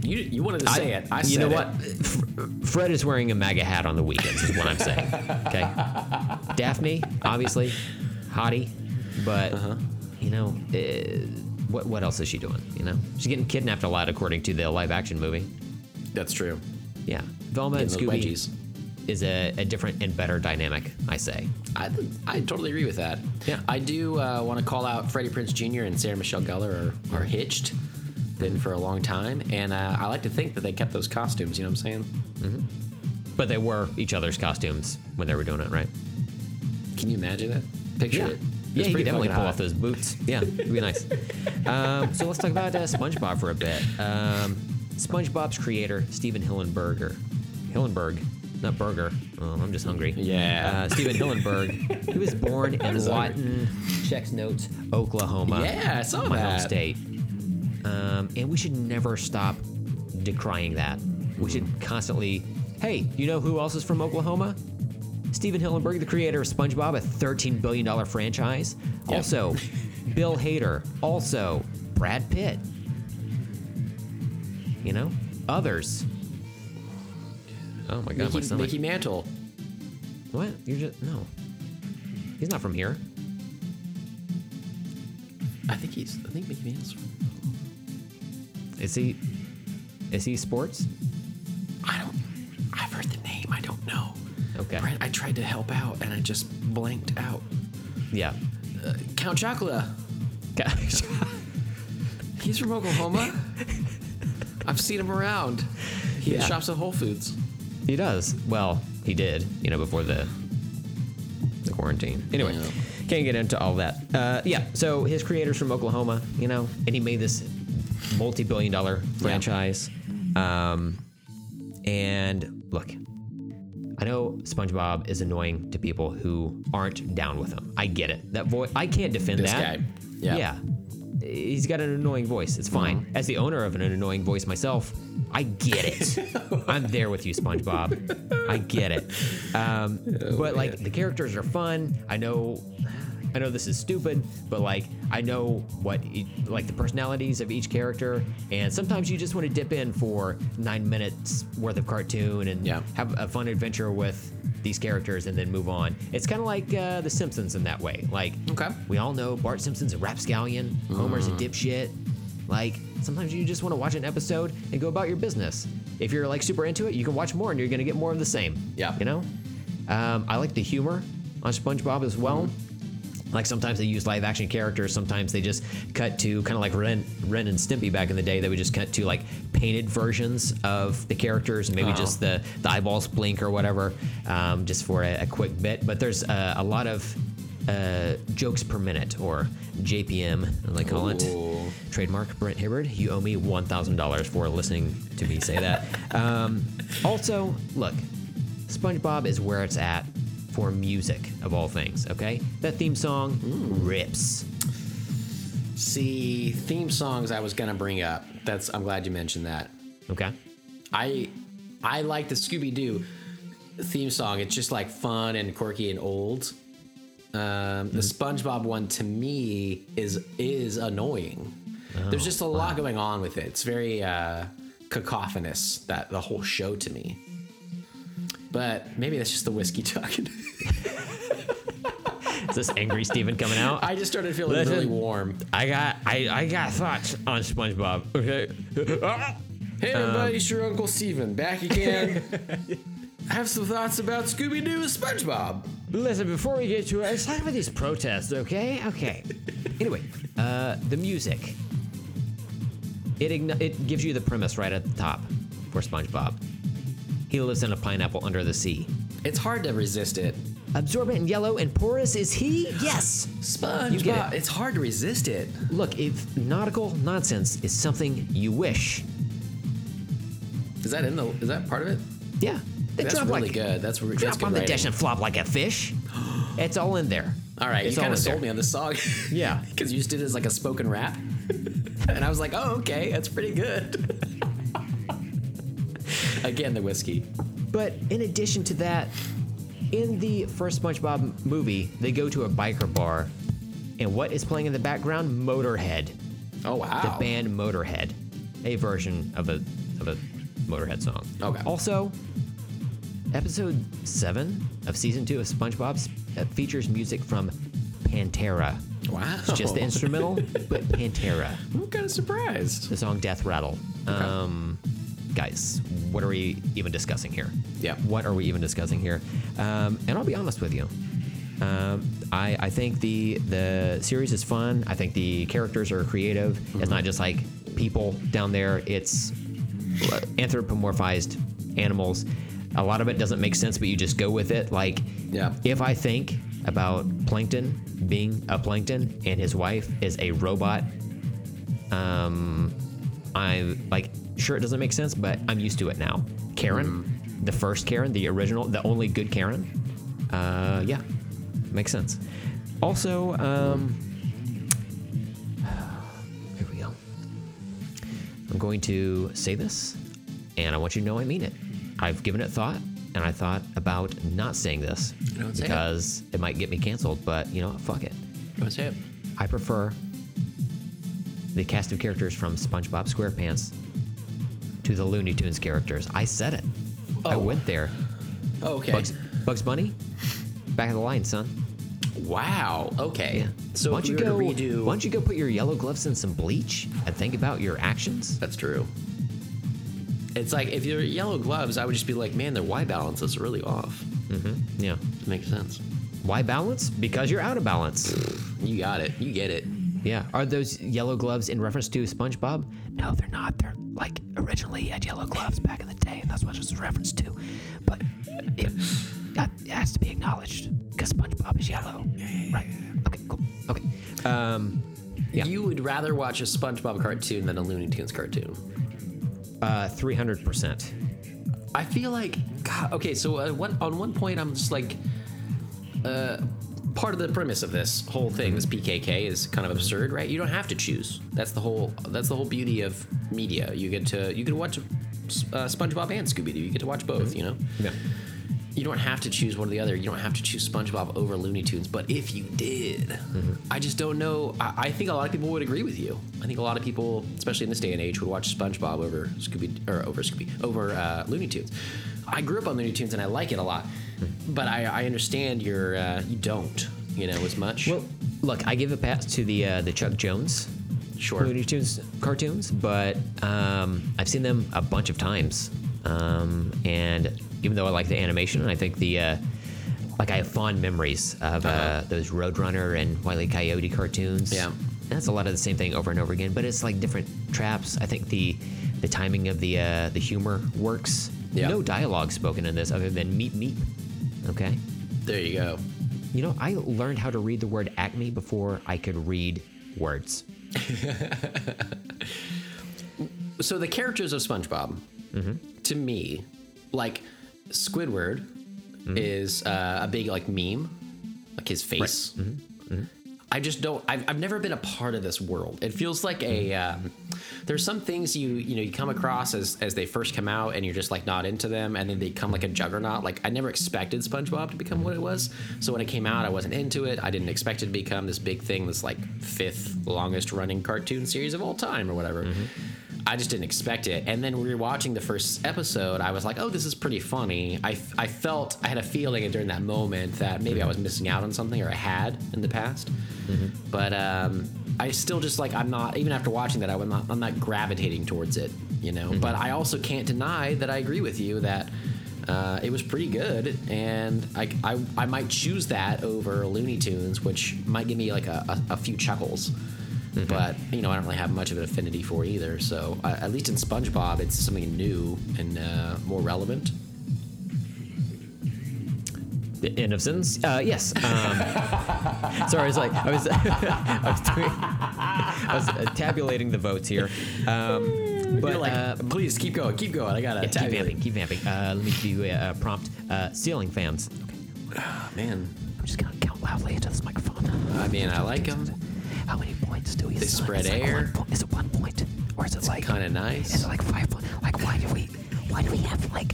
You, you wanted to say it. I said you know it. what? Fred is wearing a MAGA hat on the weekends, is what I'm saying. Okay. *laughs* Daphne, obviously, hottie, but Uh-huh. you know, uh, what what else is she doing? You know, she's getting kidnapped a lot, according to the live action movie. That's true. Yeah, Velma and Scooby wedgies. Is a, a different and better dynamic. I say. I, I totally agree with that. Yeah. I do uh, want to call out Freddie Prinze Jr. and Sarah Michelle Gellar are, are hitched. Been for a long time, and uh, I like to think that they kept those costumes. You know what I'm saying? But they were each other's costumes when they were doing it, right? Can you imagine that? Picture Yeah. it. Yeah, you definitely pull hot. off those boots. Yeah, it'd be nice. *laughs* um, so let's talk about uh, SpongeBob for a bit. Um, SpongeBob's creator, Steven Hillenberger. Hillenburg, not Burger. Oh, I'm just hungry. Yeah. Uh, Steven Hillenburg. he was born in was Lawton, checks notes, Oklahoma. Yeah, I saw my home state. Um, and we should never stop decrying that. We should constantly, hey, you know who else is from Oklahoma? Steven Hillenburg, the creator of SpongeBob, a $13 billion franchise. Yep. Also, Bill Hader. Also, Brad Pitt. You know, others. Oh my god, my Mickey, stomach. Mickey Mantle. What? You're just no. He's not from here. I think he's. I think Mickey Mantle's. From, Is he? Is he sports? I don't. I've heard the name. I don't know. Okay. Brent, I tried to help out and I just blanked out. Yeah. Uh, Count Chocula. *laughs* He's from Oklahoma. *laughs* I've seen him around. He Yeah. shops at Whole Foods. He does. Well, he did. You know, before the the quarantine. Anyway, Yeah. can't get into all that. Uh, yeah. So his creator's from Oklahoma. You know, and he made this multi-billion-dollar franchise. Um, and look, I know SpongeBob is annoying to people who aren't down with him. I get it. That voice, I can't defend This that. guy. Yeah. Yeah. He's got an annoying voice. It's fine. As the owner of an annoying voice myself, I get it. *laughs* I'm there with you, SpongeBob. I get it. Um, but like the characters are fun. I know. I know this is stupid, but like I know what e- like the personalities of each character, and sometimes you just want to dip in for nine minutes worth of cartoon and Yeah. have a fun adventure with these characters and then move on. It's kind of like uh, The Simpsons in that way. Like, Okay. we all know Bart Simpson's a rapscallion, Homer's a dipshit. Like, sometimes you just want to watch an episode and go about your business. If you're like super into it, you can watch more and you're gonna get more of the same. Yeah. You know? Um, I like the humor on SpongeBob as well. Like sometimes they use live action characters. Sometimes they just cut to kind of like Ren, Ren and Stimpy back in the day. They would just cut to like painted versions of the characters, and maybe just the, the eyeballs blink or whatever, um, just for a, a quick bit. But there's uh, a lot of uh, jokes per minute, or JPM, as they call it. Trademark Brent Hibbard. You owe me one thousand dollars for listening to me say that. um, also, look, SpongeBob is where it's at for music of all things. Okay, that theme song rips. See, theme songs I was gonna bring up. That's I'm glad you mentioned that. Okay, I I like the Scooby Doo theme song. It's just like fun and quirky and old. Um, the SpongeBob one to me is is annoying. There's just a lot going on with it. It's very uh, cacophonous that the whole show to me. But maybe that's just the whiskey *laughs* talking. *laughs* is this angry Steven coming out? I just started feeling Listen. really warm. I got I, I got thoughts on SpongeBob. Okay. Hey everybody, it's your Uncle Steven back again. I *laughs* have some thoughts about Scooby Doo and SpongeBob. Listen, before we get to it, let's talk about these protests, okay? Okay. anyway, uh, the music. It ign- it gives you the premise right at the top for SpongeBob. He lives in a pineapple under the sea. It's hard to resist it. Absorbent and yellow and porous is he? Yes. SpongeBob. You get it. It's hard to resist it. Look, if nautical nonsense is something you wish, Is that in the? Is that part of it? yeah, then That's drop really like, good. That's re- that's Drop good on the writing. dish and flop like a fish. *gasps* it's all in there. All right, It's you all kind of in there. sold me on this song. Yeah. *laughs* because you just did it as like a spoken rap, *laughs* and I was like, oh, okay, that's pretty good. *laughs* Again, the whiskey. But in addition to that, in the first SpongeBob movie, they go to a biker bar, and what is playing in the background? Motorhead, Oh wow. the band Motorhead, a version of a of a Motorhead song. Okay. Also, episode seven of season two of SpongeBob uh, features music from Pantera. Wow. It's just the instrumental, *laughs* but Pantera. I'm kind of surprised. The song Death Rattle. Um, guys, what are we even discussing here? Yeah. What are we even discussing here? Um, and I'll be honest with you. Um, I, I think the the series is fun. I think the characters are creative. It's not just like people down there. It's anthropomorphized animals. A lot of it doesn't make sense, but you just go with it. Like, Yeah. if I think about Plankton being a Plankton and his wife is a robot, um, I'm like, sure, it doesn't make sense, but I'm used to it now. Karen, the first Karen, the original, the only good Karen, uh, yeah, makes sense. Also, um, *sighs* here we go. I'm going to say this, and I want you to know I mean it. I've given it thought, and I thought about not saying this Don't say it. because it. might get me canceled. But you know, what? fuck it. Go say it. I prefer the cast of characters from SpongeBob SquarePants to the Looney Tunes characters. I said it. I Oh. went there. Oh, okay. Bugs, Bugs Bunny, back of the line, son. Wow. Okay. So why don't you go? redo, Why don't you go put your yellow gloves in some bleach and think about your actions? That's true. It's like if you're yellow gloves, I would just be like, man, their Y balance is really off. Mm-hmm. Yeah. Makes sense. Why balance? Because you're out of balance. You got it. You get it. Yeah. Are those yellow gloves in reference to SpongeBob? No, they're not. They're like originally had yellow gloves back in the day, and that's what it's a reference to. But it, that has to be acknowledged because SpongeBob is yellow. Right. Okay. Cool. Okay. Um. Yeah. You would rather watch a SpongeBob cartoon than a Looney Tunes cartoon. Uh. Three hundred percent. I feel like, God, okay, so uh, one, on one point, I'm just like, uh, part of the premise of this whole thing, this PKK, is kind of absurd, right? You don't have to choose. That's the whole. That's the whole beauty of media. You get to you can watch uh, SpongeBob and Scooby Doo. You get to watch both. You know. Yeah. You don't have to choose one or the other. You don't have to choose SpongeBob over Looney Tunes. But if you did, I just don't know. I, I think a lot of people would agree with you. I think a lot of people, especially in this day and age, would watch SpongeBob over Scooby or over Scooby over uh, Looney Tunes. I grew up on Looney Tunes and I like it a lot. But I, I understand you're uh, you don't you know as much. Well, look, I give a pass to the uh, the Chuck Jones Sure. Looney Tunes cartoons, but um, I've seen them a bunch of times, um, and even though I like the animation, I think the uh, like I have fond memories of uh, Uh-huh. those Roadrunner and Wile E. Coyote cartoons. Yeah. And that's a lot of the same thing over and over again, but it's like different traps. I think the the timing of the uh, the humor works. Yeah. No dialogue spoken in this other than meep meep. Okay. there you go. You know, I learned how to read the word acme before I could read words. *laughs* So the characters of SpongeBob, mm-hmm. to me, like Squidward mm-hmm. is uh, a big like meme, like his face. Mm-hmm. I just don't. I've, I've never been a part of this world. It feels like a. Um, there's some things you you know you come across as as they first come out and you're just like not into them, and then they come like a juggernaut. Like I never expected SpongeBob to become what it was. So when it came out, I wasn't into it. I didn't expect it to become this big thing, this like fifth longest running cartoon series of all time or whatever. I just didn't expect it. And then we were watching the first episode. I was like, oh, this is pretty funny. I, I felt, I had a feeling during that moment that maybe I was missing out on something or I had in the past. But um, I still just like, I'm not, even after watching that, I'm not, I'm not gravitating towards it, you know? But I also can't deny that I agree with you that. Uh, it was pretty good, and I, I, I might choose that over Looney Tunes, which might give me like a, a, a few chuckles but you know I don't really have much of an affinity for either. So uh, at least in SpongeBob, it's something new and uh, more relevant. The Innocence? Uh, yes. Um, *laughs* sorry, I was like, I was, *laughs* I was, doing, I was tabulating the votes here. Um, but like, uh, please keep going, keep going. I gotta yeah, keep vamping, keep vamping. Uh, let me give you a, a prompt. Uh, ceiling fans. Ah, man, I'm just gonna count loudly into this microphone. I mean, I like them. How many points do we? They assign? spread Is it like air. one po- is it one point, or is it like Kind of nice? Is nice. it like five points? Like why do we? Why do we have like?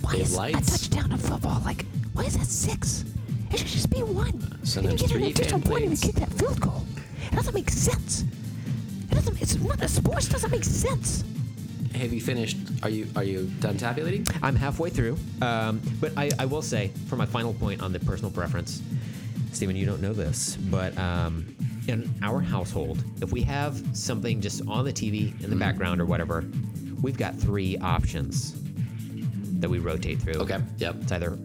Why *laughs* They have is lights. a touchdown in football like? Why is that six? It should just be one. Sometimes you get three an additional fan point if plates. you kick that field goal. It doesn't make sense. It doesn't. It's not. The sports doesn't make sense. Have you finished? Are you are you done tabulating? I'm halfway through, um, but I, I will say, for my final point on the personal preference, Stephen, you don't know this, but um, in our household, if we have something just on the TV in the mm-hmm. background or whatever, we've got three options that we rotate through. Okay. Yep. It's either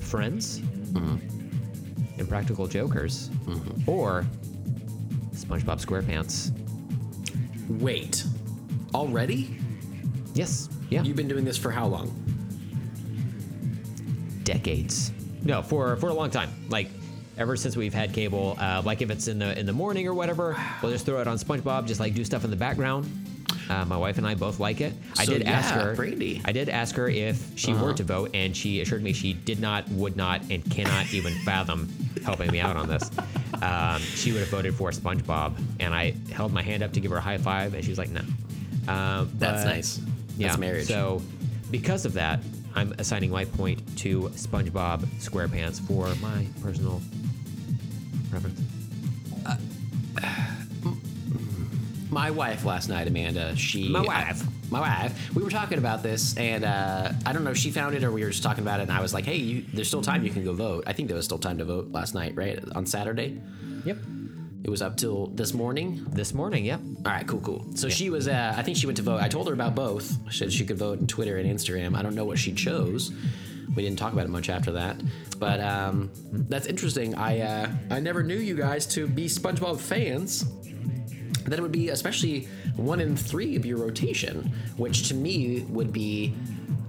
Friends, mm-hmm. Impractical Jokers, mm-hmm. or SpongeBob SquarePants. Wait, already? Yes. Yeah. You've been doing this for how long? decades. No, for for a long time. Like ever since we've had cable. Uh, like if it's in the in the morning or whatever, we'll just throw it on SpongeBob. Just like do stuff in the background. Uh, my wife and I both like it. I So, did ask her. Brady. I did ask her if she Uh-huh. were to vote, and she assured me she did not, would not, and cannot even *laughs* fathom helping me out on this. Um, she would have voted for SpongeBob, and I held my hand up to give her a high five, and she was like, "No." Um, That's nice. yeah. That's marriage. So, because of that, I'm assigning my point to SpongeBob SquarePants for my personal preference. My wife last night, Amanda. She My wife. my wife. We were talking about this, and uh, I don't know if she found it or we were just talking about it. And I was like, "Hey, you, there's still time. You can go vote." I think there was still time to vote last night, right? On Saturday, Yep. It was up till this morning. This morning, yep. All right, cool, cool. So she was. Uh, I think she went to vote. I told her about both. She said she could vote on Twitter and Instagram. I don't know what she chose. We didn't talk about it much after that, but um, that's interesting. I uh, I never knew you guys to be SpongeBob fans. That it would be especially one in three of your rotation, which to me would be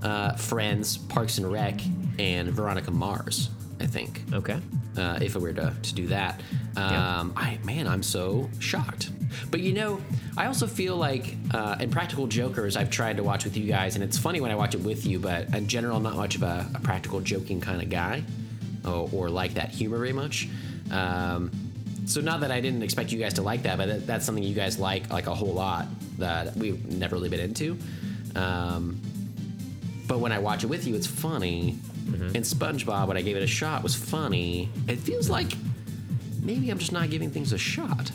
uh, Friends, Parks and Rec, and Veronica Mars. I think Okay. uh, if I were to, to do that. Yeah. Um, I man, I'm so shocked. But you know, I also feel like uh, Impractical Jokers, I've tried to watch with you guys, and it's funny when I watch it with you. But in general, I'm not much of a, a practical joking kind of guy, or, or like that humor very much. Um, so not that I didn't expect you guys to like that, but that, that's something you guys like like a whole lot that we've never really been into. Um, but when I watch it with you, it's funny. Mm-hmm. And SpongeBob, when I gave it a shot, was funny. It feels like maybe I'm just not giving things a shot.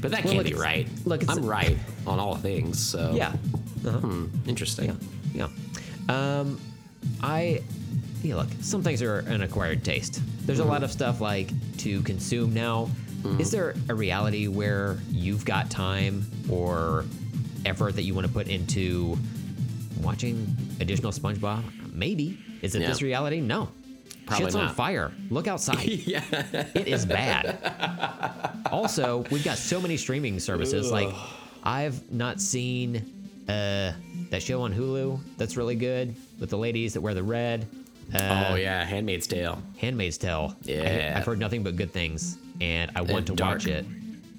But that Well, can't be right. look, it's- I'm right on all things. So Yeah. Uh-huh. hmm, interesting. Yeah. Yeah. Um, I yeah, look, some things are an acquired taste. There's a lot of stuff like to consume now. Is there a reality where you've got time or effort that you want to put into watching additional SpongeBob? Maybe. Is it Yeah. this reality? No. Probably Shit's on fire. Look outside. *laughs* yeah. It is bad. also, we've got so many streaming services. Like, I've not seen uh, that show on Hulu that's really good with the ladies that wear the red. Uh, oh yeah, Handmaid's Tale. Handmaid's Tale. Yeah. I, have heard nothing but good things, and I want to dark. watch it,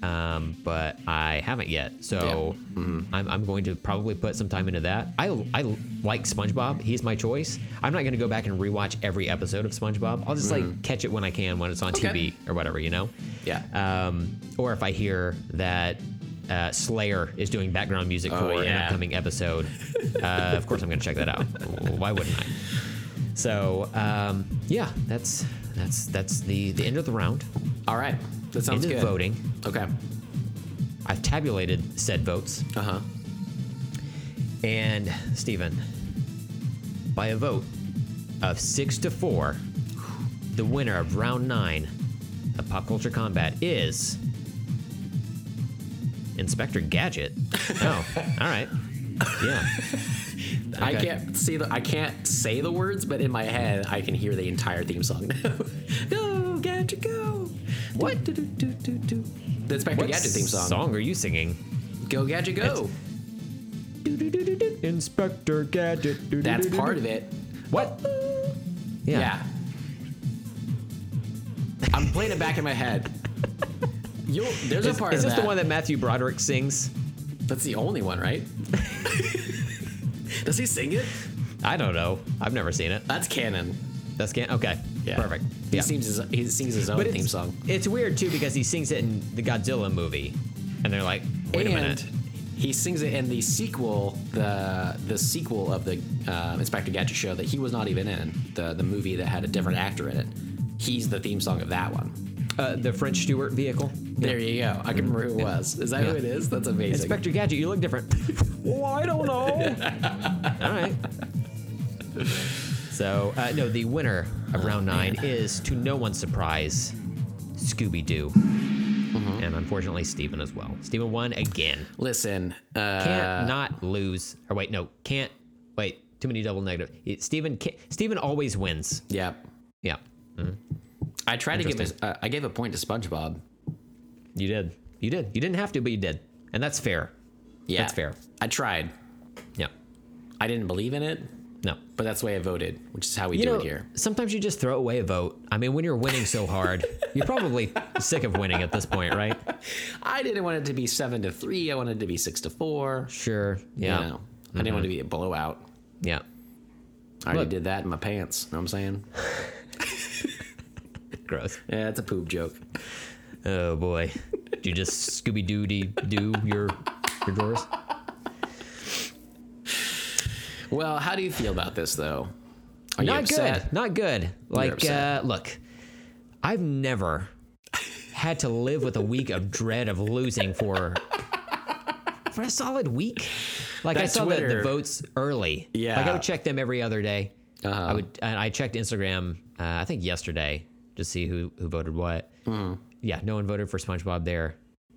um, but I haven't yet. So I'm, I'm going to probably put some time into that. I I like SpongeBob. He's my choice. I'm not going to go back and rewatch every episode of SpongeBob. I'll just like catch it when I can when it's on Okay. TV or whatever, you know. Yeah. Um, or if I hear that. Uh, Slayer is doing background music Oh, for an upcoming episode. Uh, of course, I'm going to check that out. *laughs* Why wouldn't I? So um, yeah, that's that's that's the the end of the round. All right. That sounds of good. voting. Okay. I've tabulated said votes, Uh huh. and Stephen, by a vote of six to four, the winner of round nine of Pop Culture Combat is Inspector Gadget. *laughs* Oh, all right. Yeah. I can't see the. I can't say the words, but in my head, I can hear the entire theme song. *laughs* go Gadget, go! What? Do, do, do, do, do. The Inspector What Gadget theme song. song are you singing? Go Gadget, go! Inspector Gadget. That's part of it. What? Yeah. I'm playing it back in my head. You'll, there's Is, a part is this that. the one that Matthew Broderick sings? That's the only one, right? *laughs* Does he sing it? I don't know. I've never seen it. That's canon. That's can okay. Yeah. Perfect. He Yeah. sings his he sings his own But theme song. it's weird too because he sings it in the Godzilla movie, and they're like, "Wait a minute." he sings it in the sequel, the the sequel of the uh, Inspector Gadget show that he was not even in, the the movie that had a different actor in it. He's the theme song of that one. Uh, the French Stewart vehicle. There you go. I can remember who it was. Is that who Yeah. it is? That's amazing. Inspector Gadget, you look different. *laughs* well, I don't know. *laughs* All right. So uh, no, the winner of round nine is, to no one's surprise, Scooby Doo. Mm-hmm. And unfortunately, Steven as well. Steven won again. Listen, uh, can't not lose. Or wait, no, can't. Wait, too many double negative. Steven, can't, Steven always wins. yeah. Yeah, I tried to give a, uh, I gave a point to SpongeBob. you did. You did. You didn't have to, but you did, and that's fair. Yeah, That's fair. I tried. Yeah. I didn't believe in it, No. but that's the way I voted, which is how we You do know, it here. sometimes you just throw away a vote. I mean, when you're winning so hard, *laughs* you're probably sick of winning at this point, right? I didn't want it to be seven to three. I wanted it to be six to four. Sure. You Yeah. Mm-hmm. I didn't want it to be a blowout. Yeah. I already Look. did that in my pants. You know what I'm saying? *laughs* Gross. Yeah, it's a poop joke. Oh boy. Did you just Scooby Doo do your your drawers? Well, how do you feel about this, though? Are you Not good. Not good. Like, uh, look, I've never had to live with a week of dread of losing for for a solid week. Like I That saw the, the votes early. Yeah. Like I would check them every other day. Uh-huh. I would. And I checked Instagram. Uh, I think yesterday to see who who voted what. Yeah, no one voted for SpongeBob there.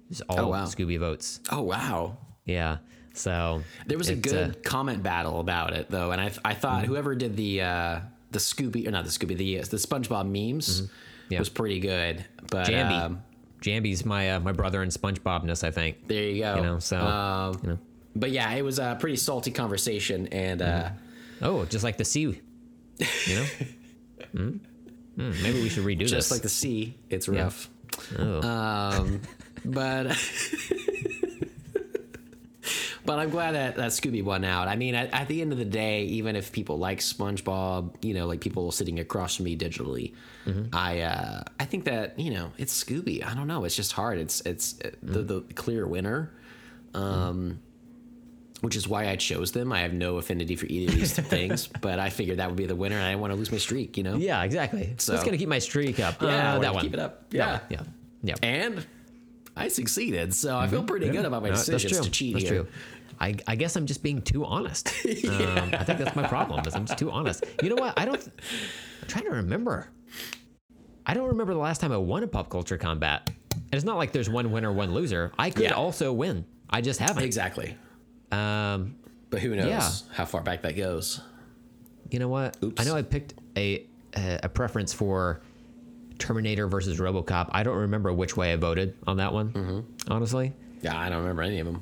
Just all Mm-hmm. Oh, wow. Scooby votes. Oh wow. Yeah. So There was a good uh, comment battle about it, though, and I I thought Mm-hmm. whoever did the uh, the Scooby or not the Scooby the the SpongeBob memes Mm-hmm. Yeah. was pretty good. But Jambi. um, Jambi's my uh, my brother in SpongeBobness. I think. there you go. You know, so, um, you know. but yeah, it was a pretty salty conversation, and uh, Oh, just like the sea. You know? *laughs* mm? Mm, maybe we should redo just this. like the sea, it's rough. oh. Um, *laughs* but *laughs* but I'm glad that, that Scooby won out. I mean, at, at the end of the day, even if people like SpongeBob, you know, like people sitting across from me digitally, I uh, I think that you know it's Scooby. I don't know. It's just hard. It's it's uh, the the clear winner. Um, Which is why I chose them. I have no affinity for either of these *laughs* things, but I figured that would be the winner, and I didn't want to lose my streak. You know. yeah, exactly. So- That's gonna keep my streak up. Yeah, Uh, that one. keep it up. That Yeah. Yeah. Yeah. And I succeeded, so I feel pretty good about my No, decisions to cheat that's here. true. I, I guess I'm just being too honest. *laughs* um, I think that's my problem. Is I'm just too honest. You know what? I don't. I'm trying to remember. I don't remember the last time I won a pop culture combat. And it's not like there's one winner, one loser. I could Yeah. also win. I just haven't. Exactly. Um, But who knows Yeah. how far back that goes? you know what? Oops. I know I picked a a, a preference for Terminator versus RoboCop. I don't remember which way I voted on that one. Mm-hmm. Honestly, Yeah, I don't remember any of them.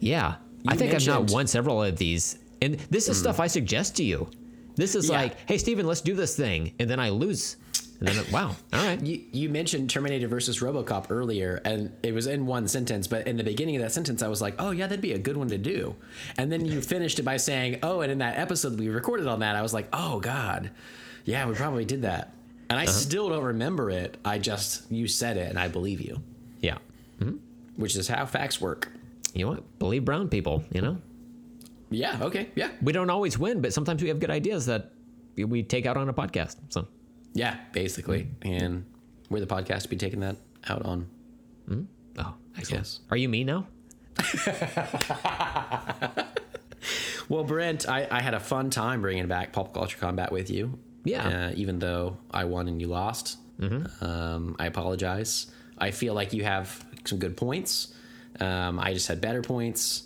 yeah. I You think I've not won several of these, and this is stuff I suggest to you. This is Yeah. like, hey, Steven, let's do this thing, and then I lose, and then wow, all right. You, you mentioned Terminator versus RoboCop earlier, and it was in one sentence. But in the beginning of that sentence, I was like, "Oh yeah, that'd be a good one to do." And then you *laughs* finished it by saying, "Oh, and in that episode we recorded on that, I was like, oh god, yeah, we probably did that." And Uh-huh. I still don't remember it. I just you said it, and I believe you, Yeah. which is how facts work. You know what? Believe brown people. You know, Yeah. Okay. Yeah. we don't always win, but sometimes we have good ideas that we take out on a podcast. So Yeah. Basically, and we're the podcast to be taking that out on. Oh, excellent. Yes. Are you me now? *laughs* Well, Brent, I, I had a fun time bringing back pop culture combat with you. Yeah. Uh, even though I won and you lost, um, I apologize. I feel like you have some good points. Um, I just had better points.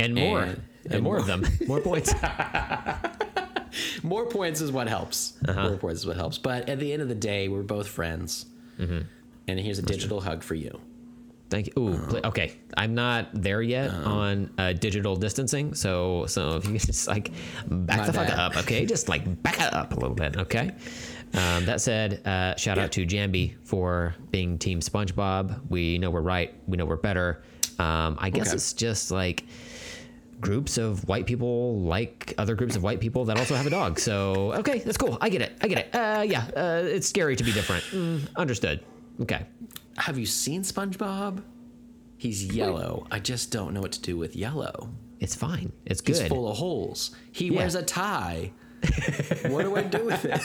And more. And- And, and more of them. *laughs* More points. *laughs* *laughs* More points is what helps. More points is what helps. But at the end of the day, we're both friends. And here's a digital hug for you. Thank you. Ooh, pl- okay. I'm not there yet on uh, digital distancing, so so if you *laughs* just like back the fuck up, okay? *laughs* Just like back up a little bit, okay? Um, that said, uh, shout out to Jambi for being Team SpongeBob. We know we're right. We know we're better. Um, I guess Okay. it's just like groups of white people like other groups of white people that also have a dog. So okay, that's cool. I get it. I get it. Uh, yeah, uh, it's scary to be different. Mm, understood. Okay. Have you seen SpongeBob? He's yellow. I just don't know what to do with yellow. It's fine. It's good. He's full of holes. He Yeah. wears a tie. what do I do with it?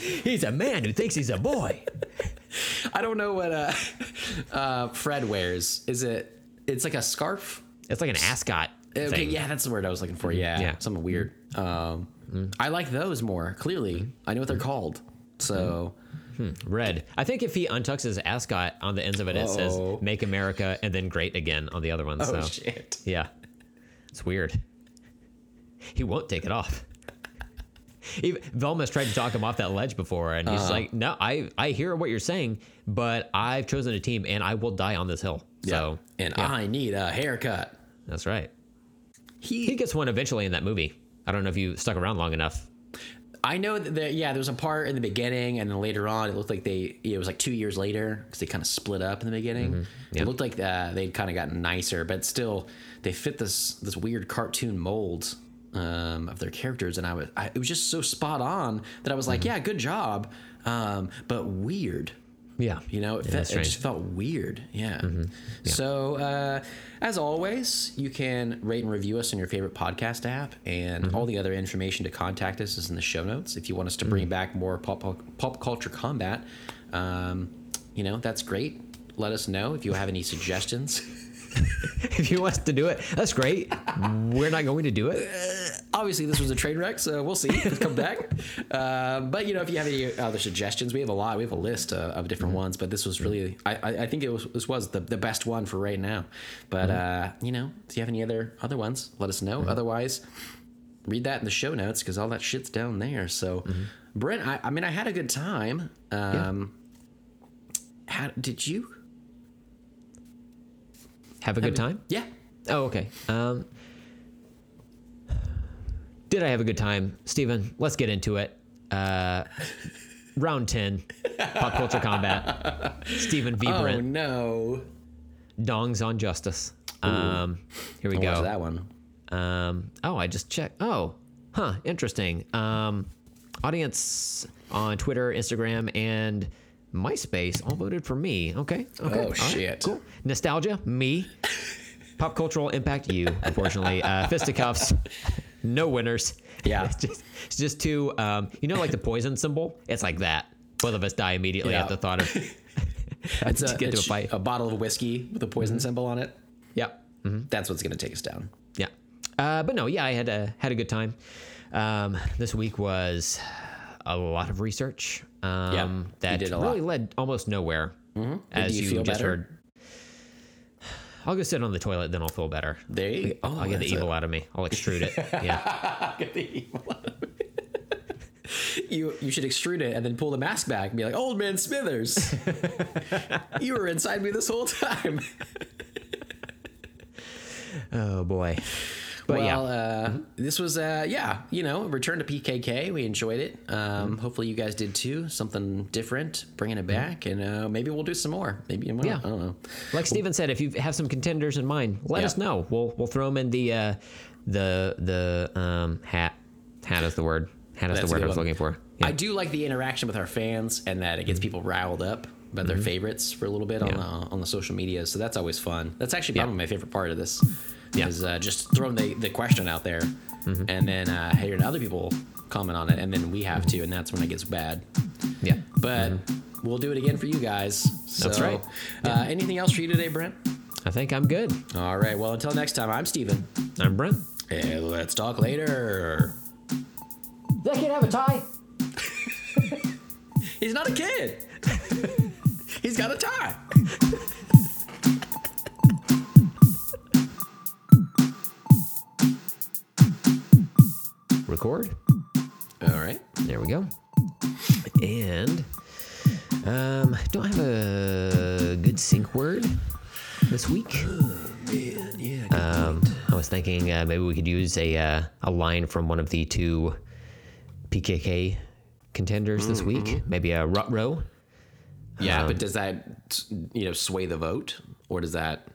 *laughs* He's a man who thinks he's a boy. *laughs* I don't know what uh, *laughs* uh, Fred wears. Is it? It's like a scarf. It's like an ascot. Okay, thing. yeah, that's the word I was looking for. Yeah, Yeah. something weird. Um, I like those more. Clearly, I know what they're called. So Red. I think if he untucks his ascot on the ends of it, it says Uh-oh. "Make America" and then "Great Again" on the other one. oh so shit. yeah, it's weird. He won't take it off. *laughs* Even, Velma's tried to talk him off that ledge before, and he's Uh-huh. like, "No, I I hear what you're saying, but I've chosen a team, and I will die on this hill." So and yeah, I need a haircut. that's right. He, He gets one eventually in that movie. I don't know if you stuck around long enough. I know that there, yeah, there was a part in the beginning, and then later on, it looked like they it was like two years later because they kind of split up in the beginning. Yeah. It looked like uh, they'd kind of gotten nicer, but still, they fit this this weird cartoon mold um, of their characters, and I was I, it was just so spot on that I was like, yeah, good job, um, but weird. Yeah, You know, it, Yeah, it just felt weird. Yeah. So, uh, as always, you can rate and review us on your favorite podcast app, and Mm-hmm. all the other information to contact us is in the show notes. If you want us to bring Mm-hmm. back more pop, pop culture combat, um, you know, that's great. Let us know if you have any suggestions. *laughs* *laughs* if you want to do it, that's great. We're not going to do it. Obviously, this was a train wreck, so we'll see. Come back. *laughs* Uh, but you know, if you have any other suggestions, we have a lot. We have a list uh, of different ones, but this was really, I, I, think it was this was the, the best one for right now. But uh, you know, if you have any other other ones, let us know. Otherwise, read that in the show notes because all that shit's down there. So, Brent, I, I mean, I had a good time. Um, how, did you? Have a good time. Yeah. Oh, okay. Um, did I have a good time, Steven? Let's get into it. Uh, round ten, pop culture combat. Stephen V. Oh Brent, no! dongs on justice. Um, here we I go. that one. Um, oh, I just checked. Oh, huh, interesting. Um, audience on Twitter, Instagram, and MySpace all voted for me. Okay. Okay. Oh, all right, shit. Cool. Nostalgia, me. Pop cultural impact, you. Unfortunately, uh, fisticuffs, no winners. Yeah. *laughs* It's just, it's just too. Um, you know, like the poison symbol. It's like that. Both of us die immediately Yeah. at the thought of. *laughs* *laughs* To a, get to a fight. a bottle of whiskey with a poison symbol on it. Yep. That's what's gonna take us down. Yeah. Uh, but no, yeah, I had a had a good time. Um, this week was a lot of research. Um, Yeah, that did really lot. led almost nowhere. As you you, just better? heard. *sighs* I'll go sit on the toilet, then I'll feel better. There you oh, I'll *laughs* get the evil out of me. I'll extrude it. Yeah. get the evil out of it. You you should extrude it and then pull the mask back and be like, Old Man Smithers, *laughs* you were inside me this whole time. oh boy. But well, yeah. uh, this was uh, yeah, you know, return to PKK. We enjoyed it. Um, hopefully, you guys did too. Something different, bringing it back, and uh, maybe we'll do some more. Maybe you Yeah. I don't know. Like Steven said, if you have some contenders in mind, let Yeah. us know. We'll we'll throw them in the uh, the the um, hat. Hat is the word. Hat is That's the word I was one. looking for. Yeah. I do like the interaction with our fans and that it gets people riled up about their favorites for a little bit on Mm-hmm. The on the social media. So that's always fun. That's actually Yeah. probably my favorite part of this. Yeah. Mm-hmm. Is uh, just throwing the, the question out there and then uh, hearing other people comment on it, and then we have to, and that's when it gets bad. yeah. But we'll do it again for you guys. So, Mm-hmm. That's right. Uh, anything else for you today, Brent? I think I'm good. All right. Well, until next time, I'm Steven. I'm Brent. And let's talk later. That kid have a tie? *laughs* He's not a kid. *laughs* He's got a tie. *laughs* Record. All right. There we go. And um, don't have a good sync word this week. Yeah. Um, I was thinking uh, maybe we could use a uh, a line from one of the two PKK contenders this week. Maybe a rut row. Yeah, Um, but does that you know sway the vote, or does that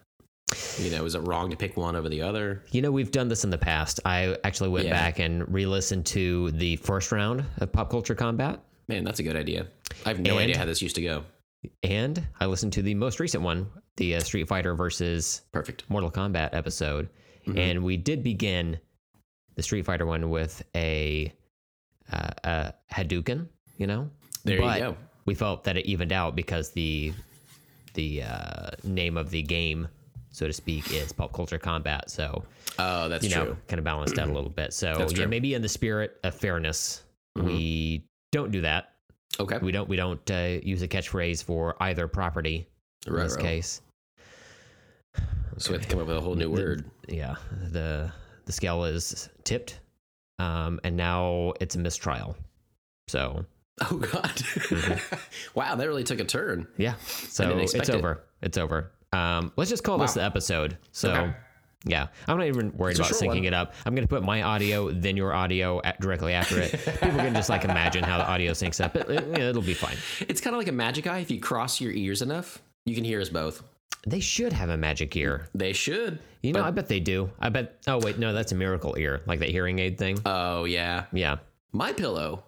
you know is it wrong to pick one over the other? You know, we've done this in the past. I actually went Yeah. back and re-listened to the first round of Pop Culture Combat, Man, that's a good idea. I have no And- idea how this used to go. and I listened to the most recent one, the uh, Street Fighter versus Perfect. Mortal Kombat episode, and we did begin the Street Fighter one with a uh, a Hadouken, you know. There you go. We felt that it evened out because the the uh, name of the game, so to speak, is Pop Culture Combat. So Oh, that's you know, true. kind of balanced out a little bit. So That's yeah, true. Mm-hmm. maybe in the spirit of fairness, we don't do that. Okay. We don't we don't uh, use a catchphrase for either property in Right, this right. case. So we have to come up with a whole new word. yeah the the scale is tipped um and now it's a mistrial so Oh God! *laughs* wow, that really took a turn. yeah so it's it. over it's over um let's just call this the episode so Okay. yeah i'm not even worried about syncing one. it up i'm gonna put my audio then your audio directly after it people can just like imagine how the audio syncs up it, it, it'll be fine It's kind of like a magic eye. If you cross your ears enough, you can hear us both. they should have a magic ear They should. you know i bet they do i bet oh wait no that's a miracle ear like that hearing aid thing Oh yeah, yeah my pillow.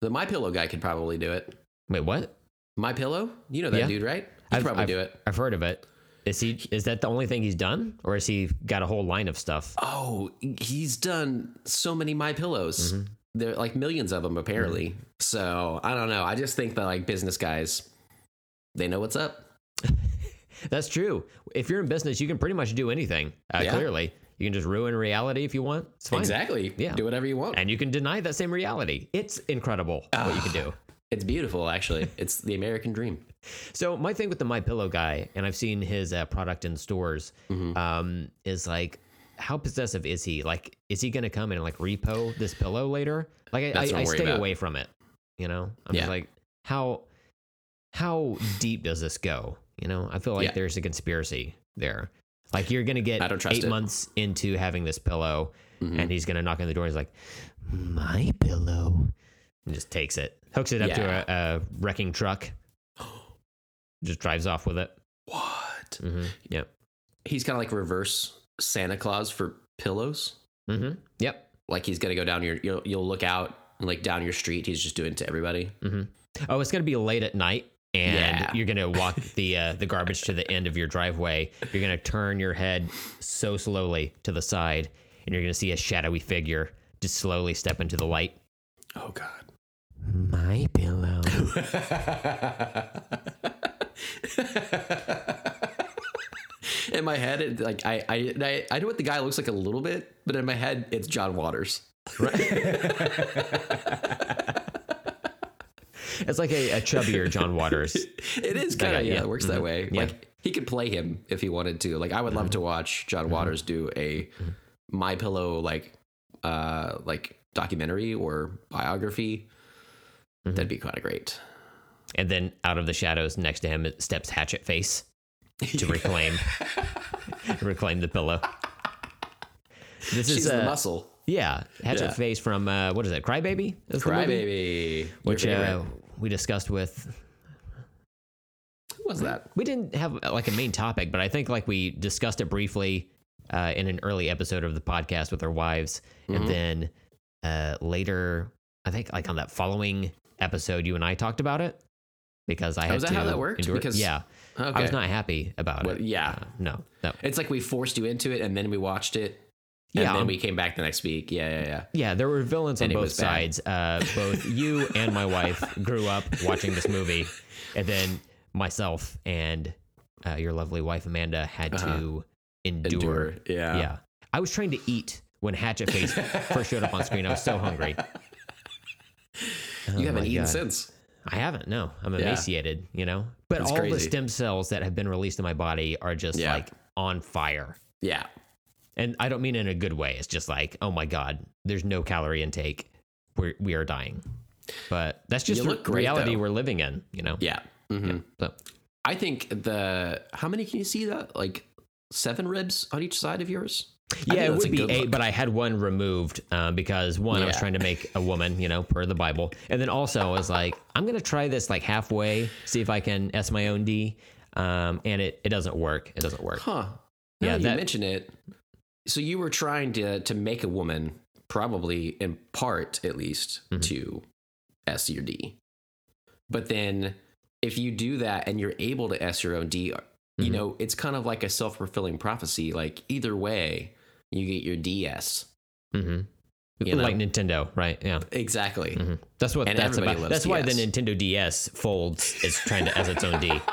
The my pillow guy could probably do it. wait what My pillow. You know that Yeah. dude, right? He could probably I've, do it. I've heard of it. Is he? Is that the only thing he's done, or has he got a whole line of stuff? Oh, he's done so many my pillows. Mm-hmm. There are like millions of them apparently. So I don't know. I just think that like business guys, they know what's up. *laughs* That's true. If you're in business, you can pretty much do anything. Uh, Yeah. Clearly, you can just ruin reality if you want. It's fine. Exactly. Yeah. Do whatever you want. And you can deny that same reality. It's incredible what you can do. It's beautiful, actually. *laughs* it's the American dream. So my thing with the My Pillow guy, and I've seen his uh, product in stores, Mm-hmm. um, is like, how possessive is he? Like, is he gonna come and like repo this pillow later? Like, I, I, I stay about. away from it. You know, I'm Yeah. just like, how how deep does this go? You know, I feel like Yeah. there's a conspiracy there. Like, you're gonna get I don't trust eight it. months into having this pillow, Mhm. and he's gonna knock on the door. And He's like, my pillow, and just takes it, hooks it up Yeah. to a, a wrecking truck, *gasps* just drives off with it. What? Mm-hmm. Yep. He's kind of like reverse Santa Claus for pillows. Mm-hmm. Yep. Like he's gonna go down your. You'll, you'll look out like down your street. He's just doing it to everybody. Oh, it's gonna be late at night, and Yeah. you're gonna walk *laughs* the uh, the garbage to the end of your driveway. You're gonna turn your head so slowly to the side, and you're gonna see a shadowy figure just slowly step into the light. Oh God. My pillow. *laughs* in my head, it, like I, I, I, I know what the guy looks like a little bit, but in my head, it's John Waters. *laughs* It's like a, a chubbier John Waters. *laughs* It is kind of yeah, yeah. it works that mm-hmm. way. Yeah. Like he could play him if he wanted to. Like I would love mm-hmm. to watch John mm-hmm. Waters do a My Pillow like uh like documentary or biography. That'd be kind of great. And then out of the shadows next to him steps Hatchet Face to *laughs* reclaim *laughs* reclaim the pillow. This She's is the uh, muscle. yeah, Hatchet Yeah. Face from uh, what is it? Crybaby? Crybaby. Which uh, we discussed with. Who was that? We didn't have uh, like a main topic, but I think like we discussed it briefly uh, in an early episode of the podcast with our wives, Mm-hmm. and then uh, later, I think like on that following episode, you and I talked about it because I had Oh, that to how that worked? endure- Because- yeah, I was not happy about Well, it. yeah. Uh, no, no. It's like we forced you into it and then we watched it. And Yeah. then we came back the next week. Yeah, yeah, yeah. Yeah, there were villains on And it both sides. Uh, both *laughs* you and my wife grew up watching this movie, and then myself and uh, your lovely wife Amanda had to endure. Uh-huh. Endure, yeah. yeah. I was trying to eat when Hatchet Face first showed up on screen. I was so hungry. *laughs* You haven't eaten God. since. I haven't. No, I'm Yeah. emaciated. You know, but That's all the stem cells that have been released in my body are just Yeah. like on fire. Yeah. And I don't mean in a good way. It's just like, oh my god, there's no calorie intake. We're we are dying. But that's just the great, reality though. we're living in. You know. Yeah. hmm So I think the how many can you see that? Like seven ribs on each side of yours? Yeah, it would be eight, look. but I had one removed uh, because one, I was trying to make a woman, you know, per the Bible, and then also I was like, I'm gonna try this like halfway, see if I can s my own d, um, and it it doesn't work. It doesn't work. Huh. Yeah, Yeah, you that- mention it. So you were trying to to make a woman, probably in part at least, Mm-hmm. to S your D. But then if you do that and you're able to S your own D, you Mhm. know, it's kind of like a self fulfilling prophecy. Like either way, you get your DS. hmm You know? Like Nintendo, right? Yeah. Exactly. Mhm. That's what And that's about. That's why the Nintendo DS folds is trying to as its own D. *laughs*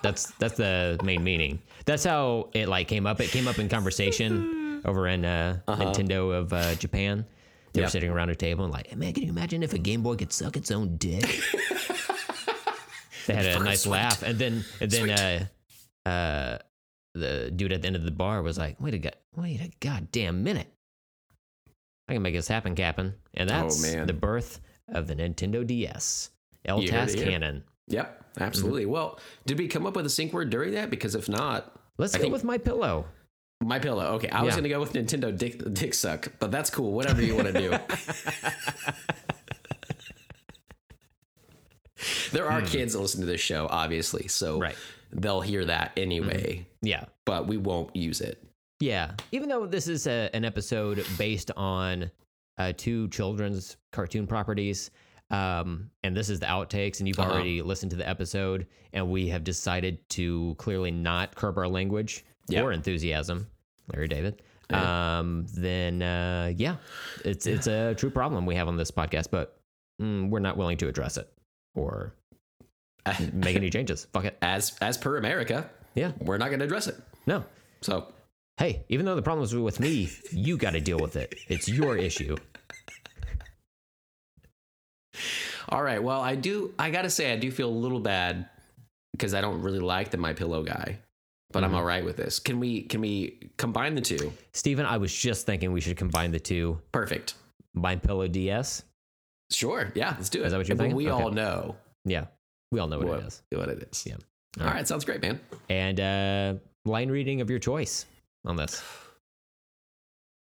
That's that's the main meaning. That's how it like came up. It came up in conversation *laughs* over in uh, Nintendo of uh, Japan. They were Yep. sitting around a table and like, hey, man, can you imagine if a Game Boy could suck its own dick? *laughs* they had a nice sweet. laugh, and then and then uh, uh, the dude at the end of the bar was like, wait a go- wait a goddamn minute. I can make this happen, Captain. And that's Oh, the birth of the Nintendo DS. You heard LTAS it here. Canon. Yep. Absolutely. Mm-hmm. Well, did we come up with a sync word during that? Because if not, Let's I go with my pillow. My pillow. Okay, I was gonna go with Nintendo Dick Dick Suck, but that's cool. Whatever you want to do. *laughs* there are kids that listen to this show, obviously, so Hmm. Right. They'll hear that anyway. Yeah. But we won't use it. Yeah. Even though this is a, an episode based on uh, two children's cartoon properties, um, and this is the outtakes, and you've Uh-huh. already listened to the episode, and we have decided to clearly not curb our language Yep. or enthusiasm, Larry David. Yeah. Um, then uh, yeah, it's it's a true problem we have on this podcast, but mm, we're not willing to address it or *laughs* make any changes. Fuck it. As as per America, Yeah. we're not gonna address it. No. So Hey, even though the problem was with me, you got to deal with it. It's your issue. all right. Well, I do. I gotta say, I do feel a little bad because I don't really like the My Pillow guy, but I'm Mhm. all right with this. Can we can we combine the two? Steven, I was just thinking we should combine the two. Perfect. My Pillow DS. Sure. Yeah. Let's do it. Is that what you're thinking? We all know Yeah, we all know what, what, it is. what it is. Yeah. All right. Sounds great, man. And uh, line reading of your choice on this.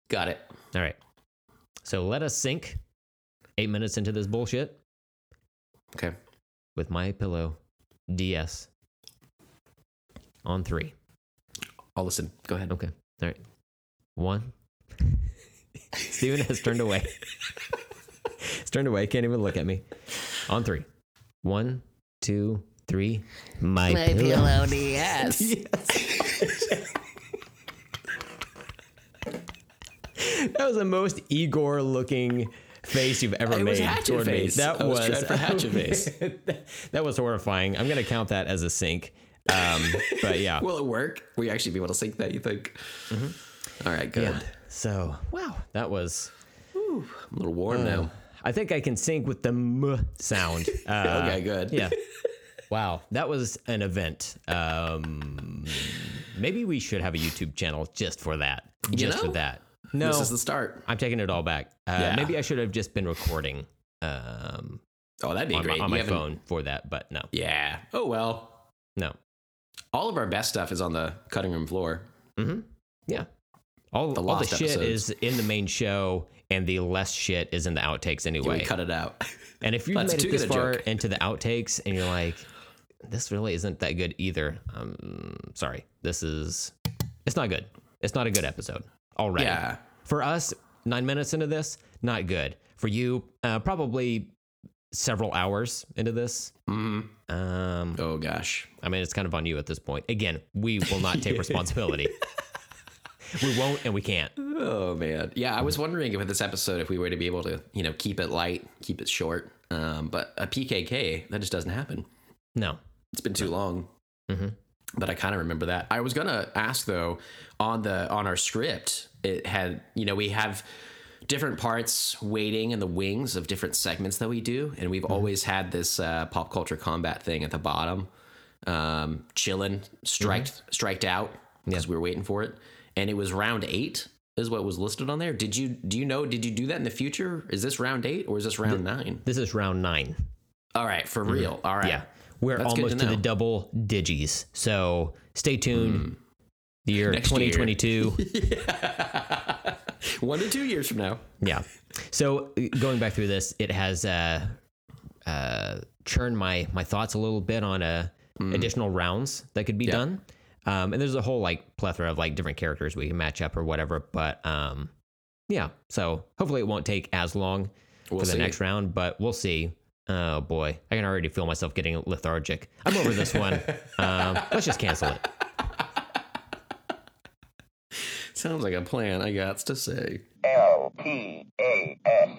Got it. All right. So let us sink eight minutes into this bullshit Okay. with My Pillow DS on three. I'll listen. Go ahead. Okay. All right. One. *laughs* Steven has turned away. *laughs* He's turned away. Can't even look at me. On three. One, two, three. My, pillow. DS. *laughs* *laughs* That was the most Igor looking face you've ever It was made Hatchet toward face. me. That I was was, for Hatchet *laughs* face. that was horrifying. I'm gonna count that as a sync. Um, but yeah, Will it work? Will you actually be able to sync that? You think? All right, good. yeah. So wow, that was. I'm a little warm now. I think I can sync with the m sound. *laughs* Uh, Okay, good. Yeah. *laughs* Wow, that was an event. Um, maybe we should have a YouTube channel just for that. Just know? for that. No, This is the start. I'm taking it all back. Uh, Yeah. Maybe I should have just been recording um, Oh, that'd be on, great. my, on You my haven't- phone for that, but no, Yeah. Oh well. no. All of our best stuff is on the cutting room floor. Yeah. All The all the shit episodes. is in the main show, and the less shit is in the outtakes Yeah, anyway. we cut it out. And if That's made it this far joke. into the outtakes and you're like, this really isn't that good either, um, sorry. This is, it's not good. It's not a good episode already. Yeah. For us, nine minutes into this, not good. For you, uh, probably several hours into this. Um, Oh gosh. I mean, it's kind of on you at this point. Again, we will not take *laughs* responsibility. We won't and we can't. Oh man. Yeah, I was wondering if in this episode if we were to be able to, you know, keep it light, keep it short. Um, but a PKK that just doesn't happen. No. It's been too long. Mhm. But I kind of remember that. I was gonna ask though on the on our script, it had you know we have different parts waiting in the wings of different segments that we do, and we've always had this uh, pop culture combat thing at the bottom, um, chilling, striked striked out because we were waiting for it, and it was round eight is what was listed on there. Did you do you know? Did you do that in the future? Is this round eight or is this round nine? This is round nine. All right, for real. All right. Yeah. We're That's almost to to, the double digis. So stay tuned. The year Next year. 2022. *laughs* One to two years from now. yeah. So uh, going back through this, it has uh, uh, churned my my thoughts a little bit on uh, additional rounds that could be Yeah. done. Um, and there's a whole like plethora of like different characters we can match up or whatever. But um, yeah. So hopefully it won't take as long We'll for the see. next round, but we'll see. Oh boy, I can already feel myself getting lethargic. I'm over this one. *laughs* um, let's just cancel it. Sounds like a plan, I got to say. L P A S